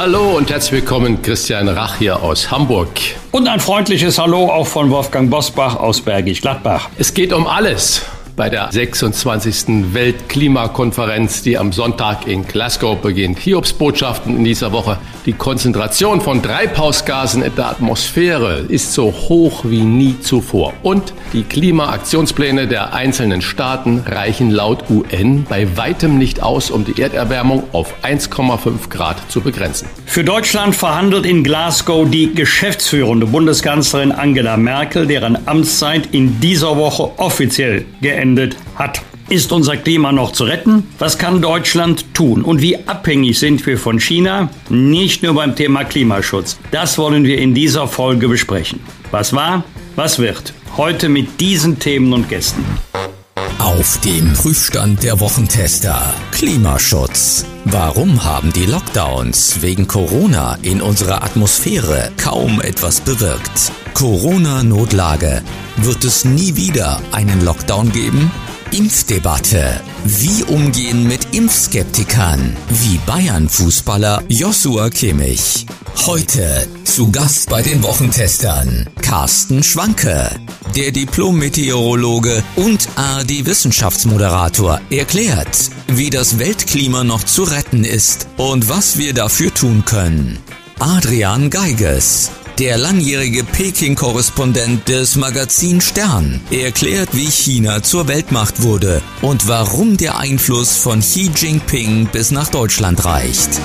Hallo und herzlich willkommen, Christian Rach hier aus Hamburg. Und ein freundliches Hallo auch von Wolfgang Bosbach aus Bergisch Gladbach. Es geht um alles bei der 26. Weltklimakonferenz, die am Sonntag in Glasgow beginnt. Hiobsbotschaften in dieser Woche. Die Konzentration von Treibhausgasen in der Atmosphäre ist so hoch wie nie zuvor. Und die Klimaaktionspläne der einzelnen Staaten reichen laut UN bei weitem nicht aus, um die Erderwärmung auf 1,5 Grad zu begrenzen. Für Deutschland verhandelt in Glasgow die geschäftsführende Bundeskanzlerin Angela Merkel, deren Amtszeit in dieser Woche offiziell geendet beendet hat. Ist unser Klima noch zu retten? Was kann Deutschland tun? Und wie abhängig sind wir von China? Nicht nur beim Thema Klimaschutz. Das wollen wir in dieser Folge besprechen. Was war? Was wird? Heute mit diesen Themen und Gästen. Auf dem Prüfstand der Wochentester. Klimaschutz. Warum haben die Lockdowns wegen Corona in unserer Atmosphäre kaum etwas bewirkt? Corona-Notlage. Wird es nie wieder einen Lockdown geben? Impfdebatte. Wie umgehen mit Impfskeptikern? Wie Bayern-Fußballer Joshua Kimmich. Heute zu Gast bei den Wochentestern Carsten Schwanke. Der Diplom-Meteorologe und ARD-Wissenschaftsmoderator erklärt, wie das Weltklima noch zu retten ist und was wir dafür tun können. Adrian Geiges, der langjährige Peking-Korrespondent des Magazin Stern erklärt, wie China zur Weltmacht wurde und warum der Einfluss von Xi Jinping bis nach Deutschland reicht.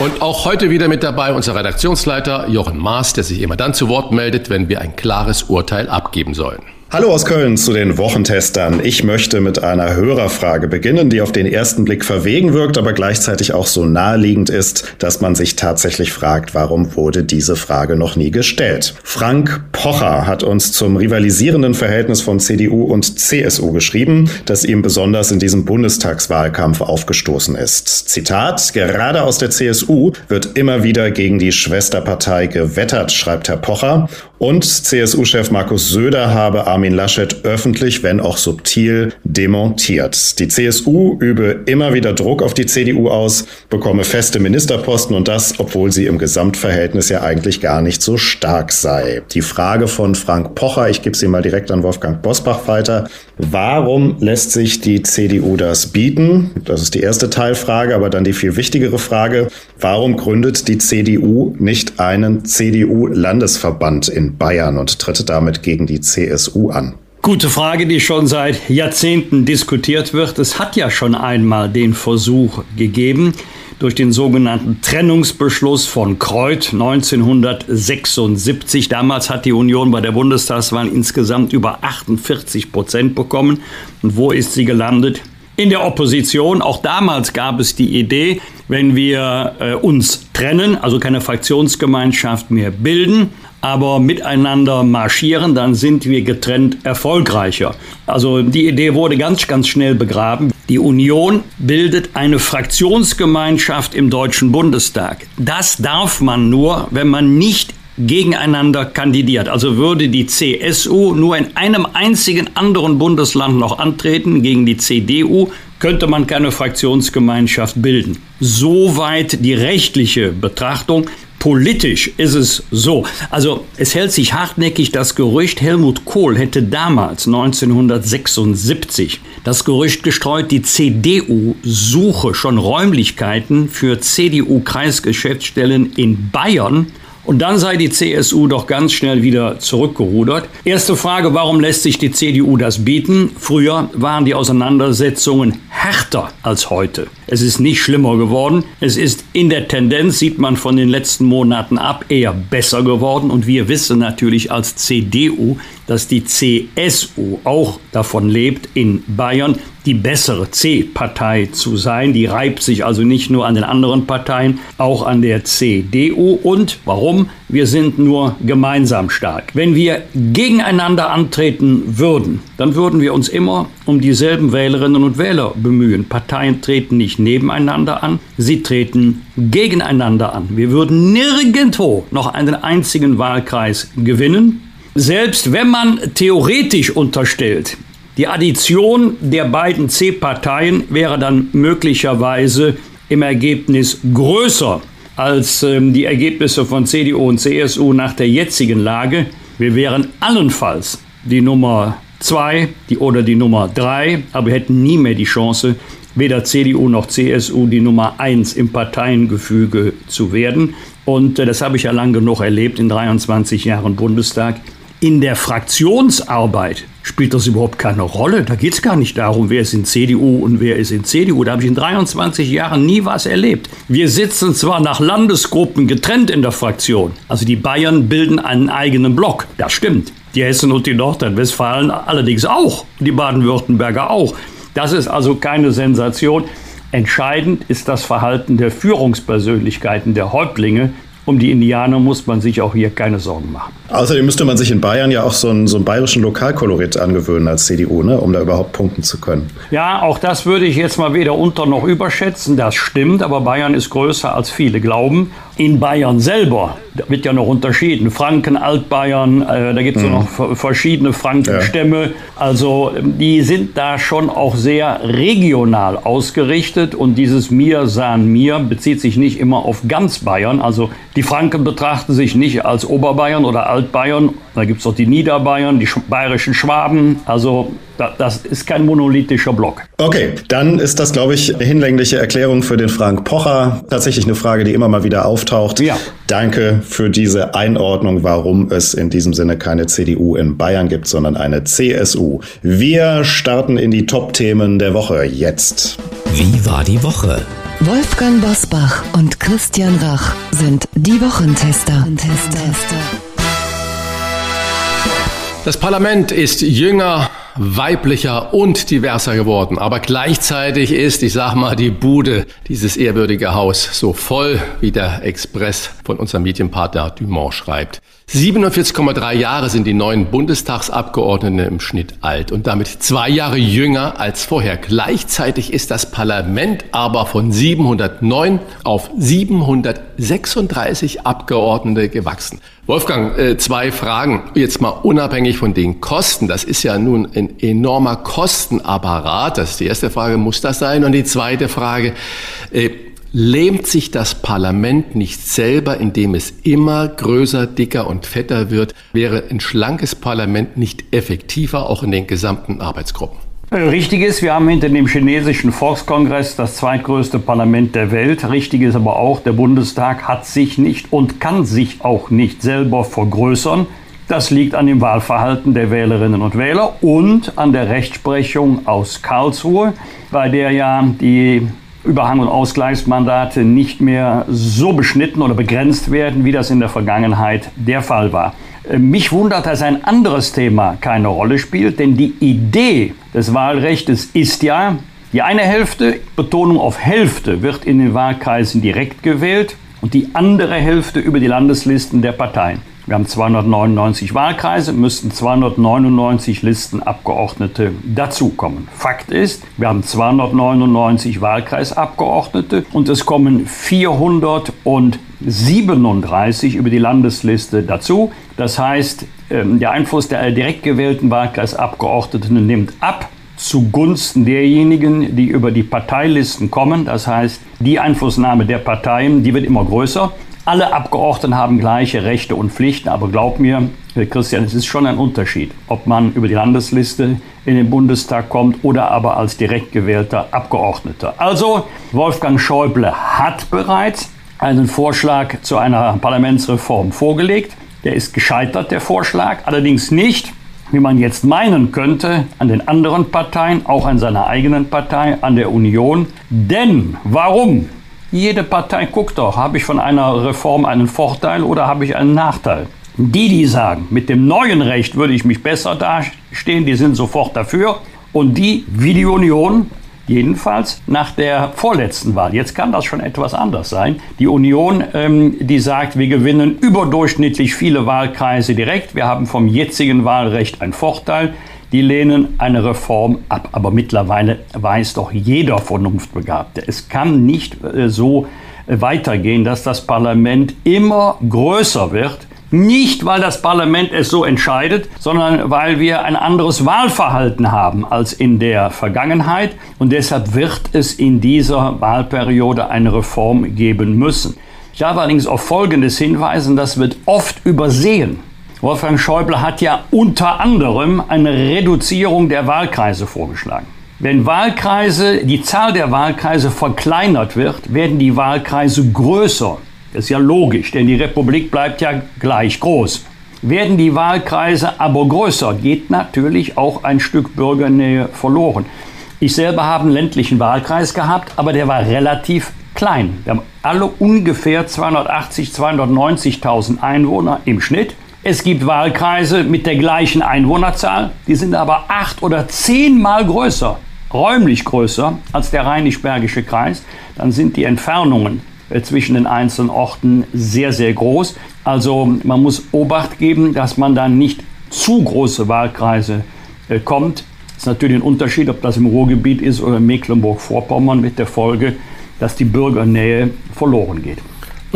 Und auch heute wieder mit dabei unser Redaktionsleiter Jochen Maas, der sich immer dann zu Wort meldet, wenn wir ein klares Urteil abgeben sollen. Hallo aus Köln zu den Wochentestern. Ich möchte mit einer Hörerfrage beginnen, die auf den ersten Blick verwegen wirkt, aber gleichzeitig auch so naheliegend ist, dass man sich tatsächlich fragt, warum wurde diese Frage noch nie gestellt. Frank Pocher hat uns zum rivalisierenden Verhältnis von CDU und CSU geschrieben, das ihm besonders in diesem Bundestagswahlkampf aufgestoßen ist. Zitat, gerade aus der CSU wird immer wieder gegen die Schwesterpartei gewettert, schreibt Herr Pocher, und CSU-Chef Markus Söder habe Armin Laschet öffentlich, wenn auch subtil, demontiert. Die CSU übe immer wieder Druck auf die CDU aus, bekomme feste Ministerposten und das, obwohl sie im Gesamtverhältnis ja eigentlich gar nicht so stark sei. Die Frage von Frank Pocher, ich gebe sie mal direkt an Wolfgang Bosbach weiter. Warum lässt sich die CDU das bieten? Das ist die erste Teilfrage, aber dann die viel wichtigere Frage. Warum gründet die CDU nicht einen CDU-Landesverband in Bayern und tritt damit gegen die CSU an? Gute Frage, die schon seit Jahrzehnten diskutiert wird. Es hat ja schon einmal den Versuch gegeben, durch den sogenannten Trennungsbeschluss von Kreuth 1976. Damals hat die Union bei der Bundestagswahl insgesamt über 48 Prozent bekommen. Und wo ist sie gelandet? In der Opposition. Auch damals gab es die Idee, wenn wir äh, uns trennen, also keine Fraktionsgemeinschaft mehr bilden, aber miteinander marschieren, dann sind wir getrennt erfolgreicher. Also die Idee wurde ganz, ganz schnell begraben. Die Union bildet eine Fraktionsgemeinschaft im Deutschen Bundestag. Das darf man nur, wenn man nicht gegeneinander kandidiert. Also würde die CSU nur in einem einzigen anderen Bundesland noch antreten gegen die CDU, könnte man keine Fraktionsgemeinschaft bilden. Soweit die rechtliche Betrachtung. Politisch ist es so. Also es hält sich hartnäckig das Gerücht, Helmut Kohl hätte damals 1976 das Gerücht gestreut, die CDU suche schon Räumlichkeiten für CDU-Kreisgeschäftsstellen in Bayern und dann sei die CSU doch ganz schnell wieder zurückgerudert. Erste Frage, warum lässt sich die CDU das bieten? Früher waren die Auseinandersetzungen härter als heute. Es ist nicht schlimmer geworden. Es ist in der Tendenz, sieht man von den letzten Monaten ab, eher besser geworden. Und wir wissen natürlich als CDU, dass die CSU auch davon lebt, in Bayern die bessere C-Partei zu sein. Die reibt sich also nicht nur an den anderen Parteien, auch an der CDU. Und warum? Wir sind nur gemeinsam stark. Wenn wir gegeneinander antreten würden, dann würden wir uns immer um dieselben Wählerinnen und Wähler bemühen. Parteien treten nicht nebeneinander an, sie treten gegeneinander an. Wir würden nirgendwo noch einen einzigen Wahlkreis gewinnen. Selbst wenn man theoretisch unterstellt, die Addition der beiden C-Parteien wäre dann möglicherweise im Ergebnis größer als ähm, die Ergebnisse von CDU und CSU nach der jetzigen Lage. Wir wären allenfalls die Nummer zwei die, oder die Nummer drei, aber hätten nie mehr die Chance, weder CDU noch CSU die Nummer eins im Parteiengefüge zu werden. Und äh, das habe ich ja lang genug erlebt in 23 Jahren Bundestag. In der Fraktionsarbeit spielt das überhaupt keine Rolle. Da geht es gar nicht darum, wer ist in CDU und wer ist in CDU. Da habe ich in 23 Jahren nie was erlebt. Wir sitzen zwar nach Landesgruppen getrennt in der Fraktion. Also die Bayern bilden einen eigenen Block. Das stimmt. Die Hessen und die Nordrhein-Westfalen allerdings auch. Die Baden-Württemberger auch. Das ist also keine Sensation. Entscheidend ist das Verhalten der Führungspersönlichkeiten, der Häuptlinge, um die Indianer muss man sich auch hier keine Sorgen machen. Außerdem müsste man sich in Bayern ja auch so einen, so einen bayerischen Lokalkolorit angewöhnen als CDU, ne, um da überhaupt punkten zu können. Ja, auch das würde ich jetzt mal weder unter noch überschätzen. Das stimmt, aber Bayern ist größer als viele glauben. In Bayern selber da wird ja noch unterschieden. Franken, Altbayern, äh, da gibt es mhm. noch verschiedene Frankenstämme. Ja. Also die sind da schon auch sehr regional ausgerichtet und dieses Mir, San, Mir bezieht sich nicht immer auf ganz Bayern. Also die Franken betrachten sich nicht als Oberbayern oder Altbayern. Da gibt es auch die Niederbayern, die bayerischen Schwaben. Also das ist kein monolithischer Block. Okay, dann ist das, glaube ich, eine hinlängliche Erklärung für den Frank Pocher. Tatsächlich eine Frage, die immer mal wieder auftaucht. Ja. Danke für diese Einordnung, warum es in diesem Sinne keine CDU in Bayern gibt, sondern eine CSU. Wir starten in die Top-Themen der Woche jetzt. Wie war die Woche? Wolfgang Bosbach und Christian Rach sind die Wochentester. Das Parlament ist jünger, weiblicher und diverser geworden. Aber gleichzeitig ist, ich sag mal, die Bude, dieses ehrwürdige Haus, so voll, wie der Express von unserem Medienpartner Dumont schreibt. 47,3 Jahre sind die neuen Bundestagsabgeordneten im Schnitt alt und damit zwei Jahre jünger als vorher. Gleichzeitig ist das Parlament aber von 709 auf 736 Abgeordnete gewachsen. Wolfgang, äh, zwei Fragen. Jetzt mal unabhängig von den Kosten. Das ist ja nun ein enormer Kostenapparat. Das ist die erste Frage, muss das sein? Und die zweite Frage, äh, lähmt sich das Parlament nicht selber, indem es immer größer, dicker und fetter wird? Wäre ein schlankes Parlament nicht effektiver, auch in den gesamten Arbeitsgruppen? Richtig ist, wir haben hinter dem chinesischen Volkskongress das zweitgrößte Parlament der Welt. Richtig ist aber auch, der Bundestag hat sich nicht und kann sich auch nicht selber vergrößern. Das liegt an dem Wahlverhalten der Wählerinnen und Wähler und an der Rechtsprechung aus Karlsruhe, bei der ja die Überhang- und Ausgleichsmandate nicht mehr so beschnitten oder begrenzt werden, wie das in der Vergangenheit der Fall war. Äh, mich wundert, dass ein anderes Thema keine Rolle spielt, denn die Idee des Wahlrechts ist ja, die eine Hälfte, Betonung auf Hälfte, wird in den Wahlkreisen direkt gewählt und die andere Hälfte über die Landeslisten der Parteien. Wir haben 299 Wahlkreise, müssten 299 Listenabgeordnete dazukommen. Fakt ist, wir haben 299 Wahlkreisabgeordnete und es kommen 437 über die Landesliste dazu. Das heißt, ähm, der Einfluss der direkt gewählten Wahlkreisabgeordneten nimmt ab zugunsten derjenigen, die über die Parteilisten kommen. Das heißt, die Einflussnahme der Parteien, die wird immer größer. Alle Abgeordneten haben gleiche Rechte und Pflichten, aber glaub mir, Christian, es ist schon ein Unterschied, ob man über die Landesliste in den Bundestag kommt oder aber als direkt gewählter Abgeordneter. Also, Wolfgang Schäuble hat bereits einen Vorschlag zu einer Parlamentsreform vorgelegt. Der ist gescheitert, der Vorschlag, allerdings nicht, wie man jetzt meinen könnte, an den anderen Parteien, auch an seiner eigenen Partei, an der Union. Denn warum? Jede Partei guckt doch, habe ich von einer Reform einen Vorteil oder habe ich einen Nachteil? Die, die sagen, mit dem neuen Recht würde ich mich besser dastehen, die sind sofort dafür. Und die, wie die Union, Jedenfalls nach der vorletzten Wahl. Jetzt kann das schon etwas anders sein. Die Union, ähm, die sagt, wir gewinnen überdurchschnittlich viele Wahlkreise direkt. Wir haben vom jetzigen Wahlrecht einen Vorteil. Die lehnen eine Reform ab. Aber mittlerweile weiß doch jeder Vernunftbegabte, es kann nicht äh, so äh, weitergehen, dass das Parlament immer größer wird nicht, weil das Parlament es so entscheidet, sondern weil wir ein anderes Wahlverhalten haben als in der Vergangenheit. Und deshalb wird es in dieser Wahlperiode eine Reform geben müssen. Ich darf allerdings auf Folgendes hinweisen, das wird oft übersehen. Wolfgang Schäuble hat ja unter anderem eine Reduzierung der Wahlkreise vorgeschlagen. Wenn Wahlkreise, die Zahl der Wahlkreise verkleinert wird, werden die Wahlkreise größer. Das ist ja logisch, denn die Republik bleibt ja gleich groß. Werden die Wahlkreise aber größer, geht natürlich auch ein Stück Bürgernähe verloren. Ich selber habe einen ländlichen Wahlkreis gehabt, aber der war relativ klein. Wir haben alle ungefähr 280, 290.000 Einwohner im Schnitt. Es gibt Wahlkreise mit der gleichen Einwohnerzahl, die sind aber acht oder zehnmal größer, räumlich größer als der rheinisch-bergische Kreis. Dann sind die Entfernungen äh, zwischen den einzelnen Orten sehr, sehr groß. Also man muss Obacht geben, dass man dann nicht zu große Wahlkreise äh, kommt. Das ist natürlich ein Unterschied, ob das im Ruhrgebiet ist oder in Mecklenburg-Vorpommern mit der Folge, dass die Bürgernähe verloren geht.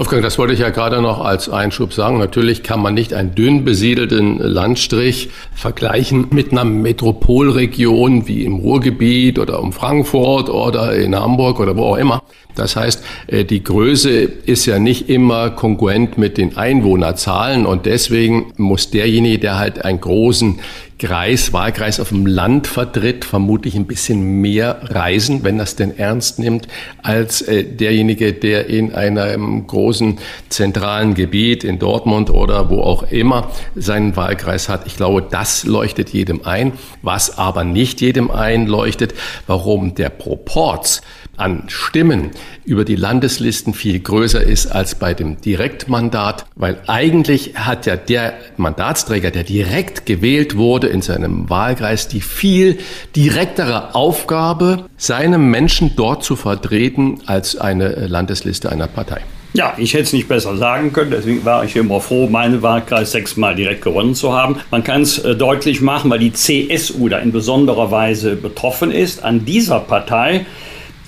Wolfgang, das wollte ich ja gerade noch als Einschub sagen. Natürlich kann man nicht einen dünn besiedelten Landstrich vergleichen mit einer Metropolregion wie im Ruhrgebiet oder um Frankfurt oder in Hamburg oder wo auch immer. Das heißt, äh, die Größe ist ja nicht immer kongruent mit den Einwohnerzahlen und deswegen muss derjenige, der halt einen großen Kreis, Wahlkreis auf dem Land vertritt, vermutlich ein bisschen mehr reisen, wenn das denn ernst nimmt, als äh, derjenige, der in einem großen zentralen Gebiet in Dortmund oder wo auch immer seinen Wahlkreis hat. Ich glaube, das leuchtet jedem ein. Was aber nicht jedem einleuchtet, warum der Proporz an Stimmen über die Landeslisten viel größer ist als bei dem Direktmandat, weil eigentlich hat ja der Mandatsträger, der direkt gewählt wurde in seinem Wahlkreis, die viel direktere Aufgabe, seine Menschen dort zu vertreten als eine Landesliste einer Partei. Ja, ich hätte es nicht besser sagen können, deswegen war ich immer froh, meinen Wahlkreis sechsmal direkt gewonnen zu haben. Man kann es äh, deutlich machen, weil die CSU da in besonderer Weise betroffen ist. An dieser Partei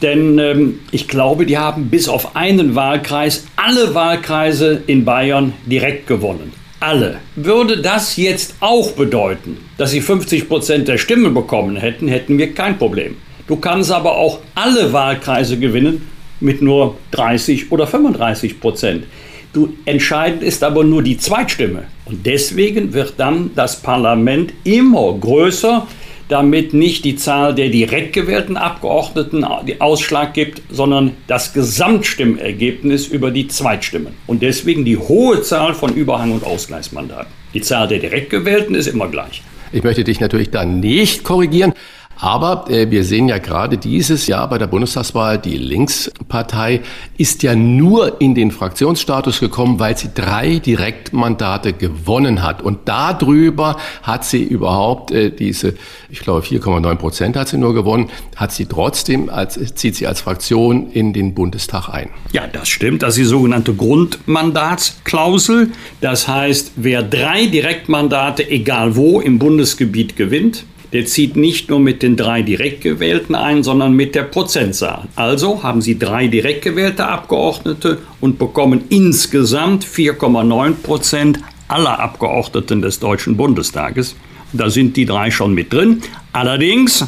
denn ähm, ich glaube, die haben bis auf einen Wahlkreis alle Wahlkreise in Bayern direkt gewonnen. Alle. Würde das jetzt auch bedeuten, dass sie 50 Prozent der Stimmen bekommen hätten, hätten wir kein Problem. Du kannst aber auch alle Wahlkreise gewinnen mit nur 30 oder 35 Prozent. Du, entscheidend ist aber nur die Zweitstimme. Und deswegen wird dann das Parlament immer größer damit nicht die Zahl der direkt gewählten Abgeordneten Ausschlag gibt, sondern das Gesamtstimmergebnis über die Zweitstimmen. Und deswegen die hohe Zahl von Überhang- und Ausgleichsmandaten. Die Zahl der direkt gewählten ist immer gleich. Ich möchte dich natürlich da nicht korrigieren. Aber äh, wir sehen ja gerade dieses Jahr bei der Bundestagswahl, die Linkspartei ist ja nur in den Fraktionsstatus gekommen, weil sie drei Direktmandate gewonnen hat. Und darüber hat sie überhaupt äh, diese, ich glaube 4,9 Prozent hat sie nur gewonnen, hat sie trotzdem, als, zieht sie als Fraktion in den Bundestag ein. Ja, das stimmt. Das ist die sogenannte Grundmandatsklausel. Das heißt, wer drei Direktmandate, egal wo, im Bundesgebiet gewinnt, der zieht nicht nur mit den drei direkt gewählten ein, sondern mit der Prozentzahl. Also haben Sie drei direkt gewählte Abgeordnete und bekommen insgesamt 4,9 Prozent aller Abgeordneten des Deutschen Bundestages. Da sind die drei schon mit drin. Allerdings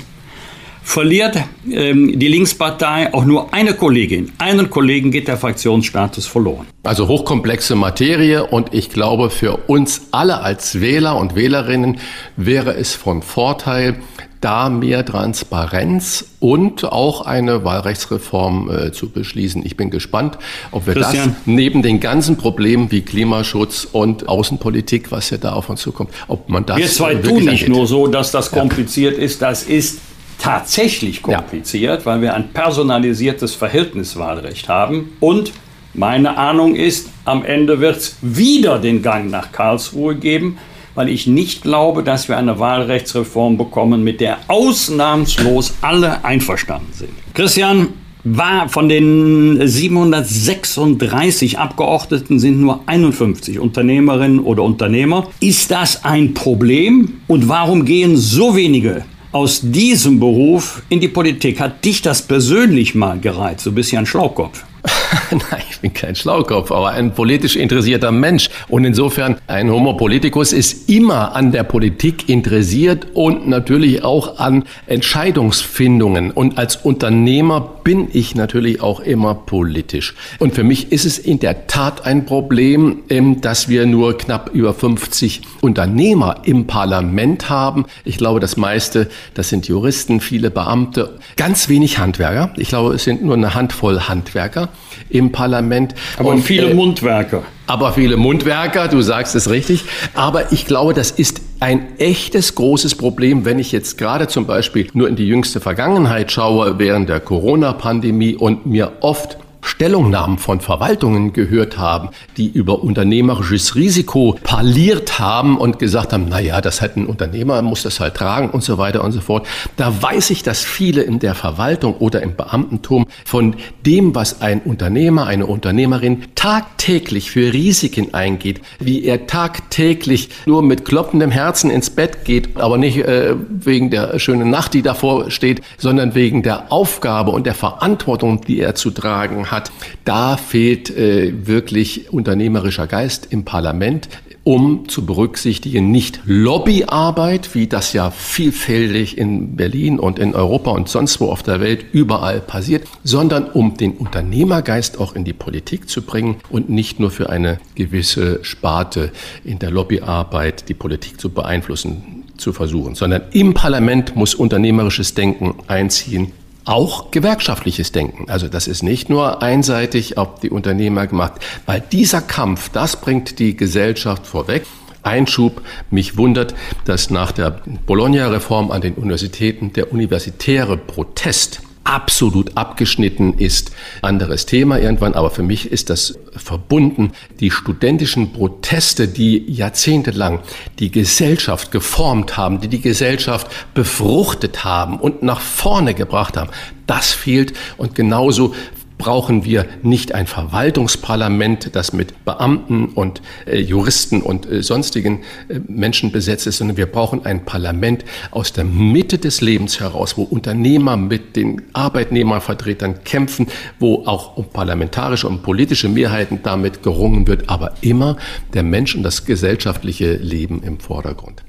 verliert ähm, die Linkspartei auch nur eine Kollegin. Einen Kollegen geht der Fraktionsstatus verloren. Also hochkomplexe Materie und ich glaube, für uns alle als Wähler und Wählerinnen wäre es von Vorteil, da mehr Transparenz und auch eine Wahlrechtsreform äh, zu beschließen. Ich bin gespannt, ob wir Christian. das neben den ganzen Problemen wie Klimaschutz und Außenpolitik, was ja da auf uns zukommt, ob man das. Wir zwei tun nicht angeht. nur so, dass das kompliziert ja. ist, das ist tatsächlich kompliziert, ja. weil wir ein personalisiertes Verhältniswahlrecht haben. Und meine Ahnung ist, am Ende wird es wieder den Gang nach Karlsruhe geben, weil ich nicht glaube, dass wir eine Wahlrechtsreform bekommen, mit der ausnahmslos alle einverstanden sind. Christian, war von den 736 Abgeordneten sind nur 51 Unternehmerinnen oder Unternehmer. Ist das ein Problem? Und warum gehen so wenige aus diesem Beruf in die Politik? Hat dich das persönlich mal gereizt? Du bist ja ein Schlaukopf. Nein, bin kein Schlaukopf, aber ein politisch interessierter Mensch. Und insofern, ein Homo politicus ist immer an der Politik interessiert und natürlich auch an Entscheidungsfindungen. Und als Unternehmer bin ich natürlich auch immer politisch. Und für mich ist es in der Tat ein Problem, ähm, dass wir nur knapp über 50 Unternehmer im Parlament haben. Ich glaube, das meiste, das sind Juristen, viele Beamte, ganz wenig Handwerker. Ich glaube, es sind nur eine Handvoll Handwerker im Parlament. Aber und viele äh, Mundwerker. Aber viele Mundwerker, du sagst es richtig. Aber ich glaube, das ist ein echtes großes Problem, wenn ich jetzt gerade zum Beispiel nur in die jüngste Vergangenheit schaue, während der Corona-Pandemie und mir oft Stellungnahmen von Verwaltungen gehört haben, die über unternehmerisches Risiko parliert haben und gesagt haben, na ja, das hat ein Unternehmer, muss das halt tragen und so weiter und so fort. Da weiß ich, dass viele in der Verwaltung oder im Beamtentum von dem, was ein Unternehmer, eine Unternehmerin tagtäglich für Risiken eingeht, wie er tagtäglich nur mit klopfendem Herzen ins Bett geht, aber nicht äh, wegen der schönen Nacht, die davor steht, sondern wegen der Aufgabe und der Verantwortung, die er zu tragen hat hat, da fehlt äh, wirklich unternehmerischer Geist im Parlament um zu berücksichtigen, nicht Lobbyarbeit, wie das ja vielfältig in Berlin und in Europa und sonst wo auf der Welt überall passiert, sondern um den Unternehmergeist auch in die Politik zu bringen und nicht nur für eine gewisse Sparte in der Lobbyarbeit die Politik zu beeinflussen zu versuchen, sondern im Parlament muss unternehmerisches Denken einziehen, auch gewerkschaftliches Denken. Also das ist nicht nur einseitig auf die Unternehmer gemacht, weil dieser Kampf, das bringt die Gesellschaft vorweg. Einschub. Mich wundert, dass nach der Bologna-Reform an den Universitäten der universitäre Protest absolut abgeschnitten ist. Anderes Thema irgendwann, aber für mich ist das verbunden. Die studentischen Proteste, die jahrzehntelang die Gesellschaft geformt haben, die die Gesellschaft befruchtet haben und nach vorne gebracht haben, das fehlt und genauso brauchen wir nicht ein Verwaltungsparlament, das mit Beamten und äh, Juristen und äh, sonstigen äh, Menschen besetzt ist, sondern wir brauchen ein Parlament aus der Mitte des Lebens heraus, wo Unternehmer mit den Arbeitnehmervertretern kämpfen, wo auch um parlamentarische und politische Mehrheiten damit gerungen wird, aber immer der Mensch und das gesellschaftliche Leben im Vordergrund.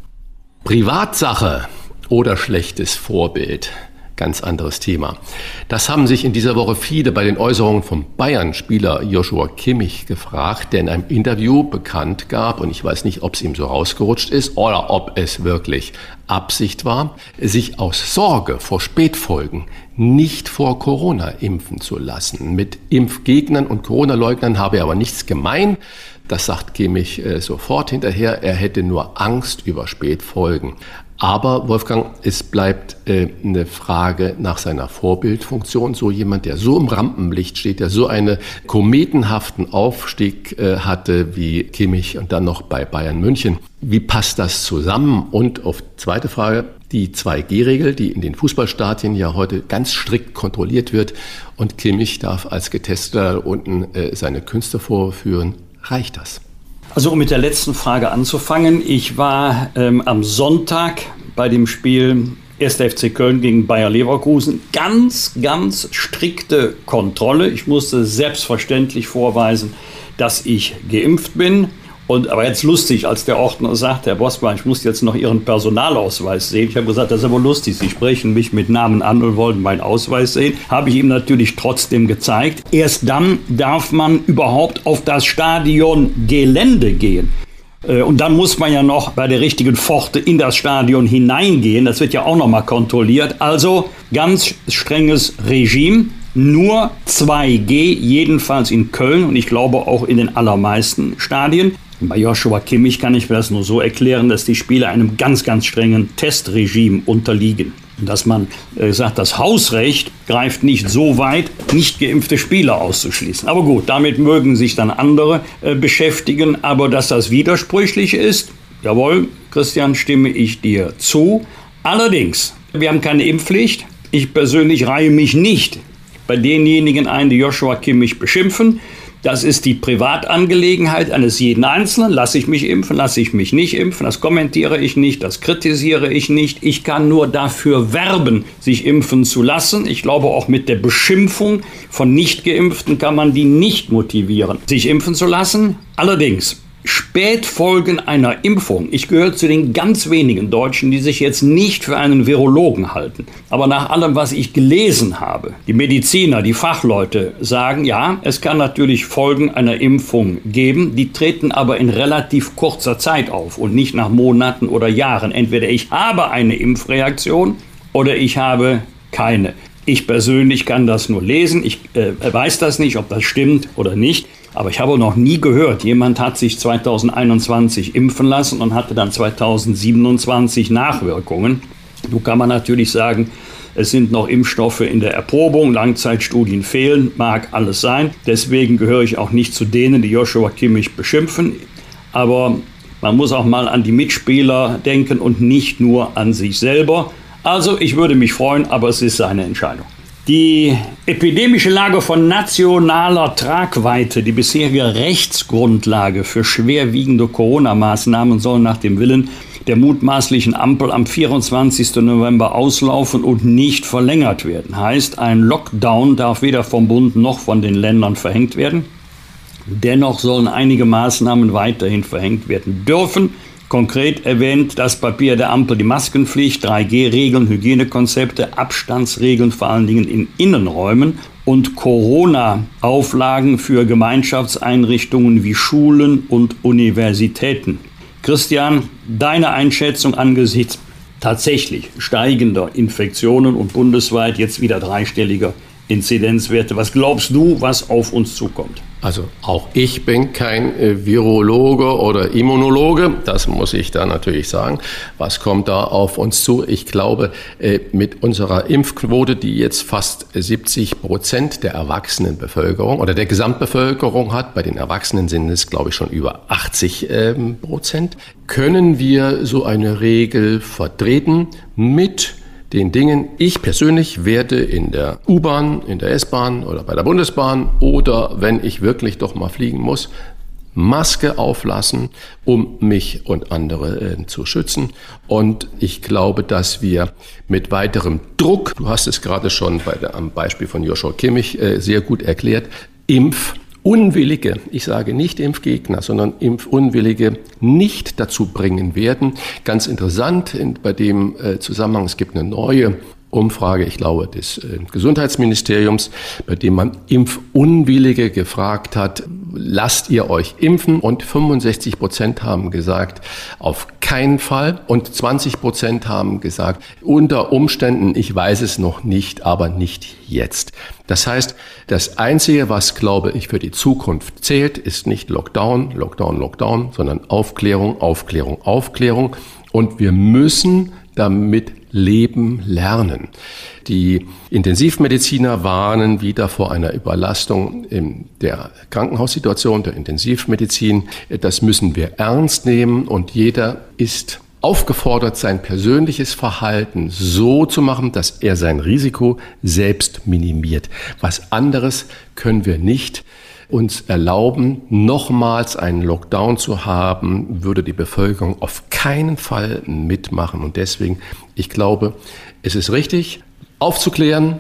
Privatsache oder schlechtes Vorbild ganz anderes Thema. Das haben sich in dieser Woche viele bei den Äußerungen vom Bayern-Spieler Joshua Kimmich gefragt, der in einem Interview bekannt gab, und ich weiß nicht, ob es ihm so rausgerutscht ist oder ob es wirklich Absicht war, sich aus Sorge vor Spätfolgen nicht vor Corona impfen zu lassen. Mit Impfgegnern und Corona-Leugnern habe er aber nichts gemein. Das sagt Kimmich äh, sofort hinterher. Er hätte nur Angst über Spätfolgen. Aber Wolfgang, es bleibt äh, eine Frage nach seiner Vorbildfunktion. So jemand, der so im Rampenlicht steht, der so einen kometenhaften Aufstieg äh, hatte wie Kimmich und dann noch bei Bayern München. Wie passt das zusammen? Und auf zweite Frage, die 2G-Regel, die in den Fußballstadien ja heute ganz strikt kontrolliert wird und Kimmich darf als Getesteter unten äh, seine Künste vorführen. Reicht das? Also um mit der letzten Frage anzufangen. Ich war ähm, am Sonntag bei dem Spiel 1. FC Köln gegen Bayer Leverkusen. Ganz, ganz strikte Kontrolle. Ich musste selbstverständlich vorweisen, dass ich geimpft bin. Und aber jetzt lustig, als der Ordner sagt, Herr Bosmann, ich muss jetzt noch Ihren Personalausweis sehen. Ich habe gesagt, das ist aber lustig. Sie sprechen mich mit Namen an und wollen meinen Ausweis sehen. Habe ich ihm natürlich trotzdem gezeigt. Erst dann darf man überhaupt auf das Stadion Gelände gehen. Äh, und dann muss man ja noch bei der richtigen Pforte in das Stadion hineingehen. Das wird ja auch noch mal kontrolliert. Also ganz strenges Regime. Nur 2G, jedenfalls in Köln und ich glaube auch in den allermeisten Stadien. Bei Joshua Kimmich kann ich mir das nur so erklären, dass die Spieler einem ganz, ganz strengen Testregime unterliegen. Dass man äh, sagt, das Hausrecht greift nicht so weit, nicht geimpfte Spieler auszuschließen. Aber gut, damit mögen sich dann andere äh, beschäftigen. Aber dass das widersprüchlich ist, Jawohl, Christian, stimme ich dir zu. Allerdings, wir haben keine Impfpflicht. Ich persönlich reihe mich nicht bei denjenigen ein, die Joshua Kimmich beschimpfen. Das ist die Privatangelegenheit eines jeden Einzelnen. Lasse ich mich impfen, lasse ich mich nicht impfen. Das kommentiere ich nicht, das kritisiere ich nicht. Ich kann nur dafür werben, sich impfen zu lassen. Ich glaube, auch mit der Beschimpfung von Nichtgeimpften kann man die nicht motivieren, sich impfen zu lassen. Allerdings Spätfolgen einer Impfung. Ich gehöre zu den ganz wenigen Deutschen, die sich jetzt nicht für einen Virologen halten. Aber nach allem, was ich gelesen habe, die Mediziner, die Fachleute sagen, ja, es kann natürlich Folgen einer Impfung geben, die treten aber in relativ kurzer Zeit auf und nicht nach Monaten oder Jahren. Entweder ich habe eine Impfreaktion oder ich habe keine. Ich persönlich kann das nur lesen. Ich äh, weiß das nicht, ob das stimmt oder nicht. Aber ich habe noch nie gehört, jemand hat sich 2021 impfen lassen und hatte dann 2027 Nachwirkungen. Nun kann man natürlich sagen, es sind noch Impfstoffe in der Erprobung, Langzeitstudien fehlen, mag alles sein. Deswegen gehöre ich auch nicht zu denen, die Joshua Kimmich beschimpfen. Aber man muss auch mal an die Mitspieler denken und nicht nur an sich selber. Also ich würde mich freuen, aber es ist seine Entscheidung. Die epidemische Lage von nationaler Tragweite, die bisherige Rechtsgrundlage für schwerwiegende Corona-Maßnahmen soll nach dem Willen der mutmaßlichen Ampel am 24. November auslaufen und nicht verlängert werden. Heißt, ein Lockdown darf weder vom Bund noch von den Ländern verhängt werden. Dennoch sollen einige Maßnahmen weiterhin verhängt werden dürfen. Konkret erwähnt das Papier der Ampel die Maskenpflicht, 3G-Regeln, Hygienekonzepte, Abstandsregeln vor allen Dingen in Innenräumen und Corona-Auflagen für Gemeinschaftseinrichtungen wie Schulen und Universitäten. Christian, deine Einschätzung angesichts tatsächlich steigender Infektionen und bundesweit jetzt wieder dreistelliger Inzidenzwerte. Was glaubst du, was auf uns zukommt? Also auch ich bin kein äh, Virologe oder Immunologe, das muss ich da natürlich sagen. Was kommt da auf uns zu? Ich glaube, äh, mit unserer Impfquote, die jetzt fast 70 Prozent der Erwachsenenbevölkerung oder der Gesamtbevölkerung hat, bei den Erwachsenen sind es, glaube ich, schon über 80 ähm, Prozent, können wir so eine Regel vertreten mit den Dingen. Ich persönlich werde in der U-Bahn, in der S-Bahn oder bei der Bundesbahn oder wenn ich wirklich doch mal fliegen muss, Maske auflassen, um mich und andere äh, zu schützen. Und ich glaube, dass wir mit weiterem Druck, du hast es gerade schon bei der, am Beispiel von Joshua Kimmich äh, sehr gut erklärt, Impf Unwillige, ich sage nicht Impfgegner, sondern Impfunwillige nicht dazu bringen werden. Ganz interessant in, bei dem äh, Zusammenhang, es gibt eine neue Umfrage, ich glaube, des äh, Gesundheitsministeriums, bei dem man Impfunwillige gefragt hat, lasst ihr euch impfen? Und 65 Prozent haben gesagt, auf keinen Fall. Und 20 Prozent haben gesagt, unter Umständen, ich weiß es noch nicht, aber nicht jetzt. Das heißt, das Einzige, was, glaube ich, für die Zukunft zählt, ist nicht Lockdown, Lockdown, Lockdown, sondern Aufklärung, Aufklärung, Aufklärung. Und wir müssen damit leben lernen. Die Intensivmediziner warnen wieder vor einer Überlastung in der Krankenhaussituation, der Intensivmedizin. Das müssen wir ernst nehmen und jeder ist aufgefordert, sein persönliches Verhalten so zu machen, dass er sein Risiko selbst minimiert. Was anderes können wir nicht uns erlauben, nochmals einen Lockdown zu haben, würde die Bevölkerung auf keinen Fall mitmachen. Und deswegen, ich glaube, es ist richtig, aufzuklären,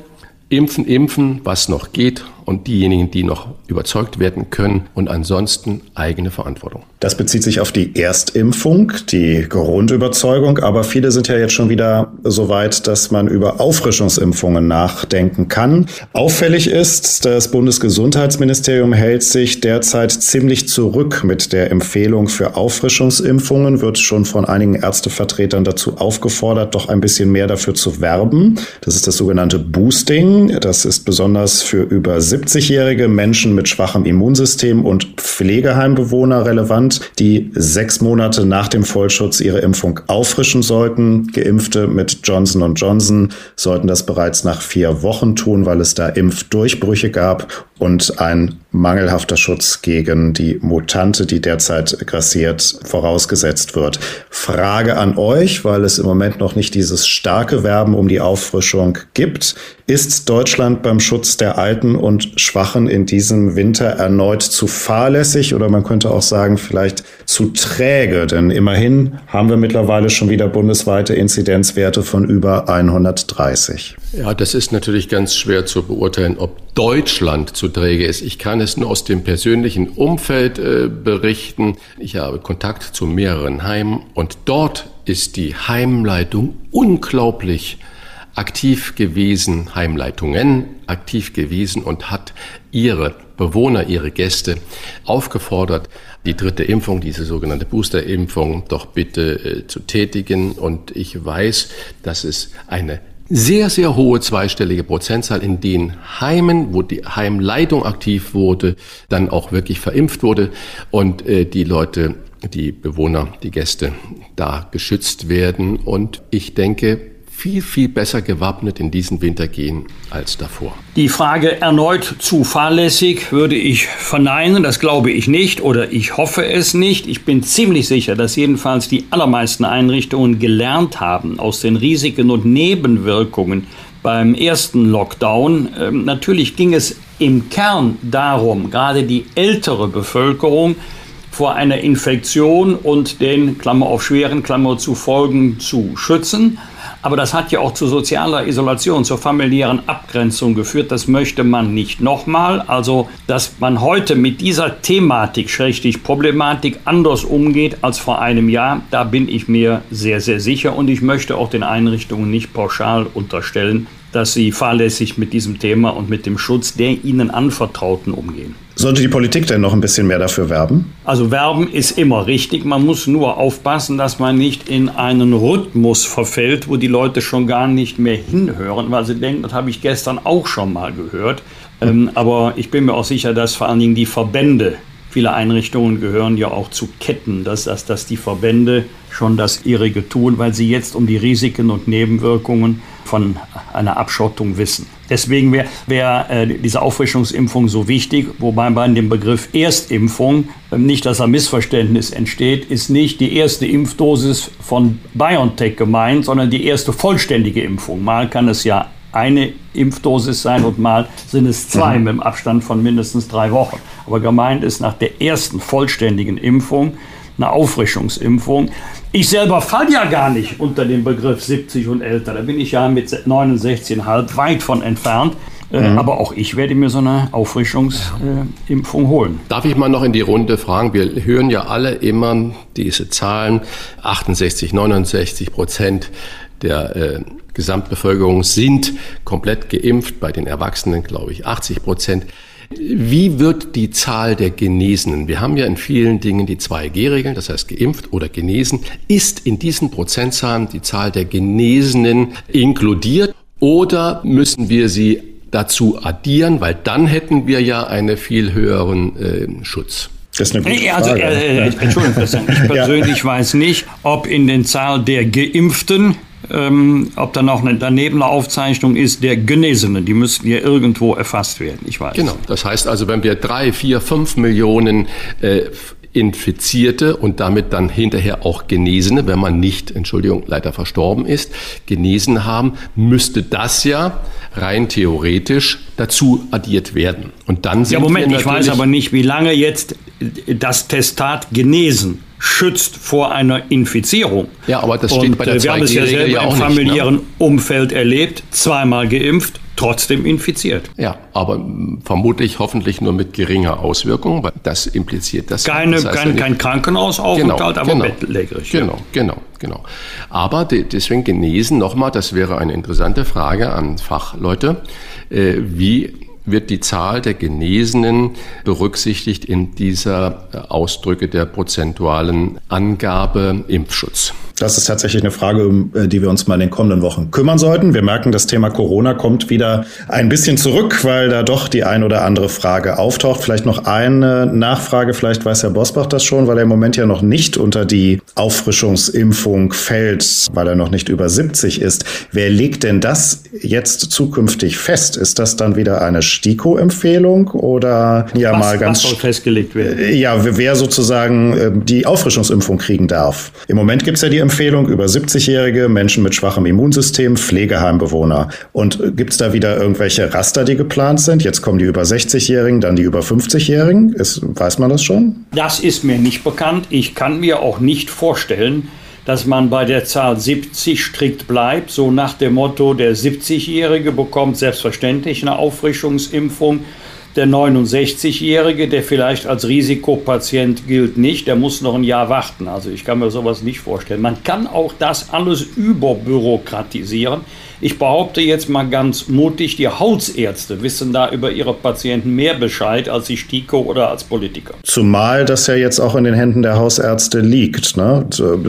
impfen, impfen, was noch geht und diejenigen, die noch überzeugt werden können und ansonsten eigene Verantwortung. Das bezieht sich auf die Erstimpfung, die Grundüberzeugung, aber viele sind ja jetzt schon wieder so weit, dass man über Auffrischungsimpfungen nachdenken kann. Auffällig ist, das Bundesgesundheitsministerium hält sich derzeit ziemlich zurück mit der Empfehlung für Auffrischungsimpfungen, wird schon von einigen Ärztevertretern dazu aufgefordert, doch ein bisschen mehr dafür zu werben. Das ist das sogenannte Boosting. Das ist besonders für über 70-jährige Menschen mit schwachem Immunsystem und Pflegeheimbewohner relevant, die sechs Monate nach dem Vollschutz ihre Impfung auffrischen sollten. Geimpfte mit Johnson Johnson sollten das bereits nach vier Wochen tun, weil es da Impfdurchbrüche gab und ein mangelhafter Schutz gegen die Mutante, die derzeit grassiert, vorausgesetzt wird. Frage an euch, weil es im Moment noch nicht dieses starke Werben um die Auffrischung gibt. Ist Deutschland beim Schutz der Alten und Schwachen in diesem Winter erneut zu fahrlässig oder man könnte auch sagen, vielleicht zu träge? Denn immerhin haben wir mittlerweile schon wieder bundesweite Inzidenzwerte von über 130. Ja, das ist natürlich ganz schwer zu beurteilen, ob Deutschland zu träge ist. Ich kann es nur aus dem persönlichen Umfeld äh, berichten. Ich habe Kontakt zu mehreren Heimen und dort ist die Heimleitung unglaublich aktiv gewesen, Heimleitungen aktiv gewesen und hat ihre Bewohner, ihre Gäste aufgefordert, die dritte Impfung, diese sogenannte Boosterimpfung, doch bitte äh, zu tätigen. Und ich weiß, dass es eine sehr, sehr hohe zweistellige Prozentzahl in den Heimen, wo die Heimleitung aktiv wurde, dann auch wirklich verimpft wurde und äh, die Leute, die Bewohner, die Gäste da geschützt werden. Und ich denke, viel, viel besser gewappnet in diesen Winter gehen als davor. Die Frage erneut zu fahrlässig würde ich verneinen. Das glaube ich nicht oder ich hoffe es nicht. Ich bin ziemlich sicher, dass jedenfalls die allermeisten Einrichtungen gelernt haben aus den Risiken und Nebenwirkungen beim ersten Lockdown. Ähm, natürlich ging es im Kern darum, gerade die ältere Bevölkerung vor einer Infektion und den, Klammer auf schweren, Klammer zu Folgen zu schützen. Aber das hat ja auch zu sozialer Isolation, zur familiären Abgrenzung geführt. Das möchte man nicht nochmal. Also, dass man heute mit dieser Thematik, schrägstrich Problematik, anders umgeht als vor einem Jahr, da bin ich mir sehr, sehr sicher. Und ich möchte auch den Einrichtungen nicht pauschal unterstellen, dass sie fahrlässig mit diesem Thema und mit dem Schutz der ihnen Anvertrauten umgehen. Sollte die Politik denn noch ein bisschen mehr dafür werben? Also werben ist immer richtig. Man muss nur aufpassen, dass man nicht in einen Rhythmus verfällt, wo die Leute schon gar nicht mehr hinhören, weil sie denken, das habe ich gestern auch schon mal gehört. Ähm, aber ich bin mir auch sicher, dass vor allen Dingen die Verbände Viele Einrichtungen gehören ja auch zu Ketten, dass, dass, dass die Verbände schon das ihrige tun, weil sie jetzt um die Risiken und Nebenwirkungen von einer Abschottung wissen. Deswegen wäre wär, äh, diese Auffrischungsimpfung so wichtig, wobei bei dem Begriff Erstimpfung äh, nicht, dass ein Missverständnis entsteht, ist nicht die erste Impfdosis von BioNTech gemeint, sondern die erste vollständige Impfung. Mal kann es ja eine Impfdosis sein und mal sind es zwei mhm. mit dem Abstand von mindestens drei Wochen. Aber gemeint ist nach der ersten vollständigen Impfung eine Auffrischungsimpfung. Ich selber falle ja gar nicht unter den Begriff 70 und älter. Da bin ich ja mit 69,5 weit von entfernt. Äh, mhm. Aber auch ich werde mir so eine Auffrischungsimpfung holen. Darf ich mal noch in die Runde fragen? Wir hören ja alle immer diese Zahlen. 68, 69 Prozent der äh, Gesamtbevölkerung sind komplett geimpft. Bei den Erwachsenen glaube ich 80 Prozent. Wie wird die Zahl der Genesenen? Wir haben ja in vielen Dingen die 2G-Regeln, das heißt geimpft oder genesen. Ist in diesen Prozentzahlen die Zahl der Genesenen inkludiert oder müssen wir sie dazu addieren, weil dann hätten wir ja einen viel höheren äh, Schutz? Das ist eine gute also, Frage. Also, äh, Entschuldigung, ich persönlich ja. weiß nicht, ob in den Zahl der Geimpften ähm, ob da noch eine, daneben eine Aufzeichnung ist der Genesenen. Die müssten ja irgendwo erfasst werden, ich weiß. Genau, das heißt also, wenn wir drei, vier, fünf Millionen äh, Infizierte und damit dann hinterher auch Genesene, wenn man nicht, Entschuldigung, leider verstorben ist, genesen haben, müsste das ja rein theoretisch dazu addiert werden. Und dann sind ja, Moment, ich weiß aber nicht, wie lange jetzt das Testat genesen schützt vor einer Infizierung. Ja, aber das steht und, bei der äh, Wir haben es ja selber ja im familiären nicht, ne? Umfeld erlebt, zweimal geimpft, trotzdem infiziert. Ja, aber vermutlich hoffentlich nur mit geringer Auswirkung, weil das impliziert das. Keine, das heißt kein, kein Krankenhausaufenthalt, genau, aber genau, bettlägerig. Genau, genau, genau. Aber deswegen genesen nochmal, das wäre eine interessante Frage an Fachleute, äh, wie wird die Zahl der Genesenen berücksichtigt in dieser Ausdrücke der prozentualen Angabe Impfschutz. Das ist tatsächlich eine Frage, um äh, die wir uns mal in den kommenden Wochen kümmern sollten. Wir merken, das Thema Corona kommt wieder ein bisschen zurück, weil da doch die ein oder andere Frage auftaucht. Vielleicht noch eine Nachfrage, vielleicht weiß Herr Bosbach das schon, weil er im Moment ja noch nicht unter die Auffrischungsimpfung fällt, weil er noch nicht über 70 ist. Wer legt denn das jetzt zukünftig fest? Ist das dann wieder eine STIKO-Empfehlung oder ja was, mal ganz festgelegt werden? Ja, wer sozusagen äh, die Auffrischungsimpfung kriegen darf. Im Moment gibt es ja die Empfehlung über 70-Jährige, Menschen mit schwachem Immunsystem, Pflegeheimbewohner. Und gibt es da wieder irgendwelche Raster, die geplant sind? Jetzt kommen die über 60-Jährigen, dann die über 50-Jährigen. Weiß man das schon? Das ist mir nicht bekannt. Ich kann mir auch nicht vorstellen, dass man bei der Zahl 70 strikt bleibt, so nach dem Motto, der 70-Jährige bekommt selbstverständlich eine Auffrischungsimpfung der 69-Jährige, der vielleicht als Risikopatient gilt, nicht, der muss noch ein Jahr warten. Also ich kann mir sowas nicht vorstellen. Man kann auch das alles überbürokratisieren. Ich behaupte jetzt mal ganz mutig, die Hausärzte wissen da über ihre Patienten mehr Bescheid als die STIKO oder als Politiker. Zumal das ja jetzt auch in den Händen der Hausärzte liegt, ne?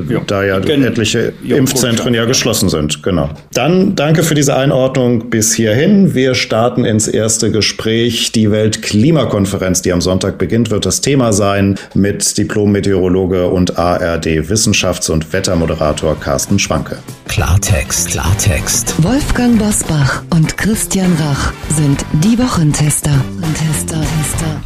ja. da ja etliche ja, Impfzentren ja geschlossen sind. Genau. Dann danke für diese Einordnung bis hierhin. Wir starten ins erste Gespräch. Die Weltklimakonferenz, die am Sonntag beginnt, wird das Thema sein mit Diplom-Meteorologe und ARD-Wissenschafts- und Wettermoderator Carsten Schwanke. Klartext, Klartext. Wolfgang Bosbach und Christian Rach sind die Wochentester. Tester, Tester.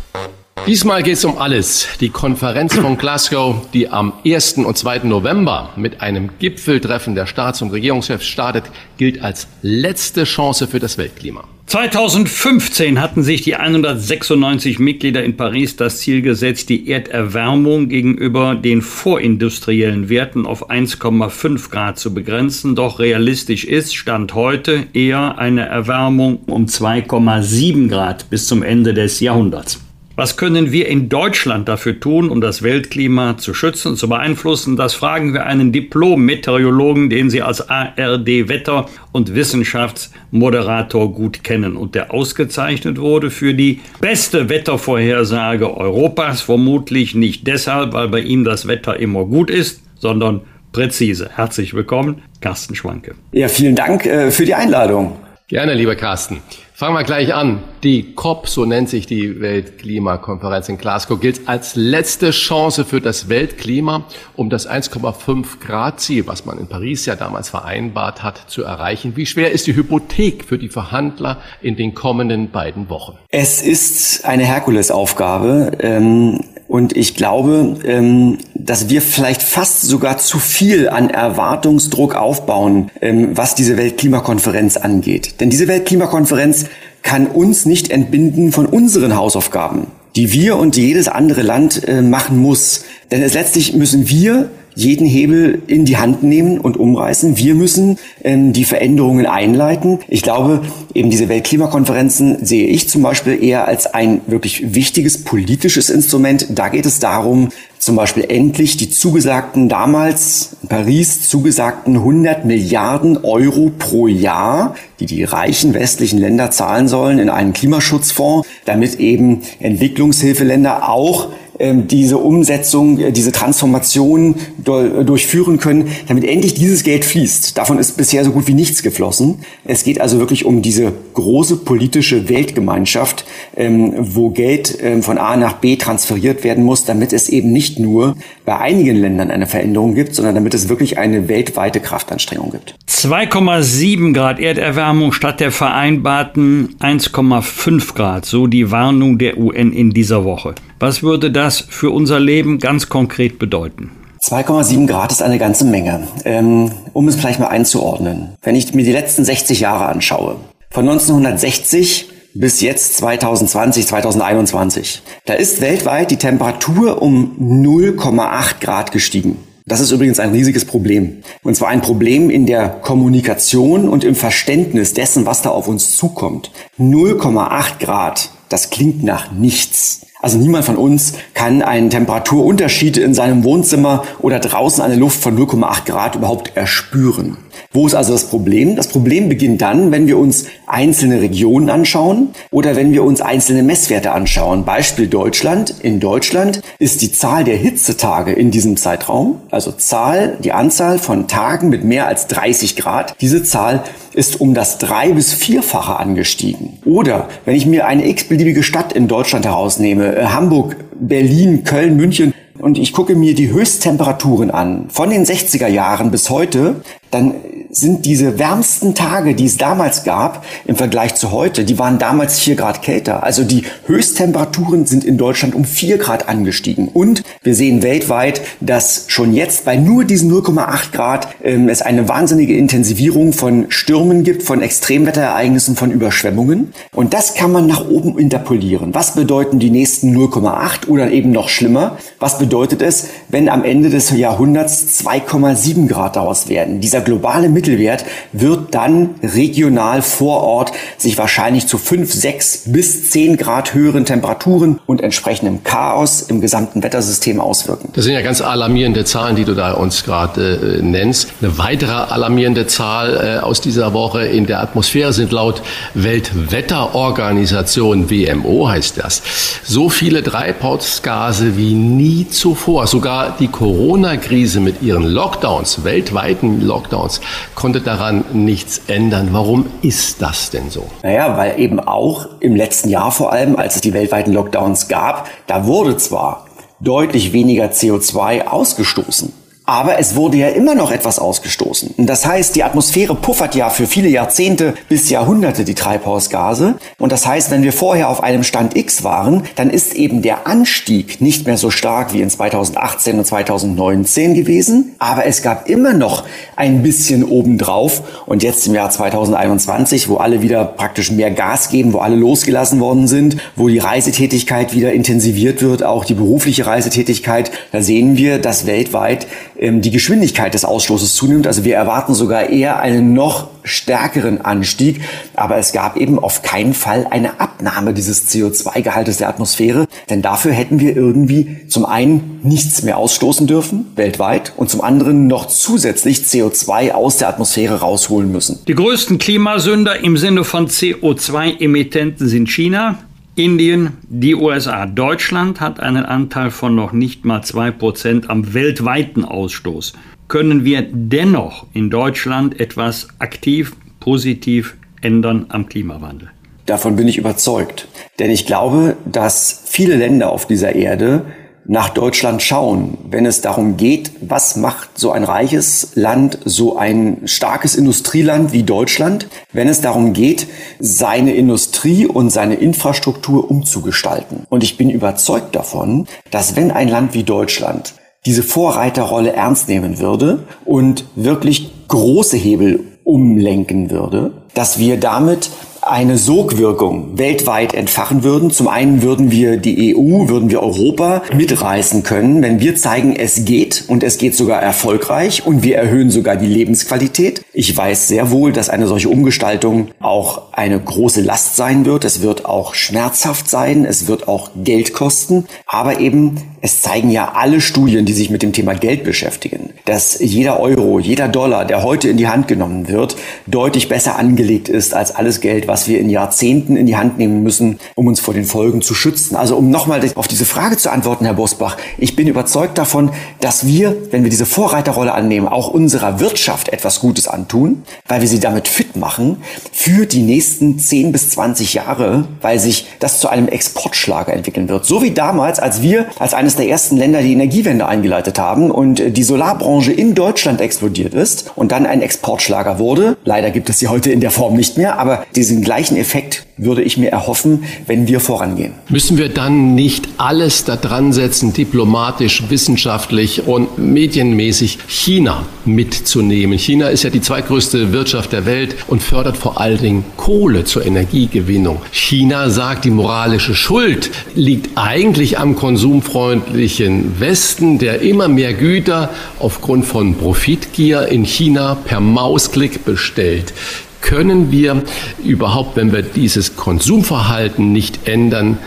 Diesmal geht es um alles. Die Konferenz von Glasgow, die am 1. und 2. November mit einem Gipfeltreffen der Staats- und Regierungschefs startet, gilt als letzte Chance für das Weltklima. 2015 hatten sich die 196 Mitglieder in Paris das Ziel gesetzt, die Erderwärmung gegenüber den vorindustriellen Werten auf 1,5 Grad zu begrenzen. Doch realistisch ist, Stand heute, eher eine Erwärmung um 2,7 Grad bis zum Ende des Jahrhunderts. Was können wir in Deutschland dafür tun, um das Weltklima zu schützen und zu beeinflussen? Das fragen wir einen Diplom-Meteorologen, den Sie als ARD-Wetter- und Wissenschaftsmoderator gut kennen und der ausgezeichnet wurde für die beste Wettervorhersage Europas. Vermutlich nicht deshalb, weil bei ihm das Wetter immer gut ist, sondern präzise. Herzlich willkommen, Carsten Schwanke. Ja, vielen Dank äh, für die Einladung. Gerne, lieber Carsten. Fangen wir gleich an. Die COP, so nennt sich die Weltklimakonferenz in Glasgow, gilt als letzte Chance für das Weltklima, um das 1,5 Grad Ziel, was man in Paris ja damals vereinbart hat, zu erreichen. Wie schwer ist die Hypothek für die Verhandler in den kommenden beiden Wochen? Es ist eine Herkulesaufgabe. Ähm und ich glaube, ähm, dass wir vielleicht fast sogar zu viel an Erwartungsdruck aufbauen, ähm, was diese Weltklimakonferenz angeht. Denn diese Weltklimakonferenz kann uns nicht entbinden von unseren Hausaufgaben, die wir und jedes andere Land äh, machen muss. Denn es letztlich müssen wir jeden Hebel in die Hand nehmen und umreißen. Wir müssen ähm, die Veränderungen einleiten. Ich glaube, eben diese Weltklimakonferenzen sehe ich zum Beispiel eher als ein wirklich wichtiges politisches Instrument. Da geht es darum, zum Beispiel endlich die zugesagten, damals in Paris zugesagten 100 Milliarden Euro pro Jahr, die die reichen westlichen Länder zahlen sollen in einen Klimaschutzfonds, damit eben Entwicklungshilfeländer auch diese Umsetzung, äh, diese Transformation äh, durchführen können, damit endlich dieses Geld fließt. Davon ist bisher so gut wie nichts geflossen. Es geht also wirklich um diese große politische Weltgemeinschaft, ähm, wo Geld ähm, von A nach B transferiert werden muss, damit es eben nicht nur bei einigen Ländern eine Veränderung gibt, sondern damit es wirklich eine weltweite Kraftanstrengung gibt. 2,7 Grad Erderwärmung statt der vereinbarten 1,5 Grad, so die Warnung der UN in dieser Woche. Was würde das für unser Leben ganz konkret bedeuten? 2,7 Grad ist eine ganze Menge. Ähm, um es vielleicht mal einzuordnen. Wenn ich mir die letzten 60 Jahre anschaue, von 1960 bis jetzt 2020, 2021, da ist weltweit die Temperatur um 0,8 Grad gestiegen. Das ist übrigens ein riesiges Problem. Und zwar ein Problem in der Kommunikation und im Verständnis dessen, was da auf uns zukommt. 0,8 Grad, das klingt nach nichts. Also niemand von uns kann einen Temperaturunterschied in seinem Wohnzimmer oder draußen eine Luft von 0,8 Grad überhaupt erspüren. Wo ist also das Problem? Das Problem beginnt dann, wenn wir uns einzelne Regionen anschauen oder wenn wir uns einzelne Messwerte anschauen. Beispiel Deutschland. In Deutschland ist die Zahl der Hitzetage in diesem Zeitraum, also Zahl, die Anzahl von Tagen mit mehr als 30 Grad, diese Zahl ist um das drei- bis vierfache angestiegen. Oder wenn ich mir eine x-beliebige Stadt in Deutschland herausnehme, äh, Hamburg, Berlin, Köln, München, und ich gucke mir die Höchsttemperaturen an, von den 60er Jahren bis heute, dann sind diese wärmsten Tage, die es damals gab, im Vergleich zu heute, die waren damals vier Grad kälter. Also die Höchsttemperaturen sind in Deutschland um vier Grad angestiegen. Und wir sehen weltweit, dass schon jetzt bei nur diesen 0,8 Grad ähm, es eine wahnsinnige Intensivierung von Stürmen gibt, von Extremwetterereignissen, von Überschwemmungen. Und das kann man nach oben interpolieren. Was bedeuten die nächsten 0,8 oder eben noch schlimmer? Was bedeutet es, wenn am Ende des Jahrhunderts 2,7 Grad daraus werden? Dieser globale Mittelwert wird dann regional vor Ort sich wahrscheinlich zu 5, 6 bis 10 Grad höheren Temperaturen und entsprechendem Chaos im gesamten Wettersystem auswirken. Das sind ja ganz alarmierende Zahlen, die du da uns gerade äh, nennst. Eine weitere alarmierende Zahl äh, aus dieser Woche in der Atmosphäre sind laut Weltwetterorganisation WMO heißt das so viele Treibhausgase wie nie zuvor. Sogar die Corona-Krise mit ihren Lockdowns, weltweiten Lockdowns, konnte daran nichts ändern. Warum ist das denn so? Naja, weil eben auch im letzten Jahr vor allem, als es die weltweiten Lockdowns gab, da wurde zwar deutlich weniger CO2 ausgestoßen. Aber es wurde ja immer noch etwas ausgestoßen. Das heißt, die Atmosphäre puffert ja für viele Jahrzehnte bis Jahrhunderte die Treibhausgase. Und das heißt, wenn wir vorher auf einem Stand X waren, dann ist eben der Anstieg nicht mehr so stark wie in 2018 und 2019 gewesen. Aber es gab immer noch ein bisschen obendrauf. Und jetzt im Jahr 2021, wo alle wieder praktisch mehr Gas geben, wo alle losgelassen worden sind, wo die Reisetätigkeit wieder intensiviert wird, auch die berufliche Reisetätigkeit, da sehen wir, dass weltweit ähm, die Geschwindigkeit des Ausstoßes zunimmt. Also wir erwarten sogar eher einen noch stärkeren Anstieg. Aber es gab eben auf keinen Fall eine Abnahme dieses CO2-Gehaltes der Atmosphäre. Denn dafür hätten wir irgendwie zum einen nichts mehr ausstoßen dürfen, weltweit, und zum anderen noch zusätzlich CO2 aus der Atmosphäre rausholen müssen. Die größten Klimasünder im Sinne von CO2-Emittenten sind China, Indien, die USA. Deutschland hat einen Anteil von noch nicht mal 2% am weltweiten Ausstoß. Können wir dennoch in Deutschland etwas aktiv, positiv ändern am Klimawandel? Davon bin ich überzeugt. Denn ich glaube, dass viele Länder auf dieser Erde nach Deutschland schauen, wenn es darum geht, was macht so ein reiches Land, so ein starkes Industrieland wie Deutschland, wenn es darum geht, seine Industrie und seine Infrastruktur umzugestalten. Und ich bin überzeugt davon, dass wenn ein Land wie Deutschland diese Vorreiterrolle ernst nehmen würde und wirklich große Hebel umlenken würde, dass wir damit eine Sogwirkung weltweit entfachen würden. Zum einen würden wir die EU, würden wir Europa mitreißen können, wenn wir zeigen, es geht und es geht sogar erfolgreich und wir erhöhen sogar die Lebensqualität. Ich weiß sehr wohl, dass eine solche Umgestaltung auch eine große Last sein wird. Es wird auch schmerzhaft sein. Es wird auch Geld kosten. Aber eben, es zeigen ja alle Studien, die sich mit dem Thema Geld beschäftigen, dass jeder Euro, jeder Dollar, der heute in die Hand genommen wird, deutlich besser angelegt ist als alles Geld, was wir in Jahrzehnten in die Hand nehmen müssen, um uns vor den Folgen zu schützen. Also um nochmal auf diese Frage zu antworten, Herr Bosbach, ich bin überzeugt davon, dass wir, wenn wir diese Vorreiterrolle annehmen, auch unserer Wirtschaft etwas Gutes antun, weil wir sie damit fit machen für die nächsten 10 bis 20 Jahre, weil sich das zu einem Exportschlager entwickeln wird. So wie damals, als wir als eines der ersten Länder die Energiewende eingeleitet haben und die Solarbranche in Deutschland explodiert ist und dann ein Exportschlager wurde. Leider gibt es sie heute in der Form nicht mehr, aber diesen gleichen Effekt würde ich mir erhoffen, wenn wir vorangehen. Müssen wir dann nicht alles da dran setzen, diplomatisch, wissenschaftlich und medienmäßig China mitzunehmen? China ist ja die zweitgrößte Wirtschaft der Welt und fördert vor allen Dingen Kohle zur Energiegewinnung. China sagt, die moralische Schuld liegt eigentlich am konsumfreundlichen Westen, der immer mehr Güter aufgrund von Profitgier in China per Mausklick bestellt können wir überhaupt, wenn wir dieses Konsumverhalten nicht ändern,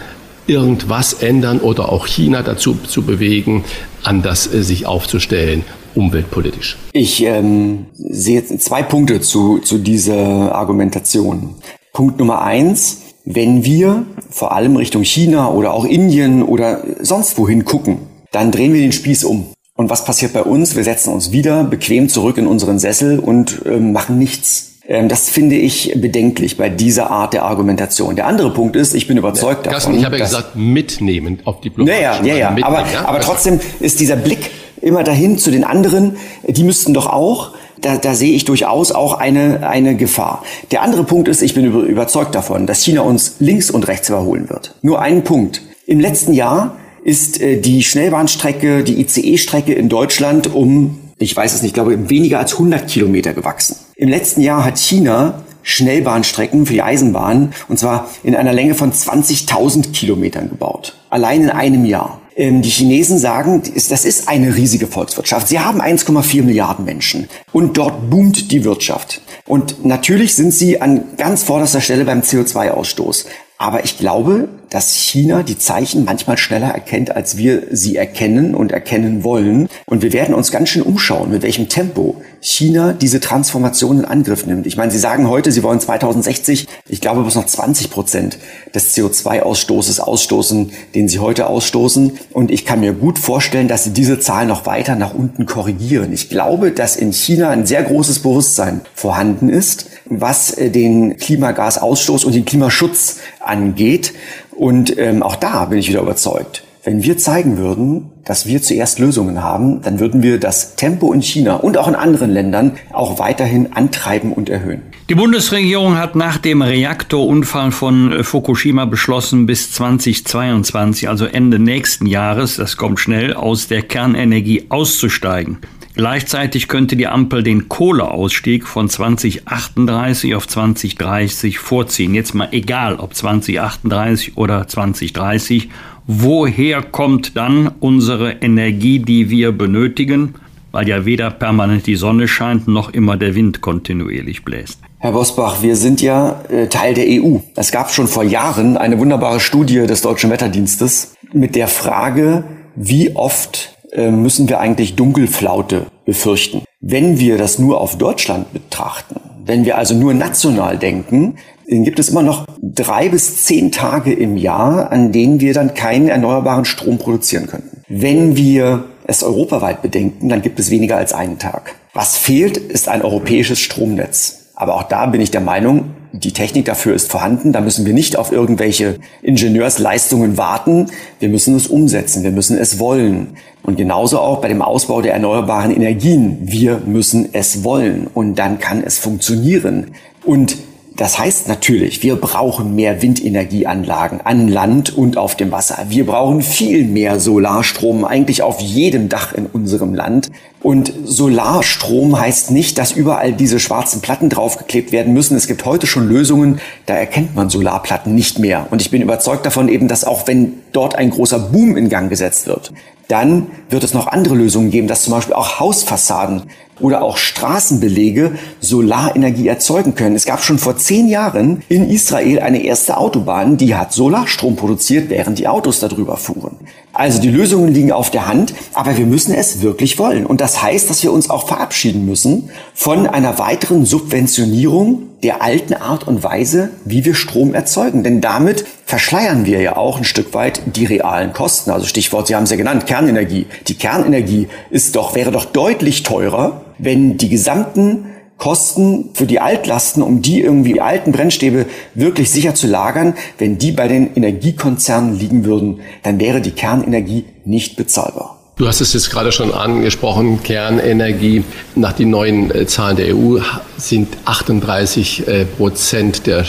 irgendwas ändern oder auch China dazu zu bewegen, anders äh, sich aufzustellen, umweltpolitisch? Ich ähm, sehe zwei Punkte zu, zu dieser Argumentation. Punkt Nummer eins, wenn wir vor allem Richtung China oder auch Indien oder sonst wohin gucken, dann drehen wir den Spieß um. Und was passiert bei uns? Wir setzen uns wieder bequem zurück in unseren Sessel und äh, machen nichts. Ähm, das finde ich bedenklich bei dieser Art der Argumentation. Der andere Punkt ist, ich bin überzeugt ja, davon. ich habe ja gesagt, mitnehmen auf die Naja, ja, ja, aber, ja? aber also trotzdem ist dieser Blick immer dahin zu den anderen, die müssten doch auch da, da sehe ich durchaus auch eine, eine Gefahr. Der andere Punkt ist, ich bin überzeugt davon, dass China uns links und rechts überholen wird. Nur einen Punkt. Im letzten Jahr ist äh, die Schnellbahnstrecke, die ICE-Strecke in Deutschland um, ich weiß es nicht, glaube weniger als 100 Kilometer gewachsen. Im letzten Jahr hat China Schnellbahnstrecken für die Eisenbahn und zwar in einer Länge von 20.000 Kilometern gebaut. Allein in einem Jahr. Ähm, die Chinesen sagen, das ist eine riesige Volkswirtschaft. Sie haben 1,4 Milliarden Menschen und dort boomt die Wirtschaft. Und natürlich sind sie an ganz vorderster Stelle beim CO2-Ausstoß. Aber ich glaube, dass China die Zeichen manchmal schneller erkennt, als wir sie erkennen und erkennen wollen. Und wir werden uns ganz schön umschauen, mit welchem Tempo China diese Transformation in Angriff nimmt. Ich meine, Sie sagen heute, Sie wollen 2060, ich glaube, bis noch 20 Prozent des CO2-Ausstoßes ausstoßen, den Sie heute ausstoßen. Und ich kann mir gut vorstellen, dass Sie diese Zahl noch weiter nach unten korrigieren. Ich glaube, dass in China ein sehr großes Bewusstsein vorhanden ist, was äh, den Klimagasausstoß und den Klimaschutz angeht. Und ähm, auch da bin ich wieder überzeugt. Wenn wir zeigen würden, dass wir zuerst Lösungen haben, dann würden wir das Tempo in China und auch in anderen Ländern auch weiterhin antreiben und erhöhen. Die Bundesregierung hat nach dem Reaktorunfall von Fukushima beschlossen, bis 2022, also Ende nächsten Jahres, das kommt schnell, aus der Kernenergie auszusteigen. Gleichzeitig könnte die Ampel den Kohleausstieg von 2038 auf 2030 vorziehen. Jetzt mal egal, ob 2038 oder 2030. Woher kommt dann unsere Energie, die wir benötigen? Weil ja weder permanent die Sonne scheint, noch immer der Wind kontinuierlich bläst. Herr Bosbach, wir sind ja äh, Teil der EU. Es gab schon vor Jahren eine wunderbare Studie des Deutschen Wetterdienstes mit der Frage, wie oft müssen wir eigentlich Dunkelflaute befürchten. Wenn wir das nur auf Deutschland betrachten, wenn wir also nur national denken, dann gibt es immer noch drei bis zehn Tage im Jahr, an denen wir dann keinen erneuerbaren Strom produzieren könnten. Wenn wir es europaweit bedenken, dann gibt es weniger als einen Tag. Was fehlt, ist ein europäisches Stromnetz. Aber auch da bin ich der Meinung, die Technik dafür ist vorhanden. Da müssen wir nicht auf irgendwelche Ingenieursleistungen warten. Wir müssen es umsetzen. Wir müssen es wollen. Und genauso auch bei dem Ausbau der erneuerbaren Energien. Wir müssen es wollen. Und dann kann es funktionieren. Und das heißt natürlich, wir brauchen mehr Windenergieanlagen an Land und auf dem Wasser. Wir brauchen viel mehr Solarstrom, eigentlich auf jedem Dach in unserem Land. Und Solarstrom heißt nicht, dass überall diese schwarzen Platten draufgeklebt werden müssen. Es gibt heute schon Lösungen, da erkennt man Solarplatten nicht mehr. Und ich bin überzeugt davon eben, dass auch wenn dort ein großer Boom in Gang gesetzt wird, dann wird es noch andere Lösungen geben, dass zum Beispiel auch Hausfassaden oder auch Straßenbelege Solarenergie erzeugen können. Es gab schon vor zehn Jahren in Israel eine erste Autobahn, die hat Solarstrom produziert, während die Autos darüber fuhren. Also die Lösungen liegen auf der Hand, aber wir müssen es wirklich wollen. Und das heißt, dass wir uns auch verabschieden müssen von einer weiteren Subventionierung der alten Art und Weise, wie wir Strom erzeugen. Denn damit verschleiern wir ja auch ein Stück weit die realen Kosten. Also Stichwort, Sie haben es ja genannt, Kernenergie. Die Kernenergie ist doch, wäre doch deutlich teurer, wenn die gesamten Kosten für die Altlasten, um die irgendwie alten Brennstäbe wirklich sicher zu lagern, wenn die bei den Energiekonzernen liegen würden, dann wäre die Kernenergie nicht bezahlbar. Du hast es jetzt gerade schon angesprochen, Kernenergie. Nach den neuen äh, Zahlen der EU sind 38 äh, Prozent der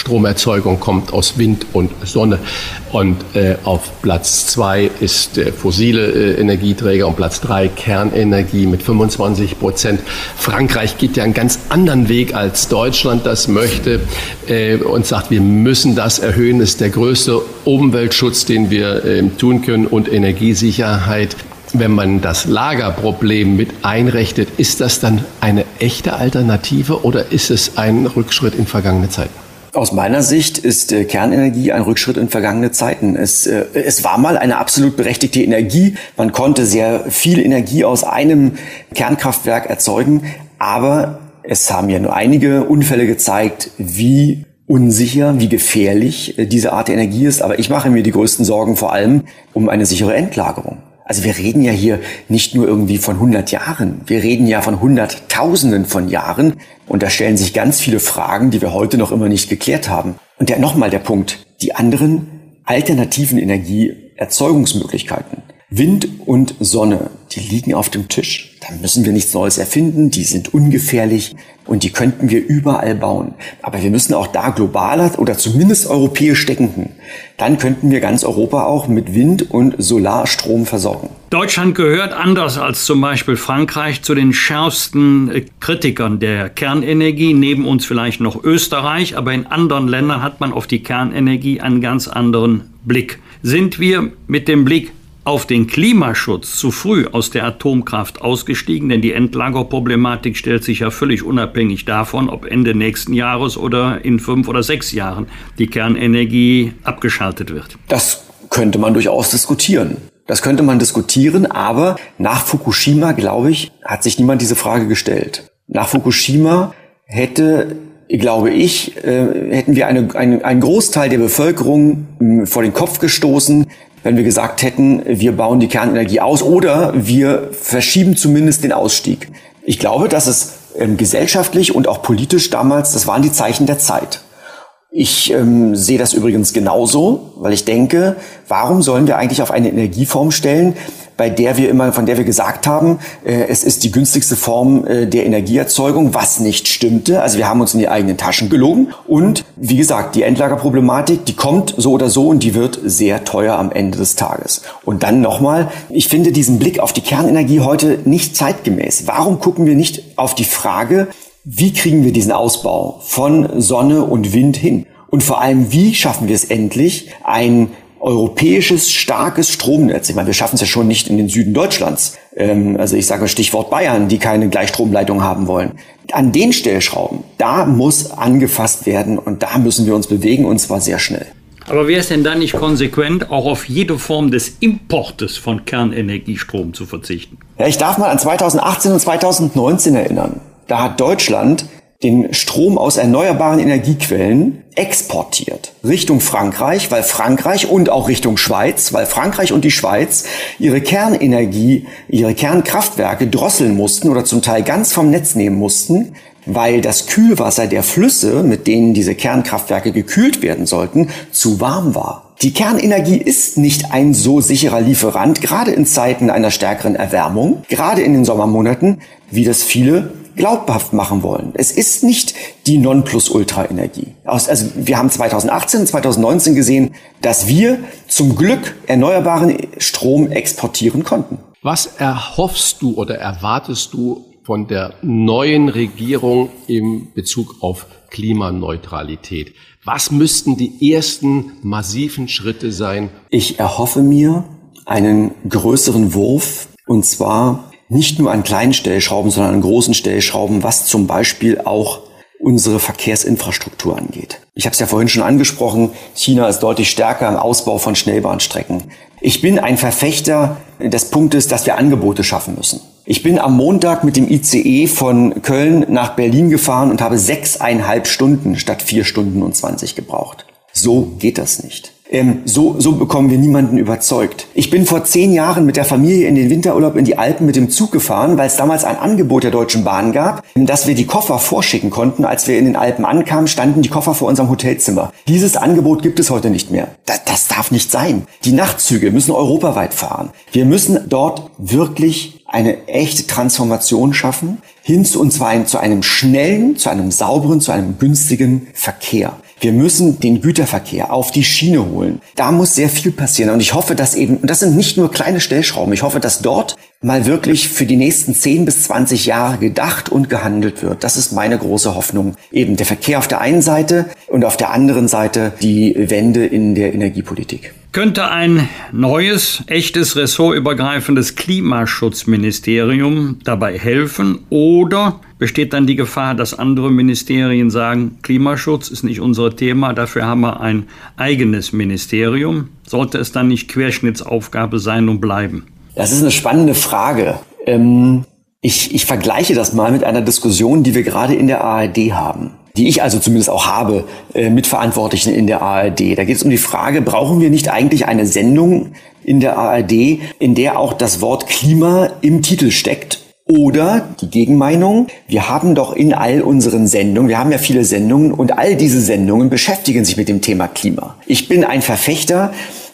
Stromerzeugung kommt aus Wind und Sonne. Und äh, auf Platz zwei ist äh, fossile äh, Energieträger und Platz drei Kernenergie mit 25 Prozent. Frankreich geht ja einen ganz anderen Weg als Deutschland das möchte äh, und sagt, wir müssen das erhöhen. Das ist der größte Umweltschutz, den wir äh, tun können und Energiesicherheit. Wenn man das Lagerproblem mit einrechnet, ist das dann eine echte Alternative oder ist es ein Rückschritt in vergangene Zeiten? Aus meiner Sicht ist äh, Kernenergie ein Rückschritt in vergangene Zeiten. Es, äh, es war mal eine absolut berechtigte Energie. Man konnte sehr viel Energie aus einem Kernkraftwerk erzeugen, aber es haben ja nur einige Unfälle gezeigt, wie unsicher, wie gefährlich äh, diese Art der Energie ist. Aber ich mache mir die größten Sorgen vor allem um eine sichere Endlagerung. Also wir reden ja hier nicht nur irgendwie von 100 Jahren, wir reden ja von Hunderttausenden von Jahren. Und da stellen sich ganz viele Fragen, die wir heute noch immer nicht geklärt haben. Und der, nochmal der Punkt, die anderen alternativen Energieerzeugungsmöglichkeiten, Wind und Sonne, die liegen auf dem Tisch. Da müssen wir nichts Neues erfinden, die sind ungefährlich und die könnten wir überall bauen. Aber wir müssen auch da globaler oder zumindest europäisch denken. Dann könnten wir ganz Europa auch mit Wind- und Solarstrom versorgen. Deutschland gehört anders als zum Beispiel Frankreich zu den schärfsten äh, Kritikern der Kernenergie. Neben uns vielleicht noch Österreich, aber in anderen Ländern hat man auf die Kernenergie einen ganz anderen Blick. Sind wir mit dem Blick auf den Klimaschutz zu früh aus der Atomkraft ausgestiegen, denn die Endlagerproblematik stellt sich ja völlig unabhängig davon, ob Ende nächsten Jahres oder in fünf oder sechs Jahren die Kernenergie abgeschaltet wird. Das könnte man durchaus diskutieren. Das könnte man diskutieren, aber nach Fukushima, glaube ich, hat sich niemand diese Frage gestellt. Nach Fukushima hätte glaube ich, äh, hätten wir eine, eine, einen Großteil der Bevölkerung mh, vor den Kopf gestoßen, wenn wir gesagt hätten, wir bauen die Kernenergie aus oder wir verschieben zumindest den Ausstieg. Ich glaube, dass es ähm, gesellschaftlich und auch politisch damals, das waren die Zeichen der Zeit. Ich ähm, sehe das übrigens genauso, weil ich denke, warum sollen wir eigentlich auf eine Energieform stellen, bei der wir immer, von der wir gesagt haben, äh, es ist die günstigste Form äh, der Energieerzeugung, was nicht stimmte. Also wir haben uns in die eigenen Taschen gelogen. Und wie gesagt, die Endlagerproblematik, die kommt so oder so und die wird sehr teuer am Ende des Tages. Und dann nochmal, ich finde diesen Blick auf die Kernenergie heute nicht zeitgemäß. Warum gucken wir nicht auf die Frage, wie kriegen wir diesen Ausbau von Sonne und Wind hin? Und vor allem, wie schaffen wir es endlich, ein europäisches, starkes Stromnetz. Ich meine, wir schaffen es ja schon nicht in den Süden Deutschlands. Ähm, also ich sage Stichwort Bayern, die keine Gleichstromleitung haben wollen. An den Stellschrauben, da muss angefasst werden und da müssen wir uns bewegen und zwar sehr schnell. Aber wäre es denn dann nicht konsequent, auch auf jede Form des Importes von Kernenergiestrom zu verzichten? Ja, ich darf mal an 2018 und 2019 erinnern. Da hat Deutschland den Strom aus erneuerbaren Energiequellen exportiert Richtung Frankreich, weil Frankreich und auch Richtung Schweiz, weil Frankreich und die Schweiz ihre Kernenergie, ihre Kernkraftwerke drosseln mussten oder zum Teil ganz vom Netz nehmen mussten, weil das Kühlwasser der Flüsse, mit denen diese Kernkraftwerke gekühlt werden sollten, zu warm war. Die Kernenergie ist nicht ein so sicherer Lieferant, gerade in Zeiten einer stärkeren Erwärmung, gerade in den Sommermonaten, wie das viele glaubhaft machen wollen. Es ist nicht die Nonplusultra-Energie. Also wir haben 2018, 2019 gesehen, dass wir zum Glück erneuerbaren Strom exportieren konnten. Was erhoffst du oder erwartest du von der neuen Regierung im Bezug auf Klimaneutralität? Was müssten die ersten massiven Schritte sein? Ich erhoffe mir einen größeren Wurf und zwar nicht nur an kleinen Stellschrauben, sondern an großen Stellschrauben, was zum Beispiel auch unsere Verkehrsinfrastruktur angeht. Ich habe es ja vorhin schon angesprochen, China ist deutlich stärker im Ausbau von Schnellbahnstrecken. Ich bin ein Verfechter des Punktes, dass wir Angebote schaffen müssen. Ich bin am Montag mit dem ICE von Köln nach Berlin gefahren und habe sechseinhalb Stunden statt vier Stunden und zwanzig gebraucht. So geht das nicht. Ähm, so, so bekommen wir niemanden überzeugt. Ich bin vor zehn Jahren mit der Familie in den Winterurlaub in die Alpen mit dem Zug gefahren, weil es damals ein Angebot der Deutschen Bahn gab, dass wir die Koffer vorschicken konnten. Als wir in den Alpen ankamen, standen die Koffer vor unserem Hotelzimmer. Dieses Angebot gibt es heute nicht mehr. Das, das darf nicht sein. Die Nachtzüge müssen europaweit fahren. Wir müssen dort wirklich eine echte Transformation schaffen, hin zu, und zwar zu einem schnellen, zu einem sauberen, zu einem günstigen Verkehr. Wir müssen den Güterverkehr auf die Schiene holen. Da muss sehr viel passieren. Und ich hoffe, dass eben, und das sind nicht nur kleine Stellschrauben, ich hoffe, dass dort mal wirklich für die nächsten 10 bis 20 Jahre gedacht und gehandelt wird. Das ist meine große Hoffnung. Eben der Verkehr auf der einen Seite und auf der anderen Seite die Wende in der Energiepolitik. Könnte ein neues, echtes ressortübergreifendes Klimaschutzministerium dabei helfen oder besteht dann die Gefahr, dass andere Ministerien sagen, Klimaschutz ist nicht unser Thema, dafür haben wir ein eigenes Ministerium? Sollte es dann nicht Querschnittsaufgabe sein und bleiben? Das ist eine spannende Frage. Ähm, ich, ich vergleiche das mal mit einer Diskussion, die wir gerade in der ARD haben die ich also zumindest auch habe, äh, mit Verantwortlichen in der ARD. Da geht es um die Frage, brauchen wir nicht eigentlich eine Sendung in der ARD, in der auch das Wort Klima im Titel steckt? Oder die Gegenmeinung, wir haben doch in all unseren Sendungen, wir haben ja viele Sendungen und all diese Sendungen beschäftigen sich mit dem Thema Klima. Ich bin ein Verfechter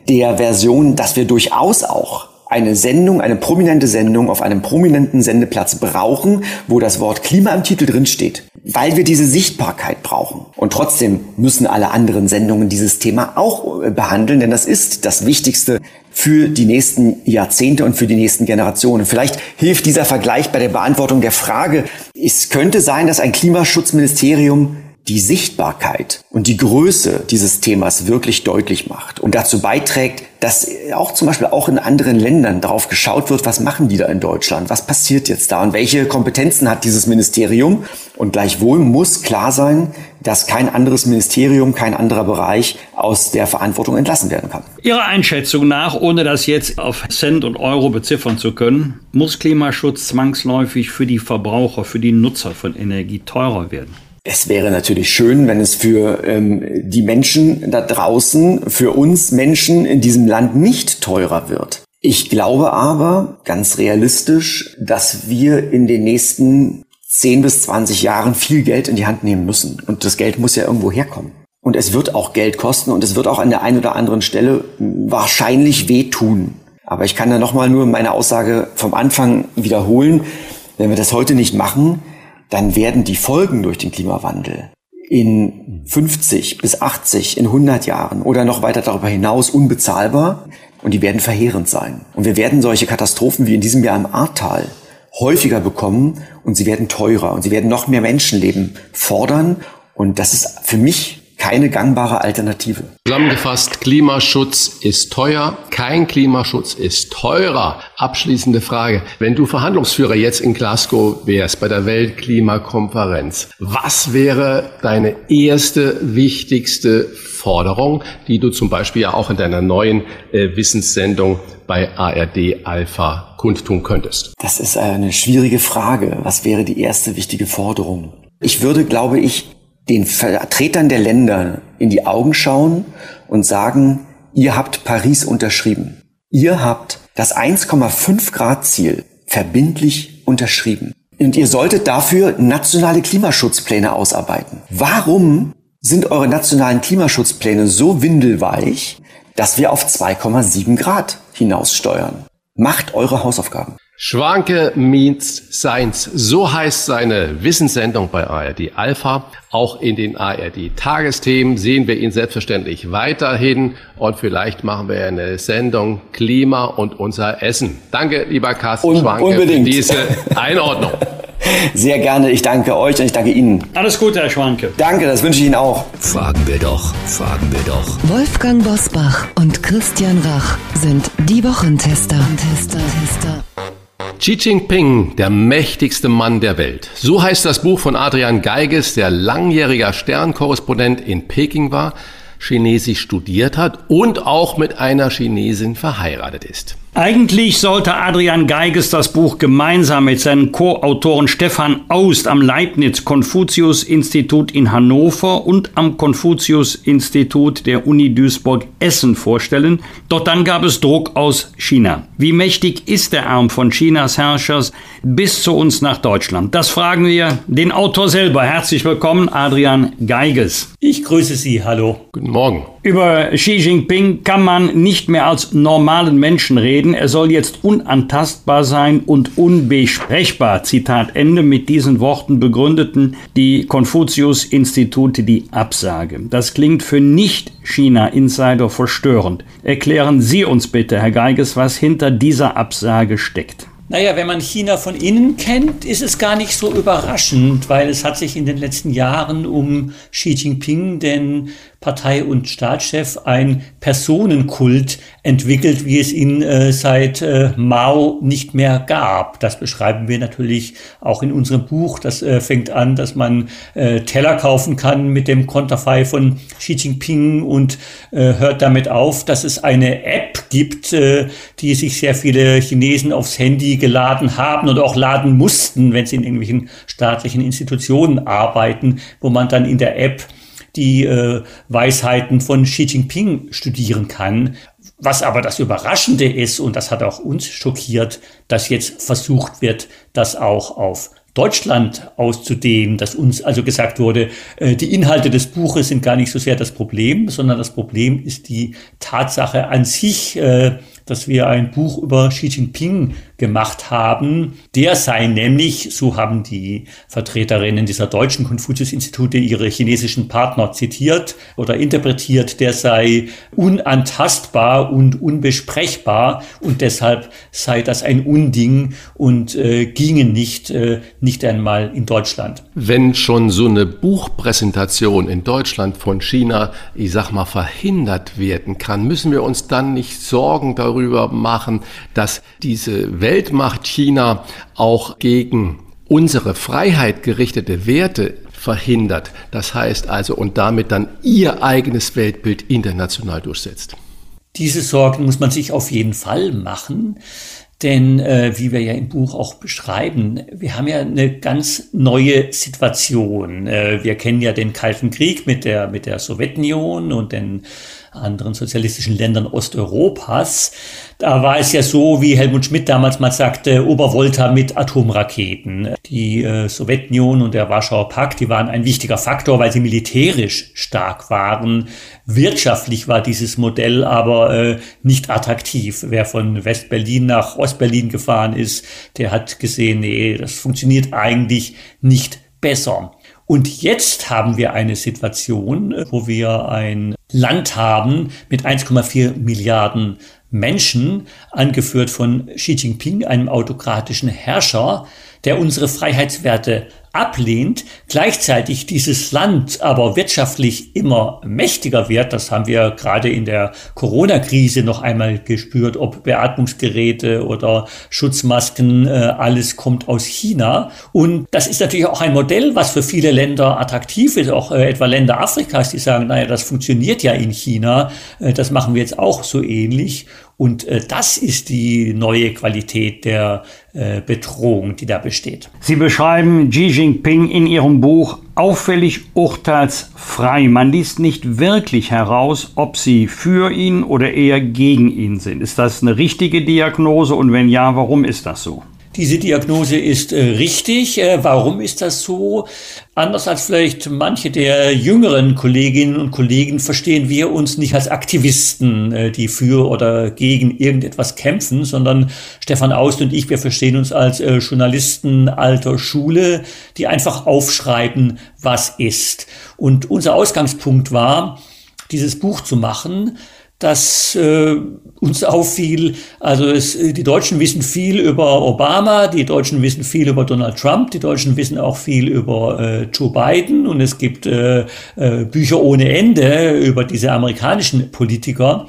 der Version, dass wir durchaus auch eine Sendung, eine prominente Sendung auf einem prominenten Sendeplatz brauchen, wo das Wort Klima im Titel drin steht, weil wir diese Sichtbarkeit brauchen. Und trotzdem müssen alle anderen Sendungen dieses Thema auch äh, behandeln, denn das ist das Wichtigste für die nächsten Jahrzehnte und für die nächsten Generationen. Vielleicht hilft dieser Vergleich bei der Beantwortung der Frage, es könnte sein, dass ein Klimaschutzministerium die Sichtbarkeit und die Größe dieses Themas wirklich deutlich macht und dazu beiträgt, dass auch zum Beispiel auch in anderen Ländern darauf geschaut wird, was machen die da in Deutschland, was passiert jetzt da und welche Kompetenzen hat dieses Ministerium. Und gleichwohl muss klar sein, dass kein anderes Ministerium, kein anderer Bereich aus der Verantwortung entlassen werden kann. Ihrer Einschätzung nach, ohne das jetzt auf Cent und Euro beziffern zu können, muss Klimaschutz zwangsläufig für die Verbraucher, für die Nutzer von Energie teurer werden? Es wäre natürlich schön, wenn es für ähm, die Menschen da draußen, für uns Menschen in diesem Land nicht teurer wird. Ich glaube aber, ganz realistisch, dass wir in den nächsten 10 bis 20 Jahren viel Geld in die Hand nehmen müssen. Und das Geld muss ja irgendwo herkommen. Und es wird auch Geld kosten und es wird auch an der einen oder anderen Stelle wahrscheinlich wehtun. Aber ich kann da nochmal nur meine Aussage vom Anfang wiederholen. Wenn wir das heute nicht machen, dann werden die Folgen durch den Klimawandel in 50 bis 80, in 100 Jahren oder noch weiter darüber hinaus unbezahlbar und die werden verheerend sein. Und wir werden solche Katastrophen wie in diesem Jahr im Ahrtal häufiger bekommen und sie werden teurer und sie werden noch mehr Menschenleben fordern. Und das ist für mich keine gangbare Alternative. Zusammengefasst, Klimaschutz ist teuer, kein Klimaschutz ist teurer. Abschließende Frage. Wenn du Verhandlungsführer jetzt in Glasgow wärst bei der Weltklimakonferenz, was wäre deine erste wichtigste Forderung, die du zum Beispiel ja auch in deiner neuen äh, Wissenssendung bei ARD Alpha kundtun könntest? Das ist eine schwierige Frage. Was wäre die erste wichtige Forderung? Ich würde, glaube ich, den Vertretern der Länder in die Augen schauen und sagen, ihr habt Paris unterschrieben. Ihr habt das 1,5 Grad Ziel verbindlich unterschrieben. Und ihr solltet dafür nationale Klimaschutzpläne ausarbeiten. Warum sind eure nationalen Klimaschutzpläne so windelweich, dass wir auf 2,7 Grad hinaussteuern? Macht eure Hausaufgaben. Schwanke meets Science. So heißt seine Wissenssendung bei ARD Alpha. Auch in den ARD Tagesthemen sehen wir ihn selbstverständlich weiterhin. Und vielleicht machen wir eine Sendung Klima und unser Essen. Danke, lieber Carsten Un Schwanke, unbedingt. für diese Einordnung. Sehr gerne. Ich danke euch und ich danke Ihnen. Alles Gute, Herr Schwanke. Danke, das wünsche ich Ihnen auch. Fragen wir doch, fragen wir doch. Wolfgang Bosbach und Christian Rach sind die Wochentester. Tester, Tester. Xi Jinping, der mächtigste Mann der Welt. So heißt das Buch von Adrian Geiges, der langjähriger Sternkorrespondent in Peking war, Chinesisch studiert hat und auch mit einer Chinesin verheiratet ist. Eigentlich sollte Adrian Geiges das Buch gemeinsam mit seinen Co-Autoren Stefan Aust am Leibniz-Konfuzius-Institut in Hannover und am Konfuzius-Institut der Uni Duisburg-Essen vorstellen. Doch dann gab es Druck aus China. Wie mächtig ist der Arm von Chinas Herrschers bis zu uns nach Deutschland? Das fragen wir den Autor selber. Herzlich willkommen, Adrian Geiges. Ich grüße Sie. Hallo. Guten Morgen. Über Xi Jinping kann man nicht mehr als normalen Menschen reden. Er soll jetzt unantastbar sein und unbesprechbar. Zitat Ende. Mit diesen Worten begründeten die Konfuzius-Institute die Absage. Das klingt für Nicht-China-Insider verstörend. Erklären Sie uns bitte, Herr Geiges, was hinter dieser Absage steckt. Naja, wenn man China von innen kennt, ist es gar nicht so überraschend, weil es hat sich in den letzten Jahren um Xi Jinping, den Partei- und Staatschef, ein Personenkult entwickelt, wie es ihn äh, seit äh, Mao nicht mehr gab. Das beschreiben wir natürlich auch in unserem Buch. Das äh, fängt an, dass man äh, Teller kaufen kann mit dem Konterfei von Xi Jinping und äh, hört damit auf, dass es eine App gibt, äh, die sich sehr viele Chinesen aufs Handy geladen haben und auch laden mussten, wenn sie in irgendwelchen staatlichen Institutionen arbeiten, wo man dann in der App die äh, Weisheiten von Xi Jinping studieren kann. Was aber das Überraschende ist, und das hat auch uns schockiert, dass jetzt versucht wird, das auch auf Deutschland auszudehnen, dass uns also gesagt wurde, äh, die Inhalte des Buches sind gar nicht so sehr das Problem, sondern das Problem ist die Tatsache an sich, äh, dass wir ein Buch über Xi Jinping gemacht haben. Der sei nämlich, so haben die Vertreterinnen dieser deutschen Konfuzius-Institute ihre chinesischen Partner zitiert oder interpretiert, der sei unantastbar und unbesprechbar und deshalb sei das ein Unding und äh, ginge nicht, äh, nicht einmal in Deutschland. Wenn schon so eine Buchpräsentation in Deutschland von China, ich sag mal, verhindert werden kann, müssen wir uns dann nicht Sorgen darüber machen, dass diese Weltmacht China auch gegen unsere Freiheit gerichtete Werte verhindert. Das heißt also, und damit dann ihr eigenes Weltbild international durchsetzt. Diese Sorgen muss man sich auf jeden Fall machen. Denn äh, wie wir ja im Buch auch beschreiben, wir haben ja eine ganz neue Situation. Äh, wir kennen ja den Kalten Krieg mit der, mit der Sowjetunion und den anderen sozialistischen Ländern Osteuropas. Da war es ja so, wie Helmut Schmidt damals mal sagte, Obervolta mit Atomraketen. Die äh, Sowjetunion und der Warschauer Pakt, die waren ein wichtiger Faktor, weil sie militärisch stark waren. Wirtschaftlich war dieses Modell aber äh, nicht attraktiv. Wer von West-Berlin nach Ost-Berlin gefahren ist, der hat gesehen, nee, das funktioniert eigentlich nicht besser. Und jetzt haben wir eine Situation, wo wir ein Land haben mit 1,4 Milliarden Menschen, angeführt von Xi Jinping, einem autokratischen Herrscher, der unsere Freiheitswerte ablehnt, gleichzeitig dieses Land aber wirtschaftlich immer mächtiger wird, das haben wir gerade in der Corona-Krise noch einmal gespürt, ob Beatmungsgeräte oder Schutzmasken, äh, alles kommt aus China. Und das ist natürlich auch ein Modell, was für viele Länder attraktiv ist, auch äh, etwa Länder Afrikas, die sagen, naja, das funktioniert ja in China, äh, das machen wir jetzt auch so ähnlich. Und äh, das ist die neue Qualität der äh, Bedrohung, die da besteht. Sie beschreiben Xi Jinping in Ihrem Buch auffällig urteilsfrei. Man liest nicht wirklich heraus, ob Sie für ihn oder eher gegen ihn sind. Ist das eine richtige Diagnose und wenn ja, warum ist das so? Diese Diagnose ist äh, richtig. Äh, warum ist das so? Anders als vielleicht manche der jüngeren Kolleginnen und Kollegen verstehen wir uns nicht als Aktivisten, äh, die für oder gegen irgendetwas kämpfen, sondern Stefan Aust und ich, wir verstehen uns als Journalisten alter Schule, die einfach aufschreiben, was ist. Und unser Ausgangspunkt war, dieses Buch zu machen, das äh, uns auffiel. Also es, äh, die Deutschen wissen viel über Obama, die Deutschen wissen viel über Donald Trump, die Deutschen wissen auch viel über äh, Joe Biden und es gibt äh, äh, Bücher ohne Ende über diese amerikanischen Politiker.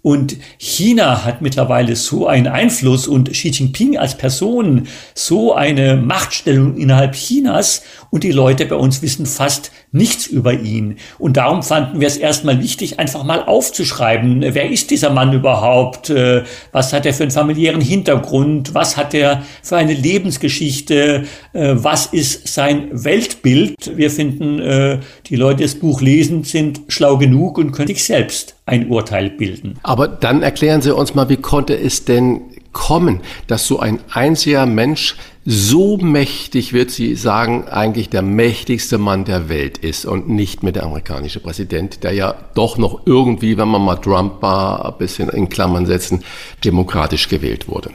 Und China hat mittlerweile so einen Einfluss und Xi Jinping als Person so eine Machtstellung innerhalb Chinas und die Leute bei uns wissen fast nichts über ihn. Und darum fanden wir es erstmal wichtig, einfach mal aufzuschreiben, wer ist dieser Mann überhaupt, äh, was hat er für einen familiären Hintergrund, was hat er für eine Lebensgeschichte, äh, was ist sein Weltbild. Wir finden, äh, die Leute, die das Buch lesen, sind schlau genug und können sich selbst ein Urteil bilden. Aber dann erklären Sie uns mal, wie konnte es denn kommen, dass so ein einziger Mensch so mächtig wird, Sie sagen, eigentlich der mächtigste Mann der Welt ist und nicht mehr der amerikanische Präsident, der ja doch noch irgendwie, wenn man mal Trump war, ein bisschen in Klammern setzen, demokratisch gewählt wurde.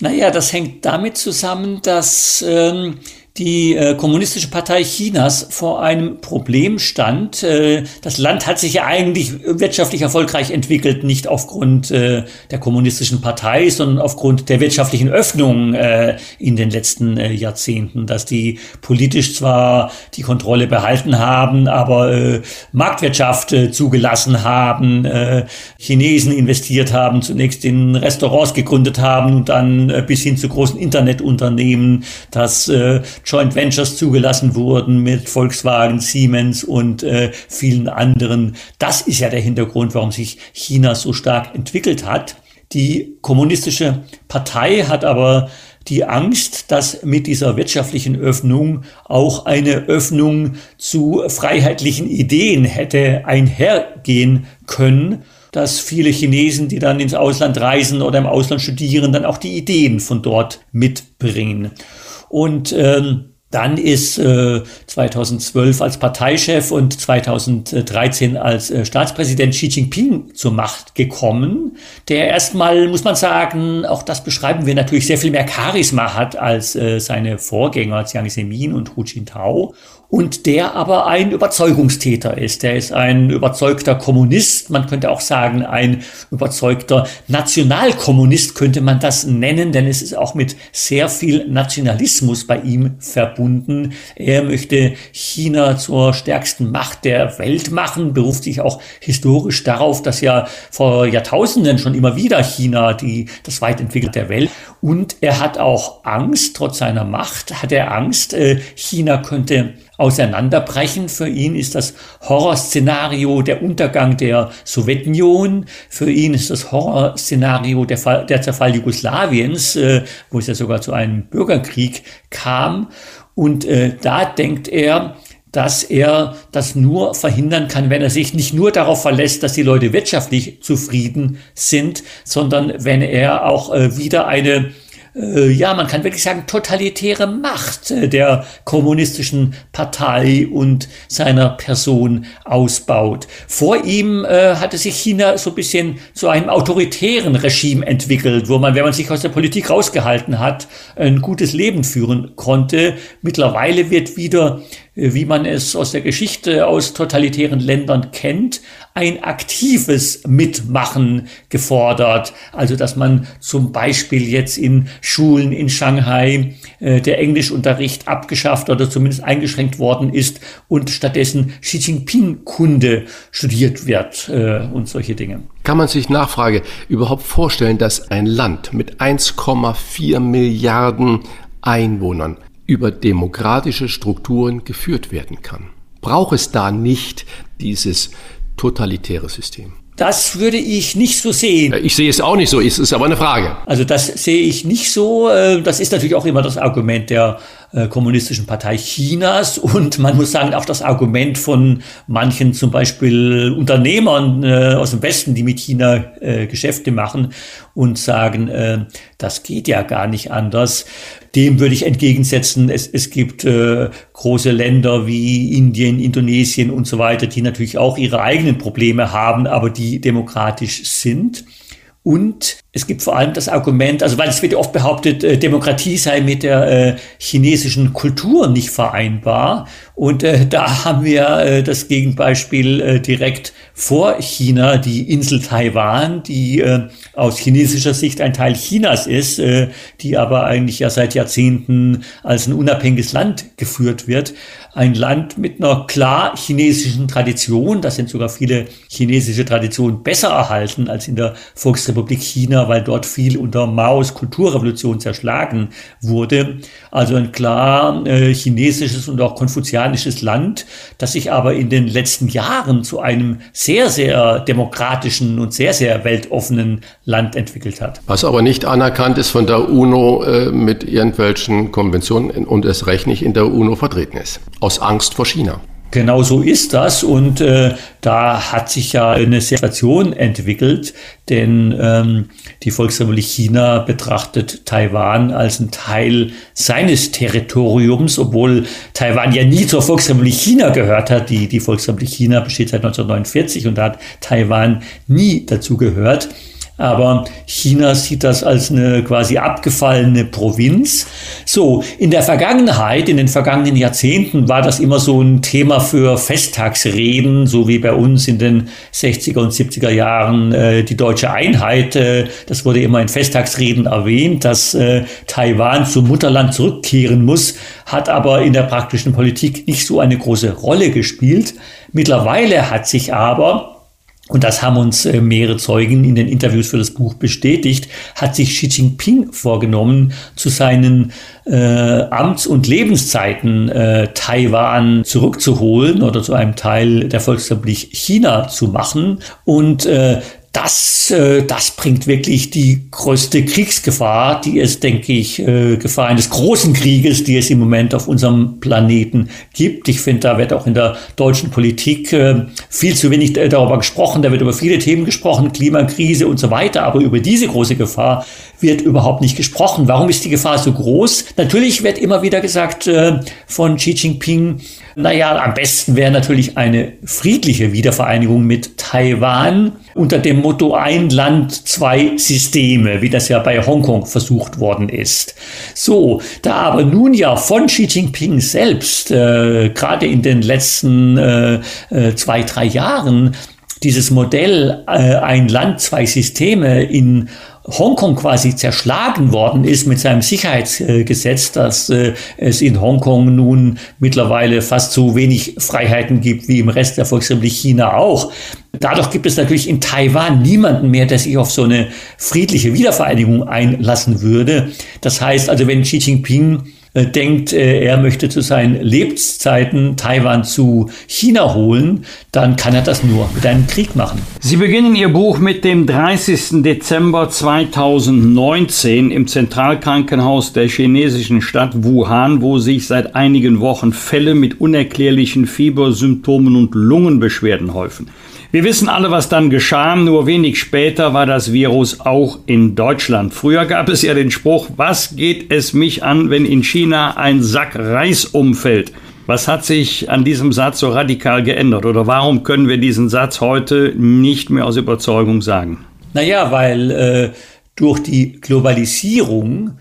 Naja, das hängt damit zusammen, dass ähm, die äh, Kommunistische Partei Chinas vor einem Problem stand. Äh, das Land hat sich ja eigentlich wirtschaftlich erfolgreich entwickelt, nicht aufgrund äh, der Kommunistischen Partei, sondern aufgrund der wirtschaftlichen Öffnung äh, in den letzten äh, Jahrzehnten, dass die politisch zwar die Kontrolle behalten haben, aber äh, Marktwirtschaft äh, zugelassen haben, äh, Chinesen investiert haben, zunächst in Restaurants gegründet haben und dann äh, bis hin zu großen Internetunternehmen, dass äh, Joint Ventures zugelassen wurden mit Volkswagen, Siemens und äh, vielen anderen. Das ist ja der Hintergrund, warum sich China so stark entwickelt hat. Die kommunistische Partei hat aber die Angst, dass mit dieser wirtschaftlichen Öffnung auch eine Öffnung zu freiheitlichen Ideen hätte einhergehen können, dass viele Chinesen, die dann ins Ausland reisen oder im Ausland studieren, dann auch die Ideen von dort mitbringen. Und ähm, dann ist äh, 2012 als Parteichef und 2013 als äh, Staatspräsident Xi Jinping zur Macht gekommen, der erstmal, muss man sagen, auch das beschreiben wir natürlich, sehr viel mehr Charisma hat als äh, seine Vorgänger Jiang Zemin und Hu Jintao und der aber ein Überzeugungstäter ist. Der ist ein überzeugter Kommunist, man könnte auch sagen ein überzeugter Nationalkommunist könnte man das nennen, denn es ist auch mit sehr viel Nationalismus bei ihm verbunden. Er möchte China zur stärksten Macht der Welt machen, beruft sich auch historisch darauf, dass ja vor Jahrtausenden schon immer wieder China die, das weit der Welt und er hat auch Angst, trotz seiner Macht hat er Angst, äh, China könnte auseinanderbrechen. Für ihn ist das Horrorszenario der Untergang der Sowjetunion. Für ihn ist das Horrorszenario der, Fall, der Zerfall Jugoslawiens, äh, wo es ja sogar zu einem Bürgerkrieg kam. Und äh, da denkt er, dass er das nur verhindern kann, wenn er sich nicht nur darauf verlässt, dass die Leute wirtschaftlich zufrieden sind, sondern wenn er auch äh, wieder eine äh, ja, man kann wirklich sagen, totalitäre Macht äh, der kommunistischen Partei und seiner Person ausbaut. Vor ihm äh, hatte sich China so ein bisschen zu einem autoritären Regime entwickelt, wo man, wenn man sich aus der Politik rausgehalten hat, ein gutes Leben führen konnte. Mittlerweile wird wieder wie man es aus der Geschichte aus totalitären Ländern kennt, ein aktives Mitmachen gefordert. Also dass man zum Beispiel jetzt in Schulen in Shanghai äh, der Englischunterricht abgeschafft oder zumindest eingeschränkt worden ist und stattdessen Xi Jinping-Kunde studiert wird äh, und solche Dinge. Kann man sich Nachfrage überhaupt vorstellen, dass ein Land mit 1,4 Milliarden Einwohnern über demokratische Strukturen geführt werden kann. Braucht es da nicht dieses totalitäre System? Das würde ich nicht so sehen. Ich sehe es auch nicht so, es ist aber eine Frage. Also das sehe ich nicht so. Äh, das ist natürlich auch immer das Argument der äh, Kommunistischen Partei Chinas und man muss sagen auch das Argument von manchen zum Beispiel Unternehmern äh, aus dem Westen, die mit China Geschäfte machen und sagen, das geht ja gar nicht anders. Dem würde ich entgegensetzen, es, es gibt äh, große Länder wie Indien, Indonesien und so weiter, die natürlich auch ihre eigenen Probleme haben, aber die demokratisch sind. Und es gibt vor allem das Argument, also weil es wird oft behauptet, äh, Demokratie sei mit der äh, chinesischen Kultur nicht vereinbar. Und äh, da haben wir äh, das Gegenbeispiel äh, direkt vor China, die Insel Taiwan, die äh, aus chinesischer Sicht ein Teil Chinas ist, die aber eigentlich ja seit Jahrzehnten als ein unabhängiges Land geführt wird ein Land mit einer klar chinesischen Tradition. Da sind sogar viele chinesische Traditionen besser erhalten als in der Volksrepublik China, weil dort viel unter Maos Kulturrevolution zerschlagen wurde. Also ein klar äh, chinesisches und auch konfuzianisches Land, das sich aber in den letzten Jahren zu einem sehr, sehr demokratischen und sehr, sehr weltoffenen Land entwickelt hat. Was aber nicht anerkannt ist von der UNO äh, mit irgendwelchen Konventionen und es recht nicht in der UNO vertreten ist aus Angst vor China. Genau so ist das und äh, da hat sich ja eine Situation entwickelt, denn ähm, die Volksrepublik China betrachtet Taiwan als ein Teil seines Territoriums, obwohl Taiwan ja nie zur Volksrepublik China gehört hat. Die, die Volksrepublik China besteht seit 1949 und da hat Taiwan nie dazu gehört. Aber China sieht das als eine quasi abgefallene Provinz. So, in der Vergangenheit, in den vergangenen Jahrzehnten war das immer so ein Thema für Festtagsreden, so wie bei uns in den 60er und 70er Jahren äh, die deutsche Einheit. Äh, das wurde immer in Festtagsreden erwähnt, dass äh, Taiwan zum Mutterland zurückkehren muss, hat aber in der praktischen Politik nicht so eine große Rolle gespielt. Mittlerweile hat sich aber und das haben uns äh, mehrere Zeugen in den Interviews für das Buch bestätigt, hat sich Xi Jinping vorgenommen, zu seinen äh, Amts- und Lebenszeiten äh, Taiwan zurückzuholen oder zu einem Teil der Volksrepublik China zu machen. Und äh, das, äh, das bringt wirklich die größte Kriegsgefahr, die es, denke ich, äh, Gefahr eines großen Krieges, die es im Moment auf unserem Planeten gibt. Ich finde, da wird auch in der deutschen Politik äh, viel zu wenig darüber gesprochen. Da wird über viele Themen gesprochen, Klimakrise und so weiter. Aber über diese große Gefahr wird überhaupt nicht gesprochen. Warum ist die Gefahr so groß? Natürlich wird immer wieder gesagt äh, von Xi Jinping, naja, am besten wäre natürlich eine friedliche Wiedervereinigung mit Taiwan unter dem Motto ein Land, zwei Systeme, wie das ja bei Hongkong versucht worden ist. So, da aber nun ja von Xi Jinping selbst, äh, gerade in den letzten äh, äh, zwei, drei Jahren, dieses Modell äh, ein Land, zwei Systeme in Hongkong quasi zerschlagen worden ist mit seinem Sicherheitsgesetz, dass äh, es in Hongkong nun mittlerweile fast so wenig Freiheiten gibt wie im Rest der Volksrepublik China auch. Dadurch gibt es natürlich in Taiwan niemanden mehr, der sich auf so eine friedliche Wiedervereinigung einlassen würde. Das heißt also, wenn Xi Jinping äh, denkt, äh, er möchte zu seinen Lebenszeiten Taiwan zu China holen, dann kann er das nur mit einem Krieg machen. Sie beginnen Ihr Buch mit dem 30. Dezember 2019 im Zentralkrankenhaus der chinesischen Stadt Wuhan, wo sich seit einigen Wochen Fälle mit unerklärlichen Fiebersymptomen und Lungenbeschwerden häufen. Wir wissen alle, was dann geschah. Nur wenig später war das Virus auch in Deutschland. Früher gab es ja den Spruch, was geht es mich an, wenn in China ein Sack Reis umfällt? Was hat sich an diesem Satz so radikal geändert? Oder warum können wir diesen Satz heute nicht mehr aus Überzeugung sagen? Naja, weil äh, durch die Globalisierung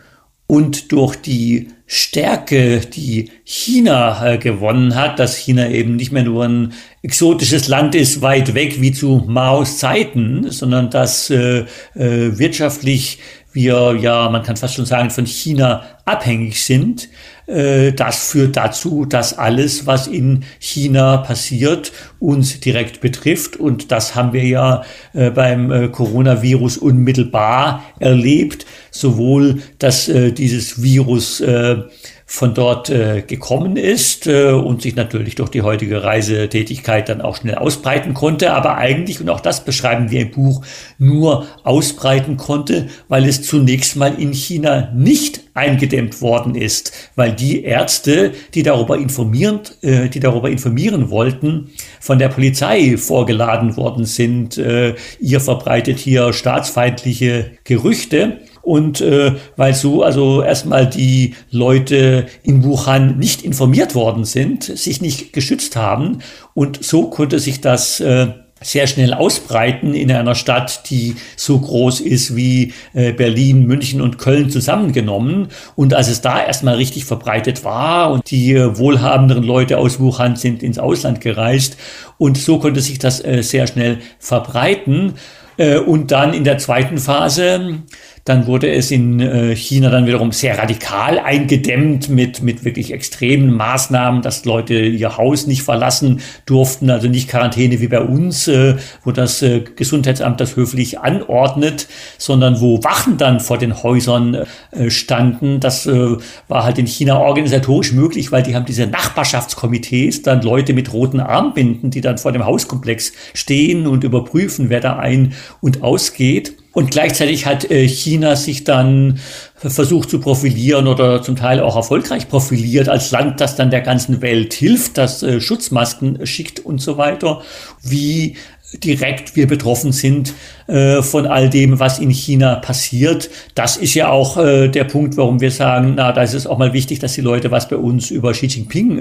und durch die Stärke, die China äh, gewonnen hat, dass China eben nicht mehr nur ein exotisches Land ist, weit weg wie zu Maos Zeiten, sondern dass äh, äh, wirtschaftlich wir ja, man kann fast schon sagen, von China abhängig sind. Äh, das führt dazu, dass alles, was in China passiert, uns direkt betrifft. Und das haben wir ja äh, beim äh, Coronavirus unmittelbar erlebt. Sowohl, dass dieses Virus von dort äh, gekommen ist äh, und sich natürlich durch die heutige Reisetätigkeit dann auch schnell ausbreiten konnte, aber eigentlich, und auch das beschreiben wir im Buch, nur ausbreiten konnte, weil es zunächst mal in China nicht eingedämmt worden ist, weil die Ärzte, die darüber informieren, äh, die darüber informieren wollten, von der Polizei vorgeladen worden sind. Äh, ihr verbreitet hier staatsfeindliche Gerüchte. Und äh, weil so also erstmal die Leute in Wuhan nicht informiert worden sind, sich nicht geschützt haben und so konnte sich das äh, sehr schnell ausbreiten in einer Stadt, die so groß ist wie äh, Berlin, München und Köln zusammengenommen. Und als es da erstmal richtig verbreitet war und die äh, wohlhabenderen Leute aus Wuhan sind ins Ausland gereist und so konnte sich das äh, sehr schnell verbreiten. Äh, und dann in der zweiten Phase dann wurde es in äh, China dann wiederum sehr radikal eingedämmt mit, mit wirklich extremen Maßnahmen, dass Leute ihr Haus nicht verlassen durften, also nicht Quarantäne wie bei uns, äh, wo das äh, Gesundheitsamt das höflich anordnet, sondern wo Wachen dann vor den Häusern standen. Das war halt in China organisatorisch möglich, weil die haben diese Nachbarschaftskomitees, dann Leute mit roten Armbinden, die dann vor dem Hauskomplex stehen und überprüfen, wer da ein- und ausgeht. Und gleichzeitig hat äh, China sich dann versucht zu profilieren oder zum Teil auch erfolgreich profiliert als Land, das dann der ganzen Welt hilft, das äh, Schutzmasken schickt und so weiter. Wie direkt wir betroffen sind äh, von all dem, was in China passiert. Das ist ja auch der Punkt, warum wir sagen, na, da ist es auch mal wichtig, dass die Leute was bei uns über Xi Jinping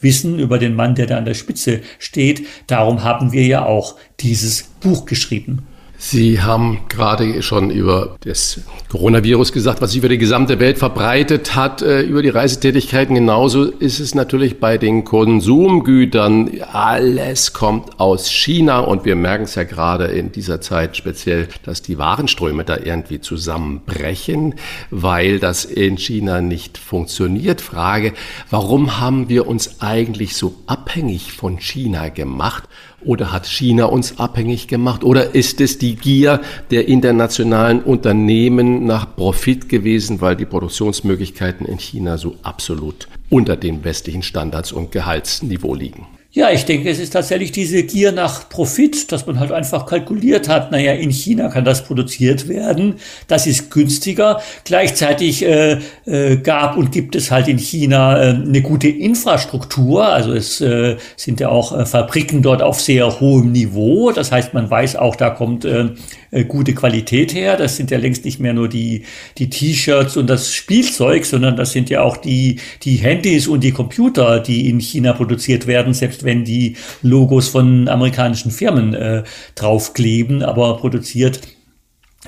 wissen, über den Mann, der da an der Spitze steht. Darum haben wir ja auch dieses Buch geschrieben. Sie haben gerade schon über das Coronavirus gesagt, was sich über die gesamte Welt verbreitet hat, äh, über die Reisetätigkeiten. Genauso ist es natürlich bei den Konsumgütern. Alles kommt aus China und wir merken es ja gerade in dieser Zeit speziell, dass die Warenströme da irgendwie zusammenbrechen, weil das in China nicht funktioniert. Frage, warum haben wir uns eigentlich so abhängig von China gemacht? Oder hat China uns abhängig gemacht? Oder ist es die Gier der internationalen Unternehmen nach Profit gewesen, weil die Produktionsmöglichkeiten in China so absolut unter den westlichen Standards und Gehaltsniveau liegen? Ja, ich denke, es ist tatsächlich diese Gier nach Profit, dass man halt einfach kalkuliert hat, naja, in China kann das produziert werden, das ist günstiger. Gleichzeitig äh, äh, gab und gibt es halt in China äh, eine gute Infrastruktur, also es äh, sind ja auch äh, Fabriken dort auf sehr hohem Niveau, das heißt, man weiß auch, da kommt äh, äh, gute Qualität her. Das sind ja längst nicht mehr nur die, die T-Shirts und das Spielzeug, sondern das sind ja auch die, die Handys und die Computer, die in China produziert werden, selbst wenn die Logos von amerikanischen Firmen äh, draufkleben, aber produziert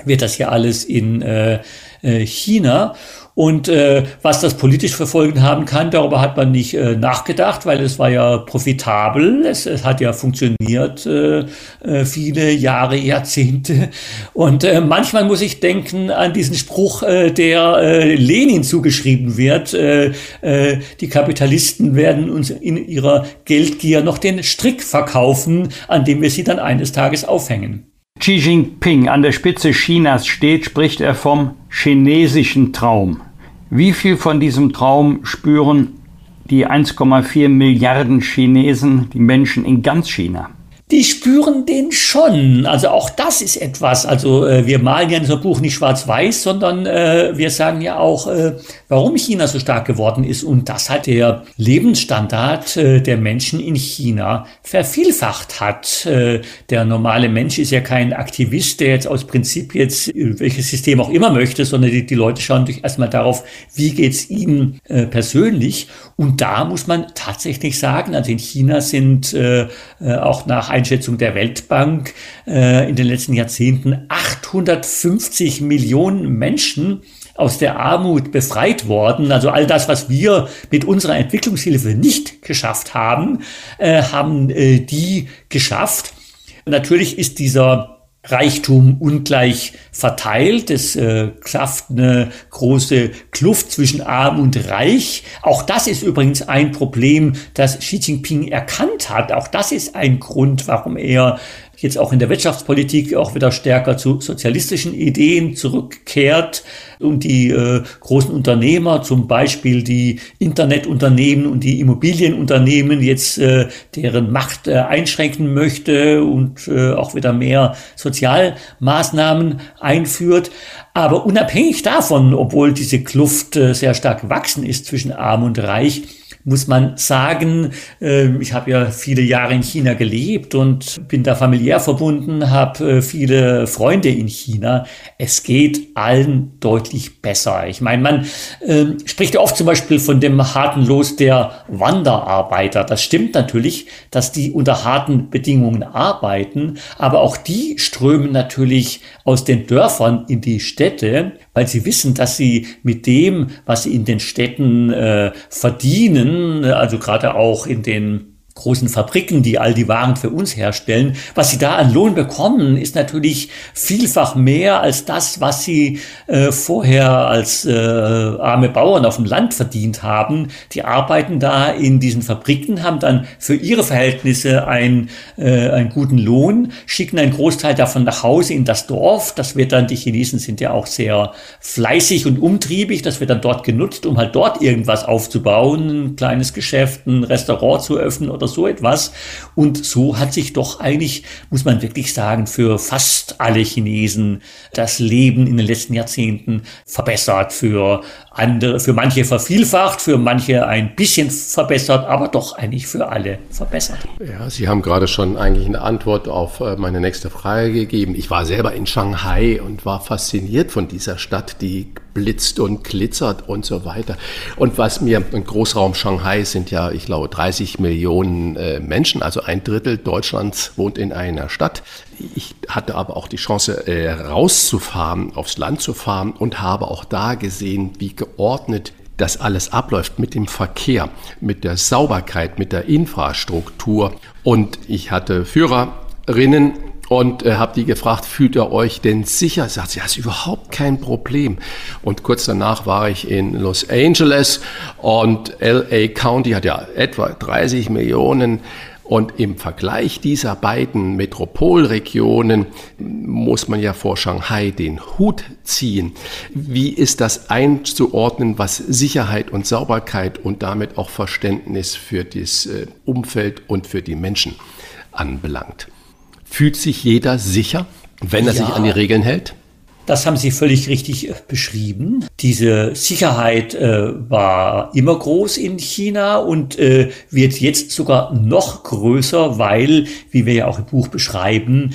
wird das ja alles in äh, äh China. Und äh, was das politisch verfolgen haben kann, darüber hat man nicht äh, nachgedacht, weil es war ja profitabel, es, es hat ja funktioniert äh, äh, viele Jahre, Jahrzehnte. Und äh, manchmal muss ich denken an diesen Spruch, äh, der äh, Lenin zugeschrieben wird, äh, äh, die Kapitalisten werden uns in ihrer Geldgier noch den Strick verkaufen, an dem wir sie dann eines Tages aufhängen. Xi Jinping an der Spitze Chinas steht, spricht er vom chinesischen Traum. Wie viel von diesem Traum spüren die 1,4 Milliarden Chinesen, die Menschen in ganz China? Die spüren den schon. Also auch das ist etwas. Also äh, wir malen ja in unserem Buch nicht schwarz-weiß, sondern äh, wir sagen ja auch, äh, warum China so stark geworden ist. Und das hat der Lebensstandard äh, der Menschen in China vervielfacht hat. Äh, der normale Mensch ist ja kein Aktivist, der jetzt aus Prinzip jetzt welches System auch immer möchte, sondern die, die Leute schauen durch erstmal darauf, wie geht's ihnen äh, persönlich. Und da muss man tatsächlich sagen, also in China sind auch nach Einschätzung der Weltbank äh, in den letzten Jahrzehnten 850 Millionen Menschen aus der Armut befreit worden. Also all das, was wir mit unserer Entwicklungshilfe nicht geschafft haben, äh, haben äh, die geschafft. Natürlich ist dieser Reichtum ungleich verteilt. Es äh, klafft eine große Kluft zwischen arm und reich. Auch das ist übrigens ein Problem, das Xi Jinping erkannt hat. Auch das ist ein Grund, warum er jetzt auch in der Wirtschaftspolitik auch wieder stärker zu sozialistischen Ideen zurückkehrt und die äh, großen Unternehmer, zum Beispiel die Internetunternehmen und die Immobilienunternehmen, jetzt äh, deren Macht äh, einschränken möchte und äh, auch wieder mehr Sozialmaßnahmen einführt. Aber unabhängig davon, obwohl diese Kluft äh, sehr stark gewachsen ist zwischen Arm und Reich, muss man sagen, ähm, ich habe ja viele Jahre in China gelebt und bin da familiär verbunden, habe äh, viele Freunde in China. Es geht allen deutlich besser. Ich meine, man ähm, spricht ja oft zum Beispiel von dem harten Los der Wanderarbeiter. Das stimmt natürlich, dass die unter harten Bedingungen arbeiten, aber auch die strömen natürlich aus den Dörfern in die Städte, weil sie wissen, dass sie mit dem, was sie in den Städten äh, verdienen, also gerade auch in den großen Fabriken, die all die Waren für uns herstellen. Was sie da an Lohn bekommen, ist natürlich vielfach mehr als das, was sie äh, vorher als äh, arme Bauern auf dem Land verdient haben. Die arbeiten da in diesen Fabriken, haben dann für ihre Verhältnisse ein, äh, einen guten Lohn, schicken einen Großteil davon nach Hause in das Dorf. Das wird dann, die Chinesen sind ja auch sehr fleißig und umtriebig, das wird dann dort genutzt, um halt dort irgendwas aufzubauen, ein kleines Geschäft, ein Restaurant zu öffnen oder so etwas. Und so hat sich doch eigentlich, muss man wirklich sagen, für fast alle Chinesen das Leben in den letzten Jahrzehnten verbessert. Für andere, für manche vervielfacht, für manche ein bisschen verbessert, aber doch eigentlich für alle verbessert. Ja, Sie haben gerade schon eigentlich eine Antwort auf äh, meine nächste Frage gegeben. Ich war selber in Shanghai und war fasziniert von dieser Stadt, die blitzt und glitzert und so weiter. Und was mir, ein Großraum Shanghai sind ja, ich glaube, 30 Millionen äh, Menschen, also ein Drittel Deutschlands wohnt in einer Stadt. Ich hatte aber auch die Chance, äh, rauszufahren, aufs Land zu fahren und habe auch da gesehen, wie geordnet das alles abläuft mit dem Verkehr, mit der Sauberkeit, mit der Infrastruktur. Und ich hatte Führerinnen und äh, habe die gefragt, fühlt ihr euch denn sicher? Sagt sie, ja, ist überhaupt kein Problem. Und kurz danach war ich in Los Angeles und LA County hat ja etwa 30 Millionen und im Vergleich dieser beiden Metropolregionen muss man ja vor Shanghai den Hut ziehen. Wie ist das einzuordnen, was Sicherheit und Sauberkeit und damit auch Verständnis für das äh, Umfeld und für die Menschen anbelangt? Fühlt sich jeder sicher, wenn er ja. sich an die Regeln hält? Das haben Sie völlig richtig äh, beschrieben. Diese Sicherheit äh, war immer groß in China und äh, wird jetzt sogar noch größer, weil, wie wir ja auch im Buch beschreiben,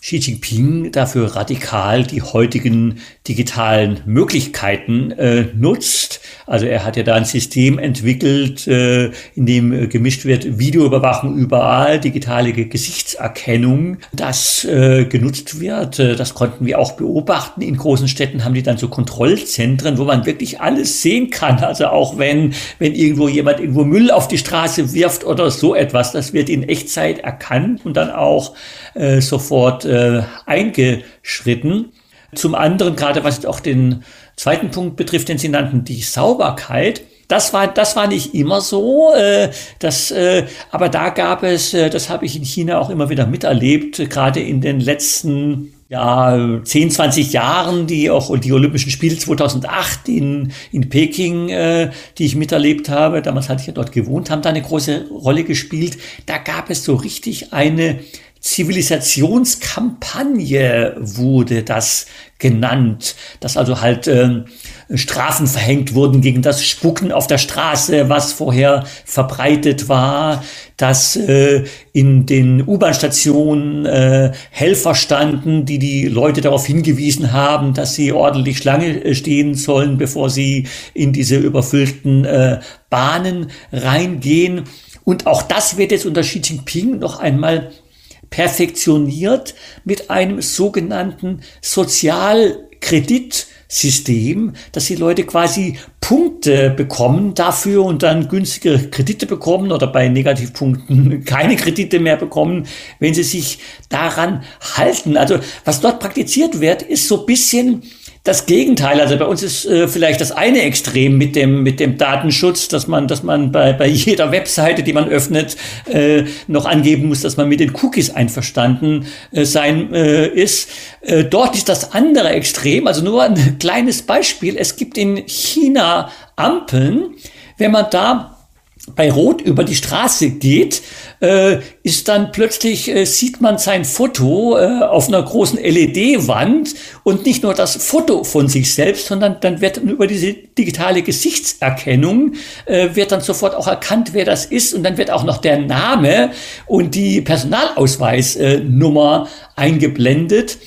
Xi Jinping dafür radikal die heutigen digitalen Möglichkeiten äh, nutzt. Also er hat ja da ein System entwickelt, äh, in dem äh, gemischt wird Videoüberwachung überall, digitale Gesichtserkennung, das äh, genutzt wird. Das konnten wir auch beobachten. In großen Städten haben die dann so Kontrollzentren, wo man wirklich alles sehen kann. Also auch wenn, wenn irgendwo jemand irgendwo Müll auf die Straße wirft oder so etwas, das wird in Echtzeit erkannt und dann auch sofort eingeschritten. Zum anderen, gerade was auch den zweiten Punkt betrifft, den Sie nannten, die Sauberkeit. Das war, das war nicht immer so. Äh, das, äh, aber da gab es, äh, das habe ich in China auch immer wieder miterlebt, gerade in den letzten ja, 10, 20 Jahren, die auch die Olympischen Spiele 2008 in, in Peking, äh, die ich miterlebt habe, damals hatte ich ja dort gewohnt, haben da eine große Rolle gespielt. Da gab es so richtig eine Zivilisationskampagne wurde das genannt, dass also halt äh, Strafen verhängt wurden gegen das Spucken auf der Straße, was vorher verbreitet war, dass äh, in den U-Bahn-Stationen äh, Helfer standen, die die Leute darauf hingewiesen haben, dass sie ordentlich Schlange äh, stehen sollen, bevor sie in diese überfüllten äh, Bahnen reingehen. Und auch das wird jetzt unter Xi Jinping noch einmal perfektioniert mit einem sogenannten Sozialkreditsystem, dass die Leute quasi Punkte bekommen dafür und dann günstige Kredite bekommen oder bei Negativpunkten keine Kredite mehr bekommen, wenn sie sich daran halten. Also was dort praktiziert wird, ist so bisschen das Gegenteil. Also bei uns ist äh, vielleicht das eine Extrem mit dem, mit dem Datenschutz, dass man, dass man bei, bei jeder Webseite, die man öffnet, äh, noch angeben muss, dass man mit den Cookies einverstanden äh, sein äh, ist. Äh, dort ist das andere Extrem. Also nur ein kleines Beispiel. Es gibt in China Ampeln. Wenn man da bei Rot über die Straße geht, äh, ist dann plötzlich, äh, sieht man sein Foto äh, auf einer großen LED-Wand und nicht nur das Foto von sich selbst, sondern dann wird über diese digitale Gesichtserkennung, äh, wird dann sofort auch erkannt, wer das ist und dann wird auch noch der Name und die Personalausweisnummer eingeblendet.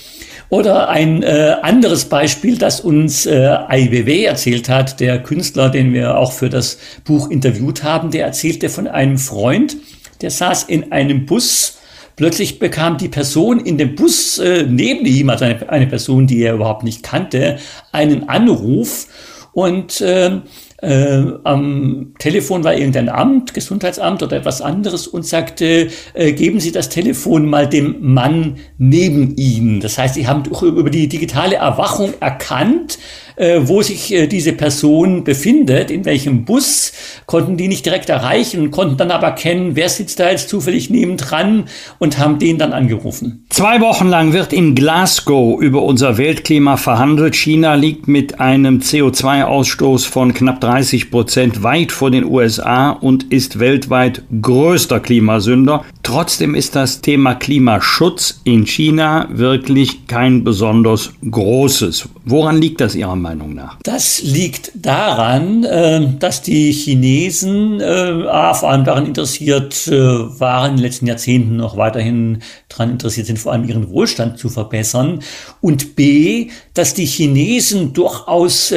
Oder ein äh, anderes Beispiel, das uns äh, IWW erzählt hat, der Künstler, den wir auch für das Buch interviewt haben, der erzählte von einem Freund, der saß in einem Bus. Plötzlich bekam die Person in dem Bus äh, neben ihm, also eine, eine Person, die er überhaupt nicht kannte, einen Anruf und äh, äh, am Telefon war irgendein Amt, Gesundheitsamt oder etwas anderes und sagte, äh, geben Sie das Telefon mal dem Mann neben Ihnen. Das heißt, Sie haben über die digitale Erwachung erkannt, äh, wo sich äh, diese Person befindet, in welchem Bus, konnten die nicht direkt erreichen, konnten dann aber kennen, wer sitzt da jetzt zufällig nebendran und haben den dann angerufen. Zwei Wochen lang wird in Glasgow über unser Weltklima verhandelt. China liegt mit einem CO2-Ausstoß von knapp 30 Prozent weit vor den USA und ist weltweit größter Klimasünder. Trotzdem ist das Thema Klimaschutz in China wirklich kein besonders großes. Woran liegt das Ihrer Meinung nach? Das liegt daran, äh, dass die Chinesen äh, vor allem daran interessiert äh, waren, in den letzten Jahrzehnten noch weiterhin daran interessiert sind, vor allem ihren Wohlstand zu verbessern. Und B, dass die Chinesen durchaus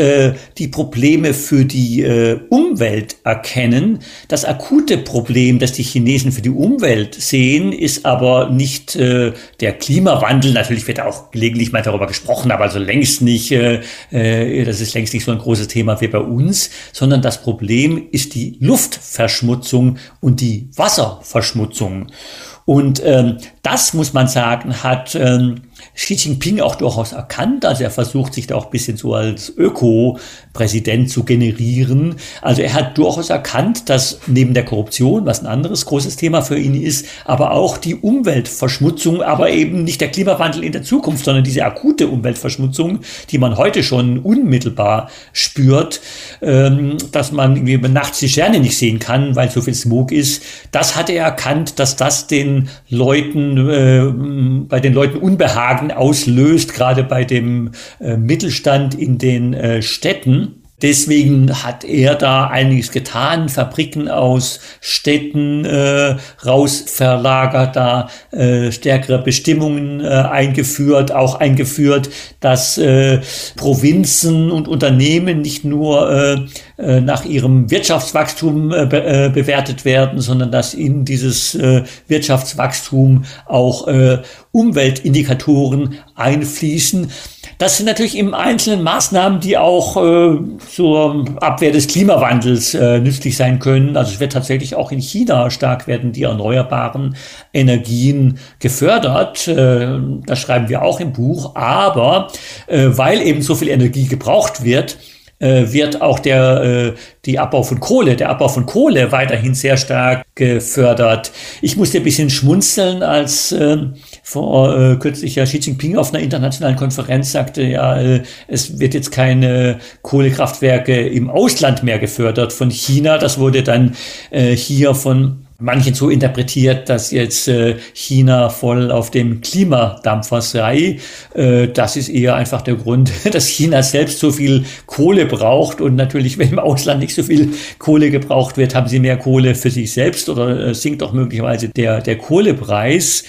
die Probleme für die Umwelt erkennen. Das akute Problem, das die Chinesen für die Umwelt sehen, ist aber nicht der Klimawandel. Natürlich wird auch gelegentlich mal darüber gesprochen, aber also längst nicht äh, das ist längst nicht so ein großes Thema wie bei uns, sondern das Problem ist die Luftverschmutzung und die Wasserverschmutzung. Und ähm, das, muss man sagen, hat ähm, Xi Jinping auch durchaus erkannt. Also er versucht sich da auch ein bisschen so als Öko-Präsident zu generieren. Also er hat durchaus erkannt, dass neben der Korruption, was ein anderes großes Thema für ihn ist, aber auch die Umweltverschmutzung, aber eben nicht der Klimawandel in der Zukunft, sondern diese akute Umweltverschmutzung, die man heute schon unmittelbar spürt, ähm, dass man irgendwie nachts die Sterne nicht sehen kann, weil so viel Smog ist. Das hat er erkannt, dass das den Leuten, äh, bei den Leuten Unbehagen Fragen auslöst, gerade bei dem äh, Mittelstand in den äh, Städten. Deswegen hat er da einiges getan, Fabriken aus Städten äh, raus verlagert, da äh, stärkere Bestimmungen äh, eingeführt, auch eingeführt, dass äh, Provinzen und Unternehmen nicht nur äh, äh nach ihrem Wirtschaftswachstum äh, be äh, bewertet werden, sondern dass in dieses äh, Wirtschaftswachstum auch äh, Umweltindikatoren einfließen. Das sind natürlich im Einzelnen Maßnahmen, die auch äh, zur Abwehr des Klimawandels äh, nützlich sein können. Also es wird tatsächlich auch in China stark werden die erneuerbaren Energien gefördert. Äh, das schreiben wir auch im Buch. Aber äh, weil eben so viel Energie gebraucht wird, äh, wird auch der, äh, die Abbau von Kohle, der Abbau von Kohle weiterhin sehr stark gefördert. Ich musste ein bisschen schmunzeln, als äh, vor äh, kürzlich ja Xi Jinping auf einer internationalen Konferenz sagte, ja, äh, es wird jetzt keine Kohlekraftwerke im Ausland mehr gefördert von China. Das wurde dann äh, hier von manchen so interpretiert, dass jetzt äh, China voll auf dem Klimadampfer sei. Äh, das ist eher einfach der Grund, dass China selbst so viel Kohle braucht und natürlich, wenn im Ausland nicht so viel Kohle gebraucht wird, haben sie mehr Kohle für sich selbst oder äh, sinkt auch möglicherweise der, der Kohlepreis.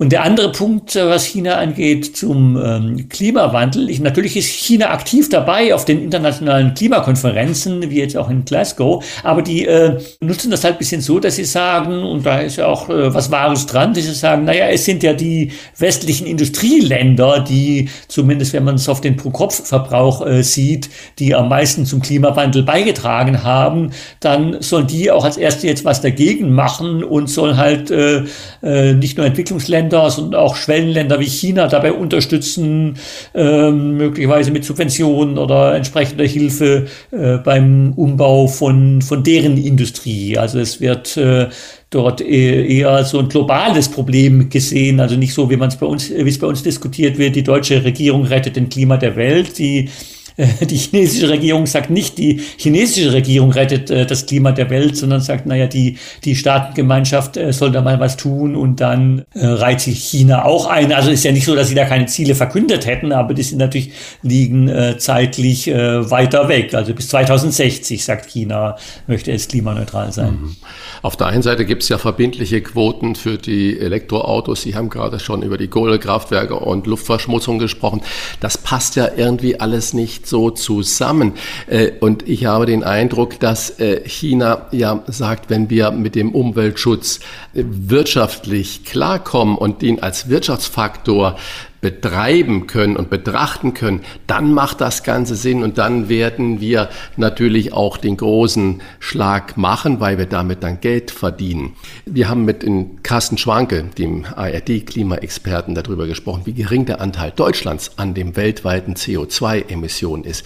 Und der andere Punkt, äh, was China angeht, zum ähm, Klimawandel. Ich, natürlich ist China aktiv dabei auf den internationalen Klimakonferenzen, wie jetzt auch in Glasgow. Aber die äh, nutzen das halt ein bisschen so, dass sie sagen, und da ist ja auch äh, was Wahres dran, dass sie sagen, naja, es sind ja die westlichen Industrieländer, die zumindest, wenn man es auf den Pro-Kopf-Verbrauch äh, sieht, die am meisten zum Klimawandel beigetragen haben, dann sollen die auch als Erste jetzt was dagegen machen und sollen halt äh, äh, nicht nur Entwicklungsländer, Länder und auch Schwellenländer wie China dabei unterstützen, äh, möglicherweise mit Subventionen oder entsprechender Hilfe äh, beim Umbau von, von deren Industrie. Also es wird äh, dort eher so ein globales Problem gesehen, also nicht so, wie man es bei uns, wie es bei uns diskutiert wird, die deutsche Regierung rettet den Klima der Welt, die die chinesische Regierung sagt nicht, die chinesische Regierung rettet äh, das Klima der Welt, sondern sagt, naja, die, die Staatengemeinschaft äh, soll da mal was tun und dann äh, reiht sich China auch ein. Also ist ja nicht so, dass sie da keine Ziele verkündet hätten, aber die sind natürlich liegen äh, zeitlich äh, weiter weg. Also bis 2060, sagt China, möchte es klimaneutral sein. Mhm. Auf der einen Seite gibt es ja verbindliche Quoten für die Elektroautos. Sie haben gerade schon über die Kohlekraftwerke und Luftverschmutzung gesprochen. Das passt ja irgendwie alles nicht so zusammen. Äh, und ich habe den Eindruck, dass äh, China ja sagt, wenn wir mit dem Umweltschutz äh, wirtschaftlich klarkommen und ihn als Wirtschaftsfaktor betreiben können und betrachten können, dann macht das Ganze Sinn und dann werden wir natürlich auch den großen Schlag machen, weil wir damit dann Geld verdienen. Wir haben mit Carsten Schwanke, dem ARD-Klimaexperten, darüber gesprochen, wie gering der Anteil Deutschlands an dem weltweiten CO2-Emissionen ist.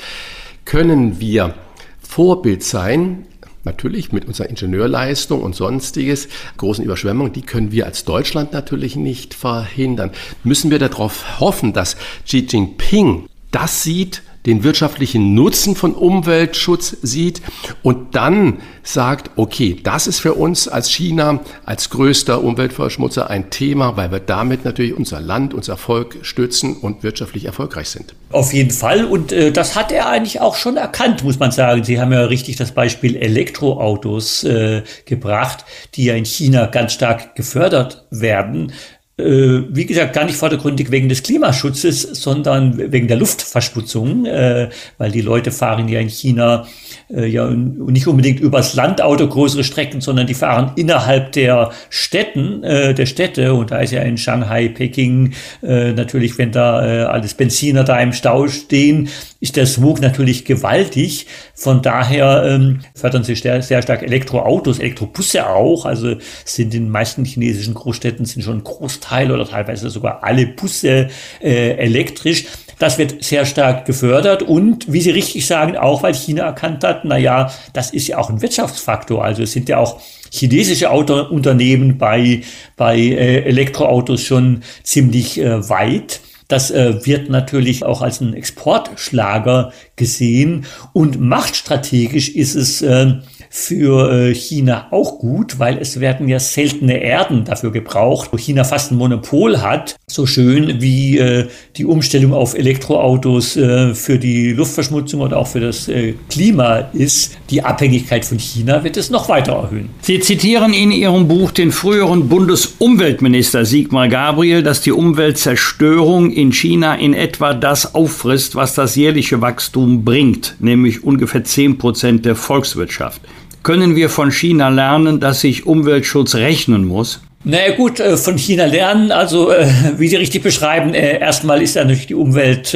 Können wir Vorbild sein Natürlich mit unserer Ingenieurleistung und sonstiges, großen Überschwemmungen, die können wir als Deutschland natürlich nicht verhindern. Müssen wir darauf hoffen, dass Xi Jinping das sieht, den wirtschaftlichen Nutzen von Umweltschutz sieht und dann sagt, okay, das ist für uns als China, als größter Umweltverschmutzer ein Thema, weil wir damit natürlich unser Land, unser Volk stützen und wirtschaftlich erfolgreich sind. Auf jeden Fall. Und äh, das hat er eigentlich auch schon erkannt, muss man sagen. Sie haben ja richtig das Beispiel Elektroautos äh, gebracht, die ja in China ganz stark gefördert werden. Äh, wie gesagt, gar nicht vordergründig wegen des Klimaschutzes, sondern wegen der Luftverschmutzung, äh, weil die Leute fahren ja in China äh, ja nicht unbedingt übers Landauto größere Strecken, sondern die fahren innerhalb der Städten, äh, der Städte und da ist ja in Shanghai, Peking äh, natürlich, wenn da äh, alles Benziner da im Stau stehen, ist der Smog natürlich gewaltig. Von daher ähm, fördern sie sehr, sehr stark Elektroautos, Elektrobusse auch. Also sind in den meisten chinesischen Großstädten sind schon ein Großteil oder teilweise sogar alle Busse äh, elektrisch. Das wird sehr stark gefördert und, wie Sie richtig sagen, auch weil China erkannt hat, na ja, das ist ja auch ein Wirtschaftsfaktor. Also es sind ja auch chinesische Autounternehmen bei, bei äh, Elektroautos schon ziemlich äh, weit. Das äh, wird natürlich auch als ein Exportschlager gesehen und machtstrategisch ist es äh, für äh, China auch gut, weil es werden ja seltene Erden dafür gebraucht, wo China fast ein Monopol hat. So schön wie äh, die Umstellung auf Elektroautos äh, für die Luftverschmutzung oder auch für das Klima ist, die Abhängigkeit von China wird es noch weiter erhöhen. Sie zitieren in Ihrem Buch den früheren Bundesumweltminister Sigmar Gabriel, dass die Umweltzerstörung in China in etwa das auffrisst, was das jährliche Wachstum bringt, nämlich ungefähr 10 Prozent der Volkswirtschaft. Können wir von China lernen, dass sich Umweltschutz rechnen muss? Naja gut, äh, von China lernen, also äh, wie Sie richtig beschreiben, äh, erstmal ist ja natürlich die Umwelt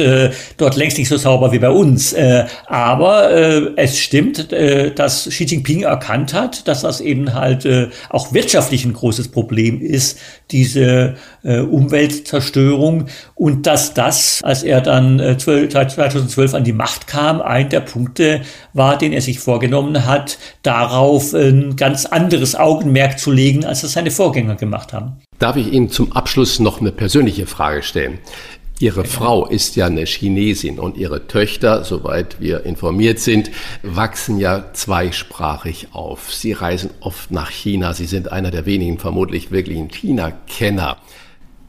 dort längst nicht so sauber wie bei uns. Aber es stimmt, dass Xi Jinping erkannt hat, dass das eben halt auch wirtschaftlich ein großes Problem ist, diese Umweltzerstörung und dass das, als er dann 2012 an die Macht kam, ein der Punkte war, den er sich vorgenommen hat, darauf ein ganz anderes Augenmerk zu legen, als das seine Vorgänger gemacht haben. Darf ich Ihnen zum Abschluss noch eine persönliche Frage stellen? Ihre Frau ist ja eine Chinesin und ihre Töchter, soweit wir informiert sind, wachsen ja zweisprachig auf. Sie reisen oft nach China. Sie sind einer der wenigen vermutlich wirklichen China-Kenner.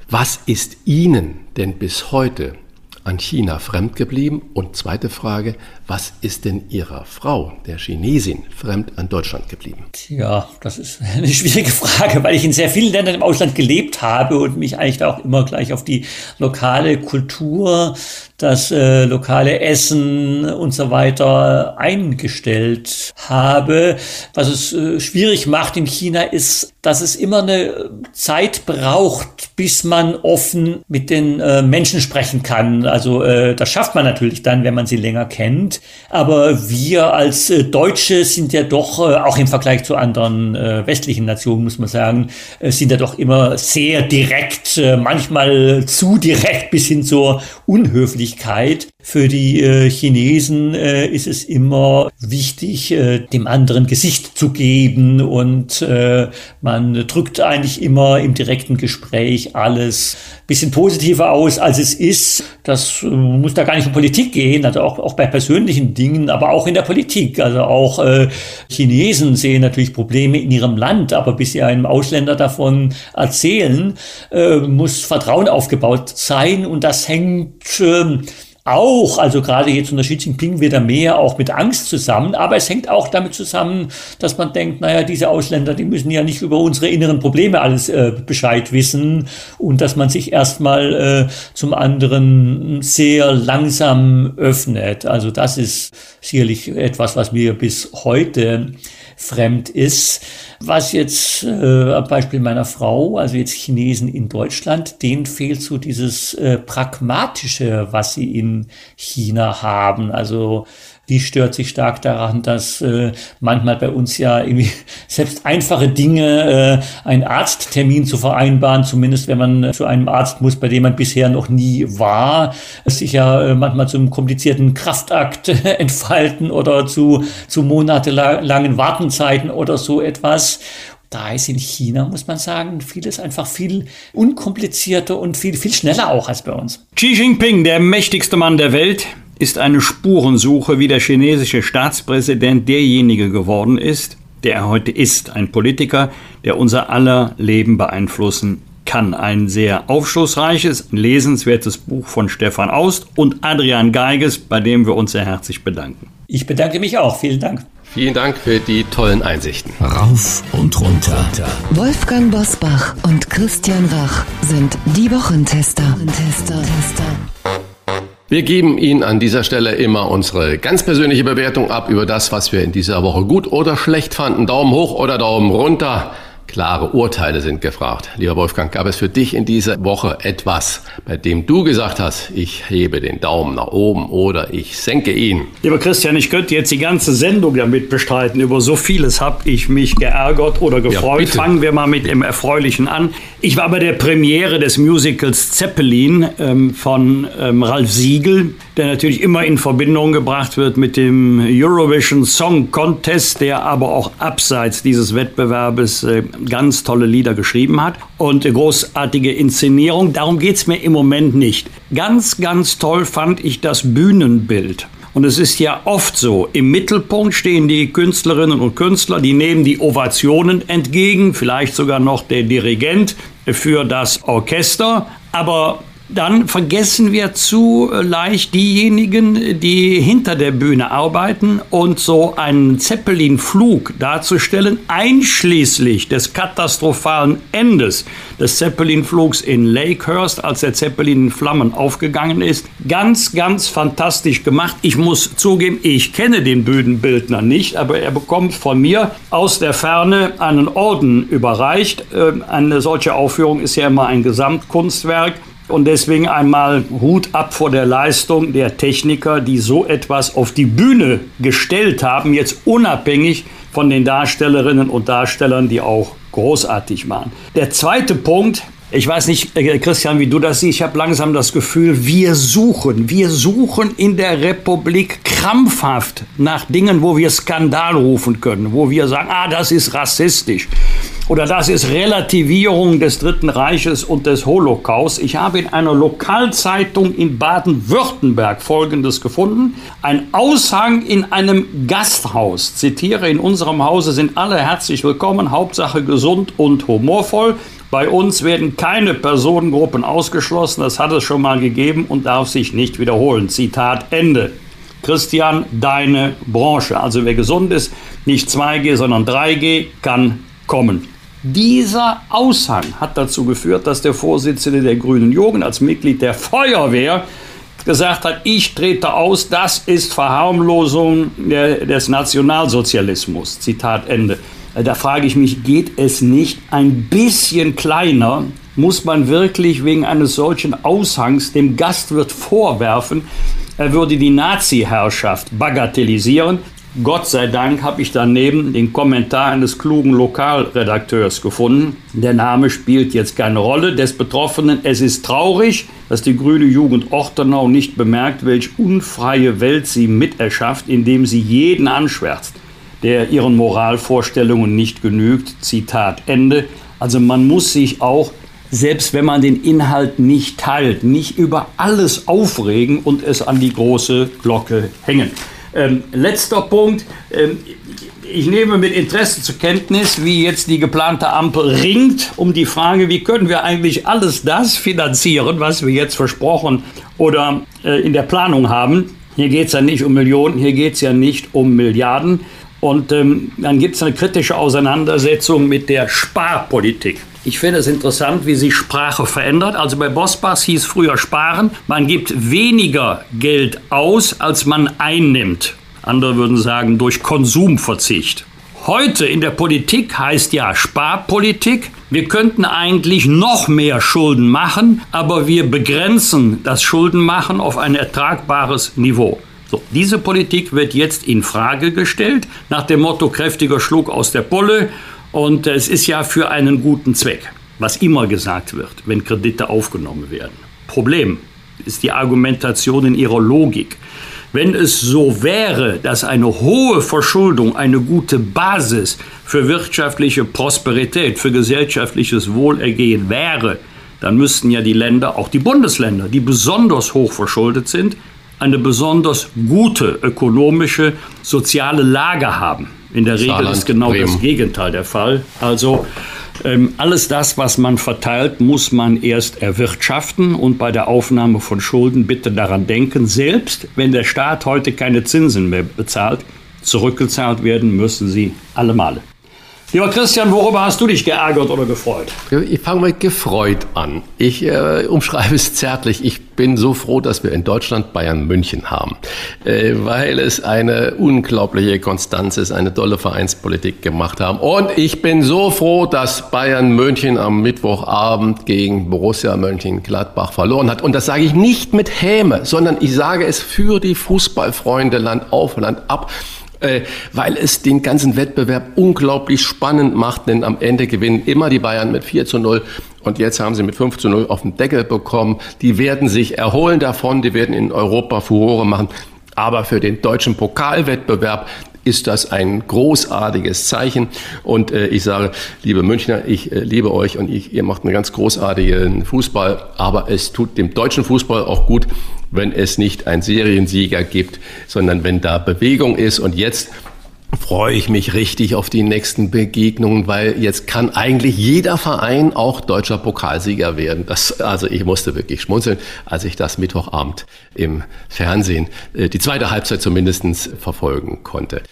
Was ist Ihnen denn bis heute an China fremd geblieben? Und zweite Frage, was ist denn Ihrer Frau, der Chinesin, fremd an Deutschland geblieben? Ja, das ist eine schwierige Frage, weil ich in sehr vielen Ländern im Ausland gelebt habe und mich eigentlich da auch immer gleich auf die lokale Kultur, das äh, lokale Essen und so weiter eingestellt habe. Was es äh, schwierig macht in China ist, dass es immer eine Zeit braucht, bis man offen mit den äh, Menschen sprechen kann. Also äh, das schafft man natürlich dann, wenn man sie länger kennt. Aber wir als äh, Deutsche sind ja doch, äh, auch im Vergleich zu anderen äh, westlichen Nationen, muss man sagen, sind ja doch immer sehr direkt, manchmal zu direkt bis hin zur Unhöflichkeit. Für die äh, Chinesen äh, ist es immer wichtig, äh, dem anderen Gesicht zu geben und äh, man drückt eigentlich immer im direkten Gespräch alles bisschen positiver aus, als es ist. Das äh, muss da gar nicht um Politik gehen, also auch, auch bei persönlichen Dingen, aber auch in der Politik. Also auch äh, Chinesen sehen natürlich Probleme in ihrem Land, aber bis sie einem Ausländer davon erzählen, äh, muss Vertrauen aufgebaut sein und das hängt äh, auch, also gerade jetzt unter Xi Jinping wieder mehr auch mit Angst zusammen, aber es hängt auch damit zusammen, dass man denkt, naja, diese Ausländer, die müssen ja nicht über unsere inneren Probleme alles äh, Bescheid wissen und dass man sich erstmal äh, zum anderen sehr langsam öffnet. Also das ist sicherlich etwas, was mir bis heute fremd ist. Was jetzt äh, am Beispiel meiner Frau, also jetzt Chinesen in Deutschland, denen fehlt so dieses äh, Pragmatische, was sie in China haben. Also die stört sich stark daran, dass äh, manchmal bei uns ja irgendwie selbst einfache Dinge, äh, einen Arzttermin zu vereinbaren, zumindest wenn man zu einem Arzt muss, bei dem man bisher noch nie war, sich ja äh, manchmal zum komplizierten Kraftakt entfalten oder zu, zu monatelangen Wartenzeiten oder so etwas. Da ist in China, muss man sagen, vieles einfach viel unkomplizierter und viel, viel schneller auch als bei uns. Xi Jinping, der mächtigste Mann der Welt, ist eine Spurensuche, wie der chinesische Staatspräsident derjenige geworden ist, der er heute ist. Ein Politiker, der unser aller Leben beeinflussen kann. Ein sehr aufschlussreiches, lesenswertes Buch von Stefan Aust und Adrian Geiges, bei dem wir uns sehr herzlich bedanken. Ich bedanke mich auch. Vielen Dank. Vielen Dank für die tollen Einsichten. Rauf und runter. Wolfgang Bosbach und Christian Rach sind die Wochentester. Wochentester. Wir geben Ihnen an dieser Stelle immer unsere ganz persönliche Bewertung ab über das, was wir in dieser Woche gut oder schlecht fanden. Daumen hoch oder Daumen runter. Klare Urteile sind gefragt. Lieber Wolfgang, gab es für dich in dieser Woche etwas, bei dem du gesagt hast, ich hebe den Daumen nach oben oder ich senke ihn? Lieber Christian, ich könnte jetzt die ganze Sendung damit bestreiten. Über so vieles habe ich mich geärgert oder gefreut. Ja, Fangen wir mal mit dem Erfreulichen an. Ich war bei der Premiere des Musicals Zeppelin ähm, von ähm, Ralf Siegel, der natürlich immer in Verbindung gebracht wird mit dem Eurovision Song Contest, der aber auch abseits dieses Wettbewerbes äh, ganz tolle Lieder geschrieben hat und großartige Inszenierung. Darum geht es mir im Moment nicht. Ganz, ganz toll fand ich das Bühnenbild. Und es ist ja oft so, im Mittelpunkt stehen die Künstlerinnen und Künstler, die nehmen die Ovationen entgegen, vielleicht sogar noch der Dirigent für das Orchester. Aber dann vergessen wir zu leicht diejenigen, die hinter der Bühne arbeiten und so einen Zeppelin-Flug darzustellen, einschließlich des katastrophalen Endes des Zeppelin-Flugs in Lakehurst, als der Zeppelin in Flammen aufgegangen ist. Ganz, ganz fantastisch gemacht. Ich muss zugeben, ich kenne den Bühnenbildner nicht, aber er bekommt von mir aus der Ferne einen Orden überreicht. Ähm, eine solche Aufführung ist ja immer ein Gesamtkunstwerk. Und deswegen einmal Hut ab vor der Leistung der Techniker, die so etwas auf die Bühne gestellt haben, jetzt unabhängig von den Darstellerinnen und Darstellern, die auch großartig waren. Der zweite Punkt, ich weiß nicht, äh, Christian, wie du das siehst. Ich habe langsam das Gefühl, wir suchen, wir suchen in der Republik krampfhaft nach Dingen, wo wir Skandal rufen können, wo wir sagen, ah, das ist rassistisch oder das ist Relativierung des Dritten Reiches und des Holocaust. Ich habe in einer Lokalzeitung in Baden-Württemberg Folgendes gefunden. Ein Aushang in einem Gasthaus. Zitiere, in unserem Hause sind alle herzlich willkommen, Hauptsache gesund und humorvoll. Bei uns werden keine Personengruppen ausgeschlossen, das hat es schon mal gegeben und darf sich nicht wiederholen. Zitat Ende. Christian, deine Branche. Also wer gesund ist, nicht 2G, sondern 3G, kann kommen. Dieser Aushang hat dazu geführt, dass der Vorsitzende der Grünen Jugend als Mitglied der Feuerwehr gesagt hat, ich trete aus, das ist Verharmlosung des Nationalsozialismus. Zitat Ende. Da frage ich mich, geht es nicht ein bisschen kleiner? Muss man wirklich wegen eines solchen Aushangs dem Gastwirt vorwerfen, er würde die Nazi-Herrschaft bagatellisieren? Gott sei Dank habe ich daneben den Kommentar eines klugen Lokalredakteurs gefunden. Der Name spielt jetzt keine Rolle des Betroffenen. Es ist traurig, dass die grüne Jugend Ortenau nicht bemerkt, welch unfreie Welt sie miterschafft, indem sie jeden anschwärzt, der ihren Moralvorstellungen nicht genügt. Zitat Ende. Also man muss sich auch selbst wenn man den Inhalt nicht teilt, nicht über alles aufregen und es an die große Glocke hängen. Ähm, letzter Punkt. Ähm, ich nehme mit Interesse zur Kenntnis, wie jetzt die geplante Ampel ringt um die Frage, wie können wir eigentlich alles das finanzieren, was wir jetzt versprochen oder äh, in der Planung haben. Hier geht es ja nicht um Millionen, hier geht es ja nicht um Milliarden. Und ähm, dann gibt es eine kritische Auseinandersetzung mit der Sparpolitik. Ich finde es interessant, wie sich Sprache verändert. Also bei Bossbass hieß früher sparen. Man gibt weniger Geld aus, als man einnimmt. Andere würden sagen, durch Konsumverzicht. Heute in der Politik heißt ja Sparpolitik. Wir könnten eigentlich noch mehr Schulden machen, aber wir begrenzen das Schuldenmachen auf ein ertragbares Niveau. So, diese Politik wird jetzt in Frage gestellt, nach dem Motto kräftiger Schluck aus der Pulle. Und es ist ja für einen guten Zweck, was immer gesagt wird, wenn Kredite aufgenommen werden. Problem ist die Argumentation in ihrer Logik. Wenn es so wäre, dass eine hohe Verschuldung eine gute Basis für wirtschaftliche Prosperität, für gesellschaftliches Wohlergehen wäre, dann müssten ja die Länder, auch die Bundesländer, die besonders hoch verschuldet sind, eine besonders gute ökonomische, soziale Lage haben. In der Regel Saarland, ist genau Bremen. das Gegenteil der Fall. Also ähm, alles das, was man verteilt, muss man erst erwirtschaften und bei der Aufnahme von Schulden bitte daran denken, selbst wenn der Staat heute keine Zinsen mehr bezahlt, zurückgezahlt werden müssen sie alle Male. Lieber Christian, worüber hast du dich geärgert oder gefreut? Ich fange mit gefreut an. Ich äh, umschreibe es zärtlich. Ich bin so froh, dass wir in Deutschland Bayern München haben, äh, weil es eine unglaubliche Konstanz ist, eine tolle Vereinspolitik gemacht haben. Und ich bin so froh, dass Bayern München am Mittwochabend gegen Borussia Mönchengladbach verloren hat. Und das sage ich nicht mit Häme, sondern ich sage es für die Fußballfreunde Land auf, Land ab äh, weil es den ganzen Wettbewerb unglaublich spannend macht, denn am Ende gewinnen immer die Bayern mit 4 zu 0 und jetzt haben sie mit 5 zu 0 auf den Deckel bekommen. Die werden sich erholen davon, die werden in Europa Furore machen. Aber für den deutschen Pokalwettbewerb ist das ein großartiges Zeichen. Und äh, ich sage, liebe Münchner, ich äh, liebe euch und ich, ihr macht einen ganz großartigen Fußball. Aber es tut dem deutschen Fußball auch gut, wenn es nicht einen Seriensieger gibt, sondern wenn da Bewegung ist. Und jetzt freue ich mich richtig auf die nächsten Begegnungen, weil jetzt kann eigentlich jeder Verein auch deutscher Pokalsieger werden. Das, also ich musste wirklich schmunzeln, als ich das Mittwochabend im Fernsehen, äh, die zweite Halbzeit zumindestens verfolgen konnte.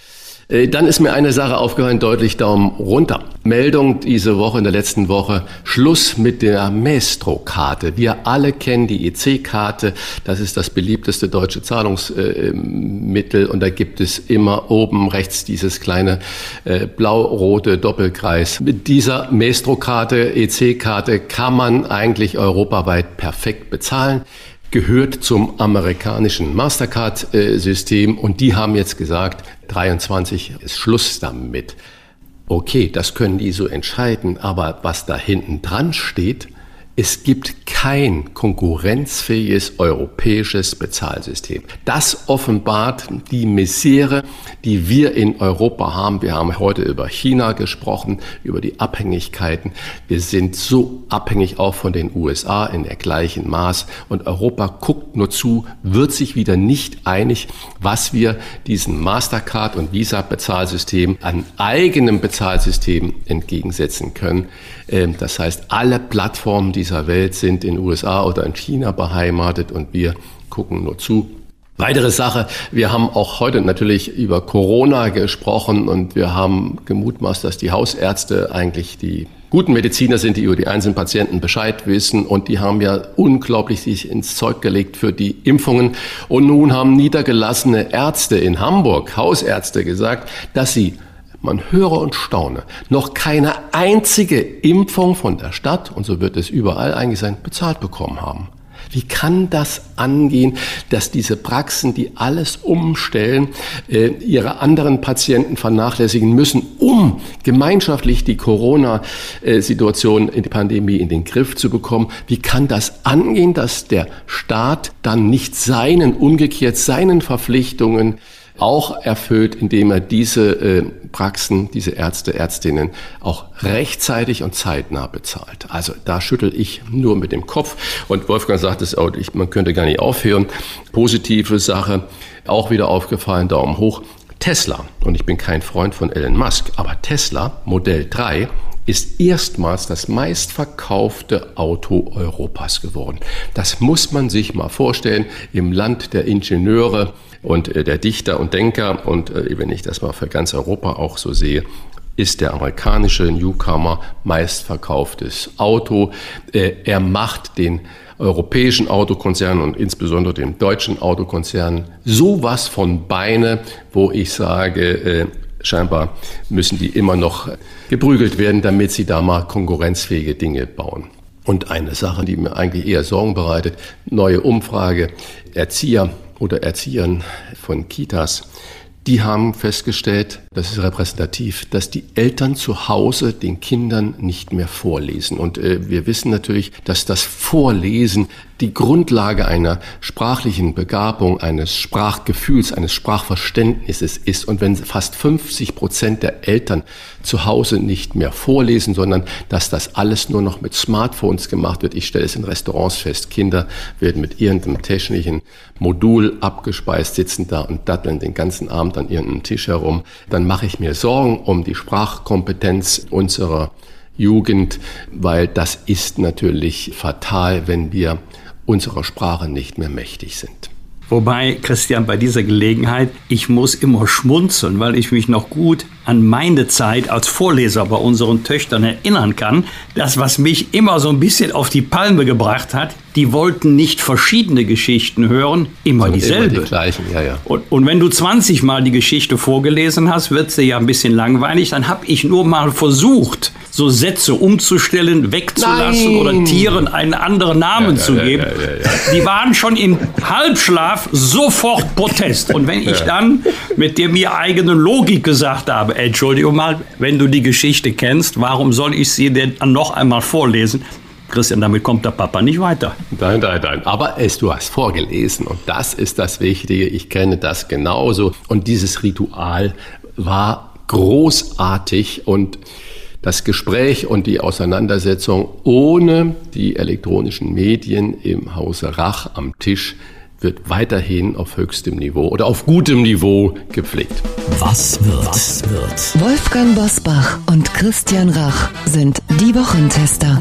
Äh, dann ist mir eine Sache aufgefallen, deutlich Daumen runter. Meldung diese Woche, in der letzten Woche, Schluss mit der Maestro-Karte. Wir alle kennen die EC-Karte, das ist das beliebteste deutsche Zahlungsmittel und da gibt es immer oben rechts dieses kleine äh, blau-rote Doppelkreis. Mit dieser Maestro-Karte, EC-Karte kann man eigentlich europaweit perfekt bezahlen gehört zum amerikanischen Mastercard-System und die haben jetzt gesagt, 23 ist Schluss damit. Okay, das können die so entscheiden, aber was da hinten dran steht, es gibt kein konkurrenzfähiges europäisches Bezahlsystem. Das offenbart die Misere, die wir in Europa haben. Wir haben heute über China gesprochen, über die Abhängigkeiten. Wir sind so abhängig auch von den USA in der gleichen Maß. Und Europa guckt nur zu, wird sich wieder nicht einig, was wir diesem Mastercard- und Visa-Bezahlsystem an eigenem Bezahlsystem entgegensetzen können. Ähm, das heißt, alle Plattformen dieser Welt sind in USA oder in China beheimatet und wir gucken nur zu. Weitere Sache, wir haben auch heute natürlich über Corona gesprochen und wir haben gemutmaßt, dass die Hausärzte eigentlich die guten Mediziner sind, die über die einzelnen Patienten Bescheid wissen und die haben ja unglaublich sich ins Zeug gelegt für die Impfungen. Und nun haben niedergelassene Ärzte in Hamburg, Hausärzte gesagt, dass sie man höre und staune, noch keine einzige Impfung von der Stadt, und so wird es überall eigentlich sein, bezahlt bekommen haben. Wie kann das angehen, dass diese Praxen, die alles umstellen, äh, ihre anderen Patienten vernachlässigen müssen, um gemeinschaftlich die Corona-Situation die Pandemie in den Griff zu bekommen? Wie kann das angehen, dass der Staat dann nicht seinen, umgekehrt seinen Verpflichtungen auch erfüllt, indem er diese äh, Praxen, diese Ärzte, Ärztinnen auch rechtzeitig und zeitnah bezahlt. Also da schüttel ich nur mit dem Kopf. Und Wolfgang sagt es auch, man könnte gar nicht aufhören. Positive Sache, auch wieder aufgefallen, Daumen hoch. Tesla, und ich bin kein Freund von Elon Musk, aber Tesla Modell 3 ist erstmals das meistverkaufte Auto Europas geworden. Das muss man sich mal vorstellen im Land der Ingenieure, und äh, der Dichter und Denker, und äh, wenn ich das mal für ganz Europa auch so sehe, ist der amerikanische Newcomer meistverkauftes Auto. Äh, er macht den europäischen Autokonzernen und insbesondere dem deutschen Autokonzern sowas von Beine, wo ich sage, scheinbar müssen die immer noch geprügelt werden, damit sie da mal konkurrenzfähige Dinge bauen. Und eine Sache, die mir eigentlich eher Sorgen bereitet, neue Umfrage, Erzieher oder Erziehern von Kitas, die haben festgestellt, das ist repräsentativ, dass die Eltern zu Hause den Kindern nicht mehr vorlesen. Und äh, wir wissen natürlich, dass das Vorlesen die Grundlage einer sprachlichen Begabung, eines Sprachgefühls, eines Sprachverständnisses ist. Und wenn fast 50 Prozent der Eltern zu Hause nicht mehr vorlesen, sondern dass das alles nur noch mit Smartphones gemacht wird. Ich stelle es in Restaurants fest. Kinder werden mit irgendeinem technischen Modul abgespeist, sitzen da und datteln den ganzen Abend an irgendeinem Tisch herum. Dann mache ich mir Sorgen um die Sprachkompetenz unserer Jugend, weil das ist natürlich fatal, wenn wir unserer Sprache nicht mehr mächtig sind. Wobei, Christian, bei dieser Gelegenheit, ich muss immer schmunzeln, weil ich mich noch gut an meine Zeit als Vorleser bei unseren Töchtern erinnern kann. Das, was mich immer so ein bisschen auf die Palme gebracht hat, die wollten nicht verschiedene Geschichten hören, immer dieselbe. Immer die gleichen, ja, ja. Und, und wenn du 20 Mal die Geschichte vorgelesen hast, wird sie ja ein bisschen langweilig. Dann habe ich nur mal versucht, so Sätze umzustellen, wegzulassen Nein. oder Tieren einen anderen Namen ja, zu ja, geben. Ja, die waren schon im Halbschlaf sofort Protest. Und wenn ich dann mit der mir eigenen Logik gesagt habe, Entschuldigung mal, wenn du die Geschichte kennst, warum soll ich sie denn noch einmal vorlesen? Christian, damit kommt der Papa nicht weiter. Nein, nein, nein. Aber es, du hast vorgelesen und das ist das Wichtige. Ich kenne das genauso. Und dieses Ritual war großartig und das Gespräch und die Auseinandersetzung ohne die elektronischen Medien im Hause Rach am Tisch wird weiterhin auf höchstem Niveau oder auf gutem Niveau gepflegt. Was wird? Was wird? Wolfgang Bosbach und Christian Rach sind die Wochentester.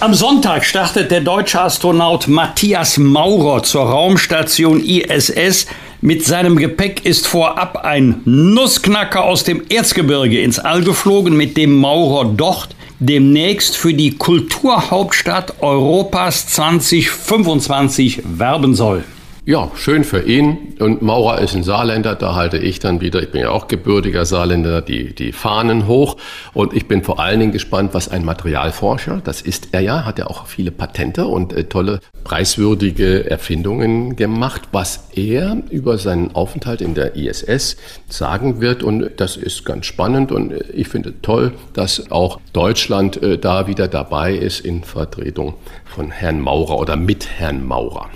Am Sonntag startet der deutsche Astronaut Matthias Maurer zur Raumstation ISS mit seinem Gepäck ist vorab ein Nussknacker aus dem Erzgebirge ins All geflogen, mit dem Maurer dort demnächst für die Kulturhauptstadt Europas 2025 werben soll. Ja, schön für ihn. Und Maurer ist ein Saarländer, da halte ich dann wieder, ich bin ja auch gebürtiger Saarländer, die, die Fahnen hoch. Und ich bin vor allen Dingen gespannt, was ein Materialforscher, das ist er ja, hat ja auch viele Patente und äh, tolle, preiswürdige Erfindungen gemacht, was er über seinen Aufenthalt in der ISS sagen wird. Und das ist ganz spannend und äh, ich finde toll, dass auch Deutschland äh, da wieder dabei ist in Vertretung von Herrn Maurer oder mit Herrn Maurer.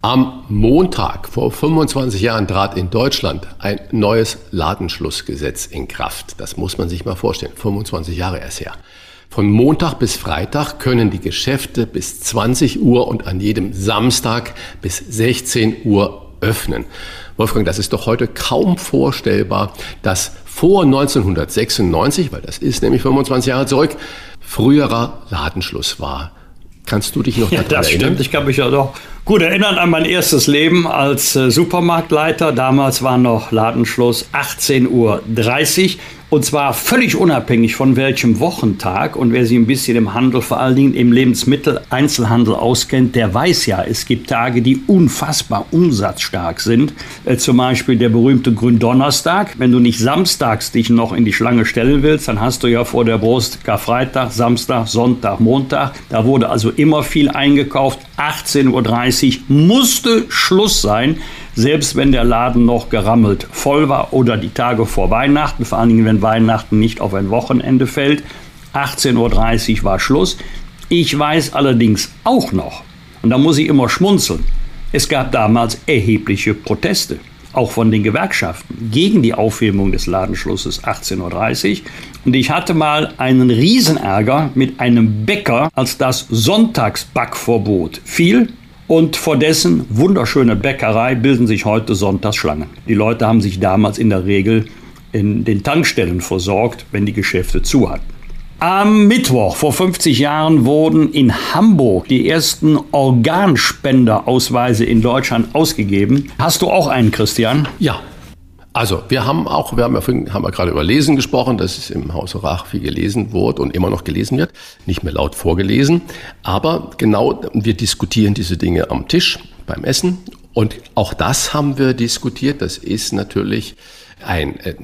Am Montag vor 25 Jahren trat in Deutschland ein neues Ladenschlussgesetz in Kraft. Das muss man sich mal vorstellen. 25 Jahre erst her. Von Montag bis Freitag können die Geschäfte bis 20 Uhr und an jedem Samstag bis 16 Uhr öffnen. Wolfgang, das ist doch heute kaum vorstellbar, dass vor 1996, weil das ist nämlich 25 Jahre zurück, früherer Ladenschluss war. Kannst du dich noch ja, daran das erinnern? Stimmt. Ich kann mich ja doch gut erinnern an mein erstes Leben als äh, Supermarktleiter. Damals war noch Ladenschluss 18.30 Uhr. Und zwar völlig unabhängig von welchem Wochentag. Und wer sich ein bisschen im Handel, vor allen Dingen im Lebensmitteleinzelhandel auskennt, der weiß ja, es gibt Tage, die unfassbar umsatzstark sind. Äh, zum Beispiel der berühmte Gründonnerstag. Wenn du nicht samstags dich noch in die Schlange stellen willst, dann hast du ja vor der Brust Karfreitag, Samstag, Sonntag, Montag. Da wurde also immer viel eingekauft. 18.30 Uhr musste Schluss sein selbst wenn der Laden noch gerammelt voll war oder die Tage vor Weihnachten, vor allen Dingen wenn Weihnachten nicht auf ein Wochenende fällt. 18.30 Uhr war Schluss. Ich weiß allerdings auch noch, und da muss ich immer schmunzeln, es gab damals erhebliche Proteste, auch von den Gewerkschaften, gegen die Aufhebung des Ladenschlusses 18.30 Uhr. Und ich hatte mal einen Riesenärger mit einem Bäcker, als das Sonntagsbackverbot fiel und vor dessen wunderschöne Bäckerei bilden sich heute Sonntagsschlangen. Die Leute haben sich damals in der Regel in den Tankstellen versorgt, wenn die Geschäfte zu hatten. Am Mittwoch vor 50 Jahren wurden in Hamburg die ersten Organspenderausweise in Deutschland ausgegeben. Hast du auch einen, Christian? Ja, also, wir haben auch, wir haben ja vorhin, haben wir gerade über Lesen gesprochen, dass es im Hause Rach viel gelesen wurde und immer noch gelesen wird, nicht mehr laut vorgelesen. Aber genau, wir diskutieren diese Dinge am Tisch beim Essen und auch das haben wir diskutiert. Das ist natürlich ein äh,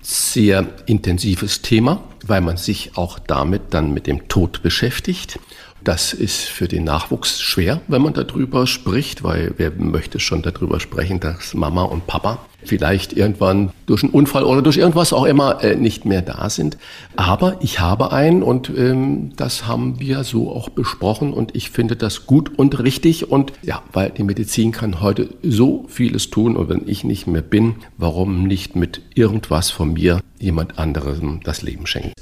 sehr intensives Thema, weil man sich auch damit dann mit dem Tod beschäftigt. Das ist für den Nachwuchs schwer, wenn man darüber spricht, weil wer möchte schon darüber sprechen, dass Mama und Papa vielleicht irgendwann durch einen Unfall oder durch irgendwas auch immer äh, nicht mehr da sind. Aber ich habe einen und ähm, das haben wir so auch besprochen und ich finde das gut und richtig und ja, weil die Medizin kann heute so vieles tun und wenn ich nicht mehr bin, warum nicht mit irgendwas von mir jemand anderem das Leben schenken?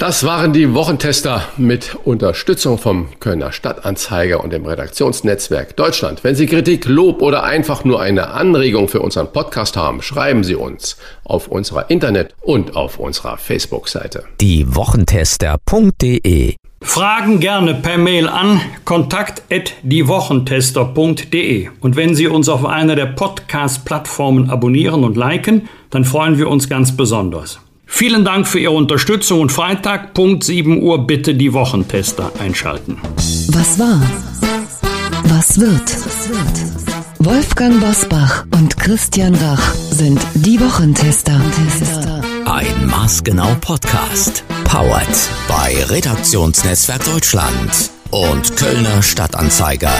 Das waren die Wochentester mit Unterstützung vom Kölner Stadtanzeiger und dem Redaktionsnetzwerk Deutschland. Wenn Sie Kritik, Lob oder einfach nur eine Anregung für unseren Podcast haben, schreiben Sie uns auf unserer Internet- und auf unserer Facebook-Seite. Die Wochentester.de Fragen gerne per Mail an kontakt@diewochentester.de und wenn Sie uns auf einer der Podcast-Plattformen abonnieren und liken, dann freuen wir uns ganz besonders. Vielen Dank für Ihre Unterstützung und Freitag, Punkt 7 Uhr, bitte die Wochentester einschalten. Was war? Was wird? Wolfgang Bosbach und Christian Rach sind die Wochentester. Ein maßgenau Podcast. Powered bei Redaktionsnetzwerk Deutschland und Kölner Stadtanzeiger.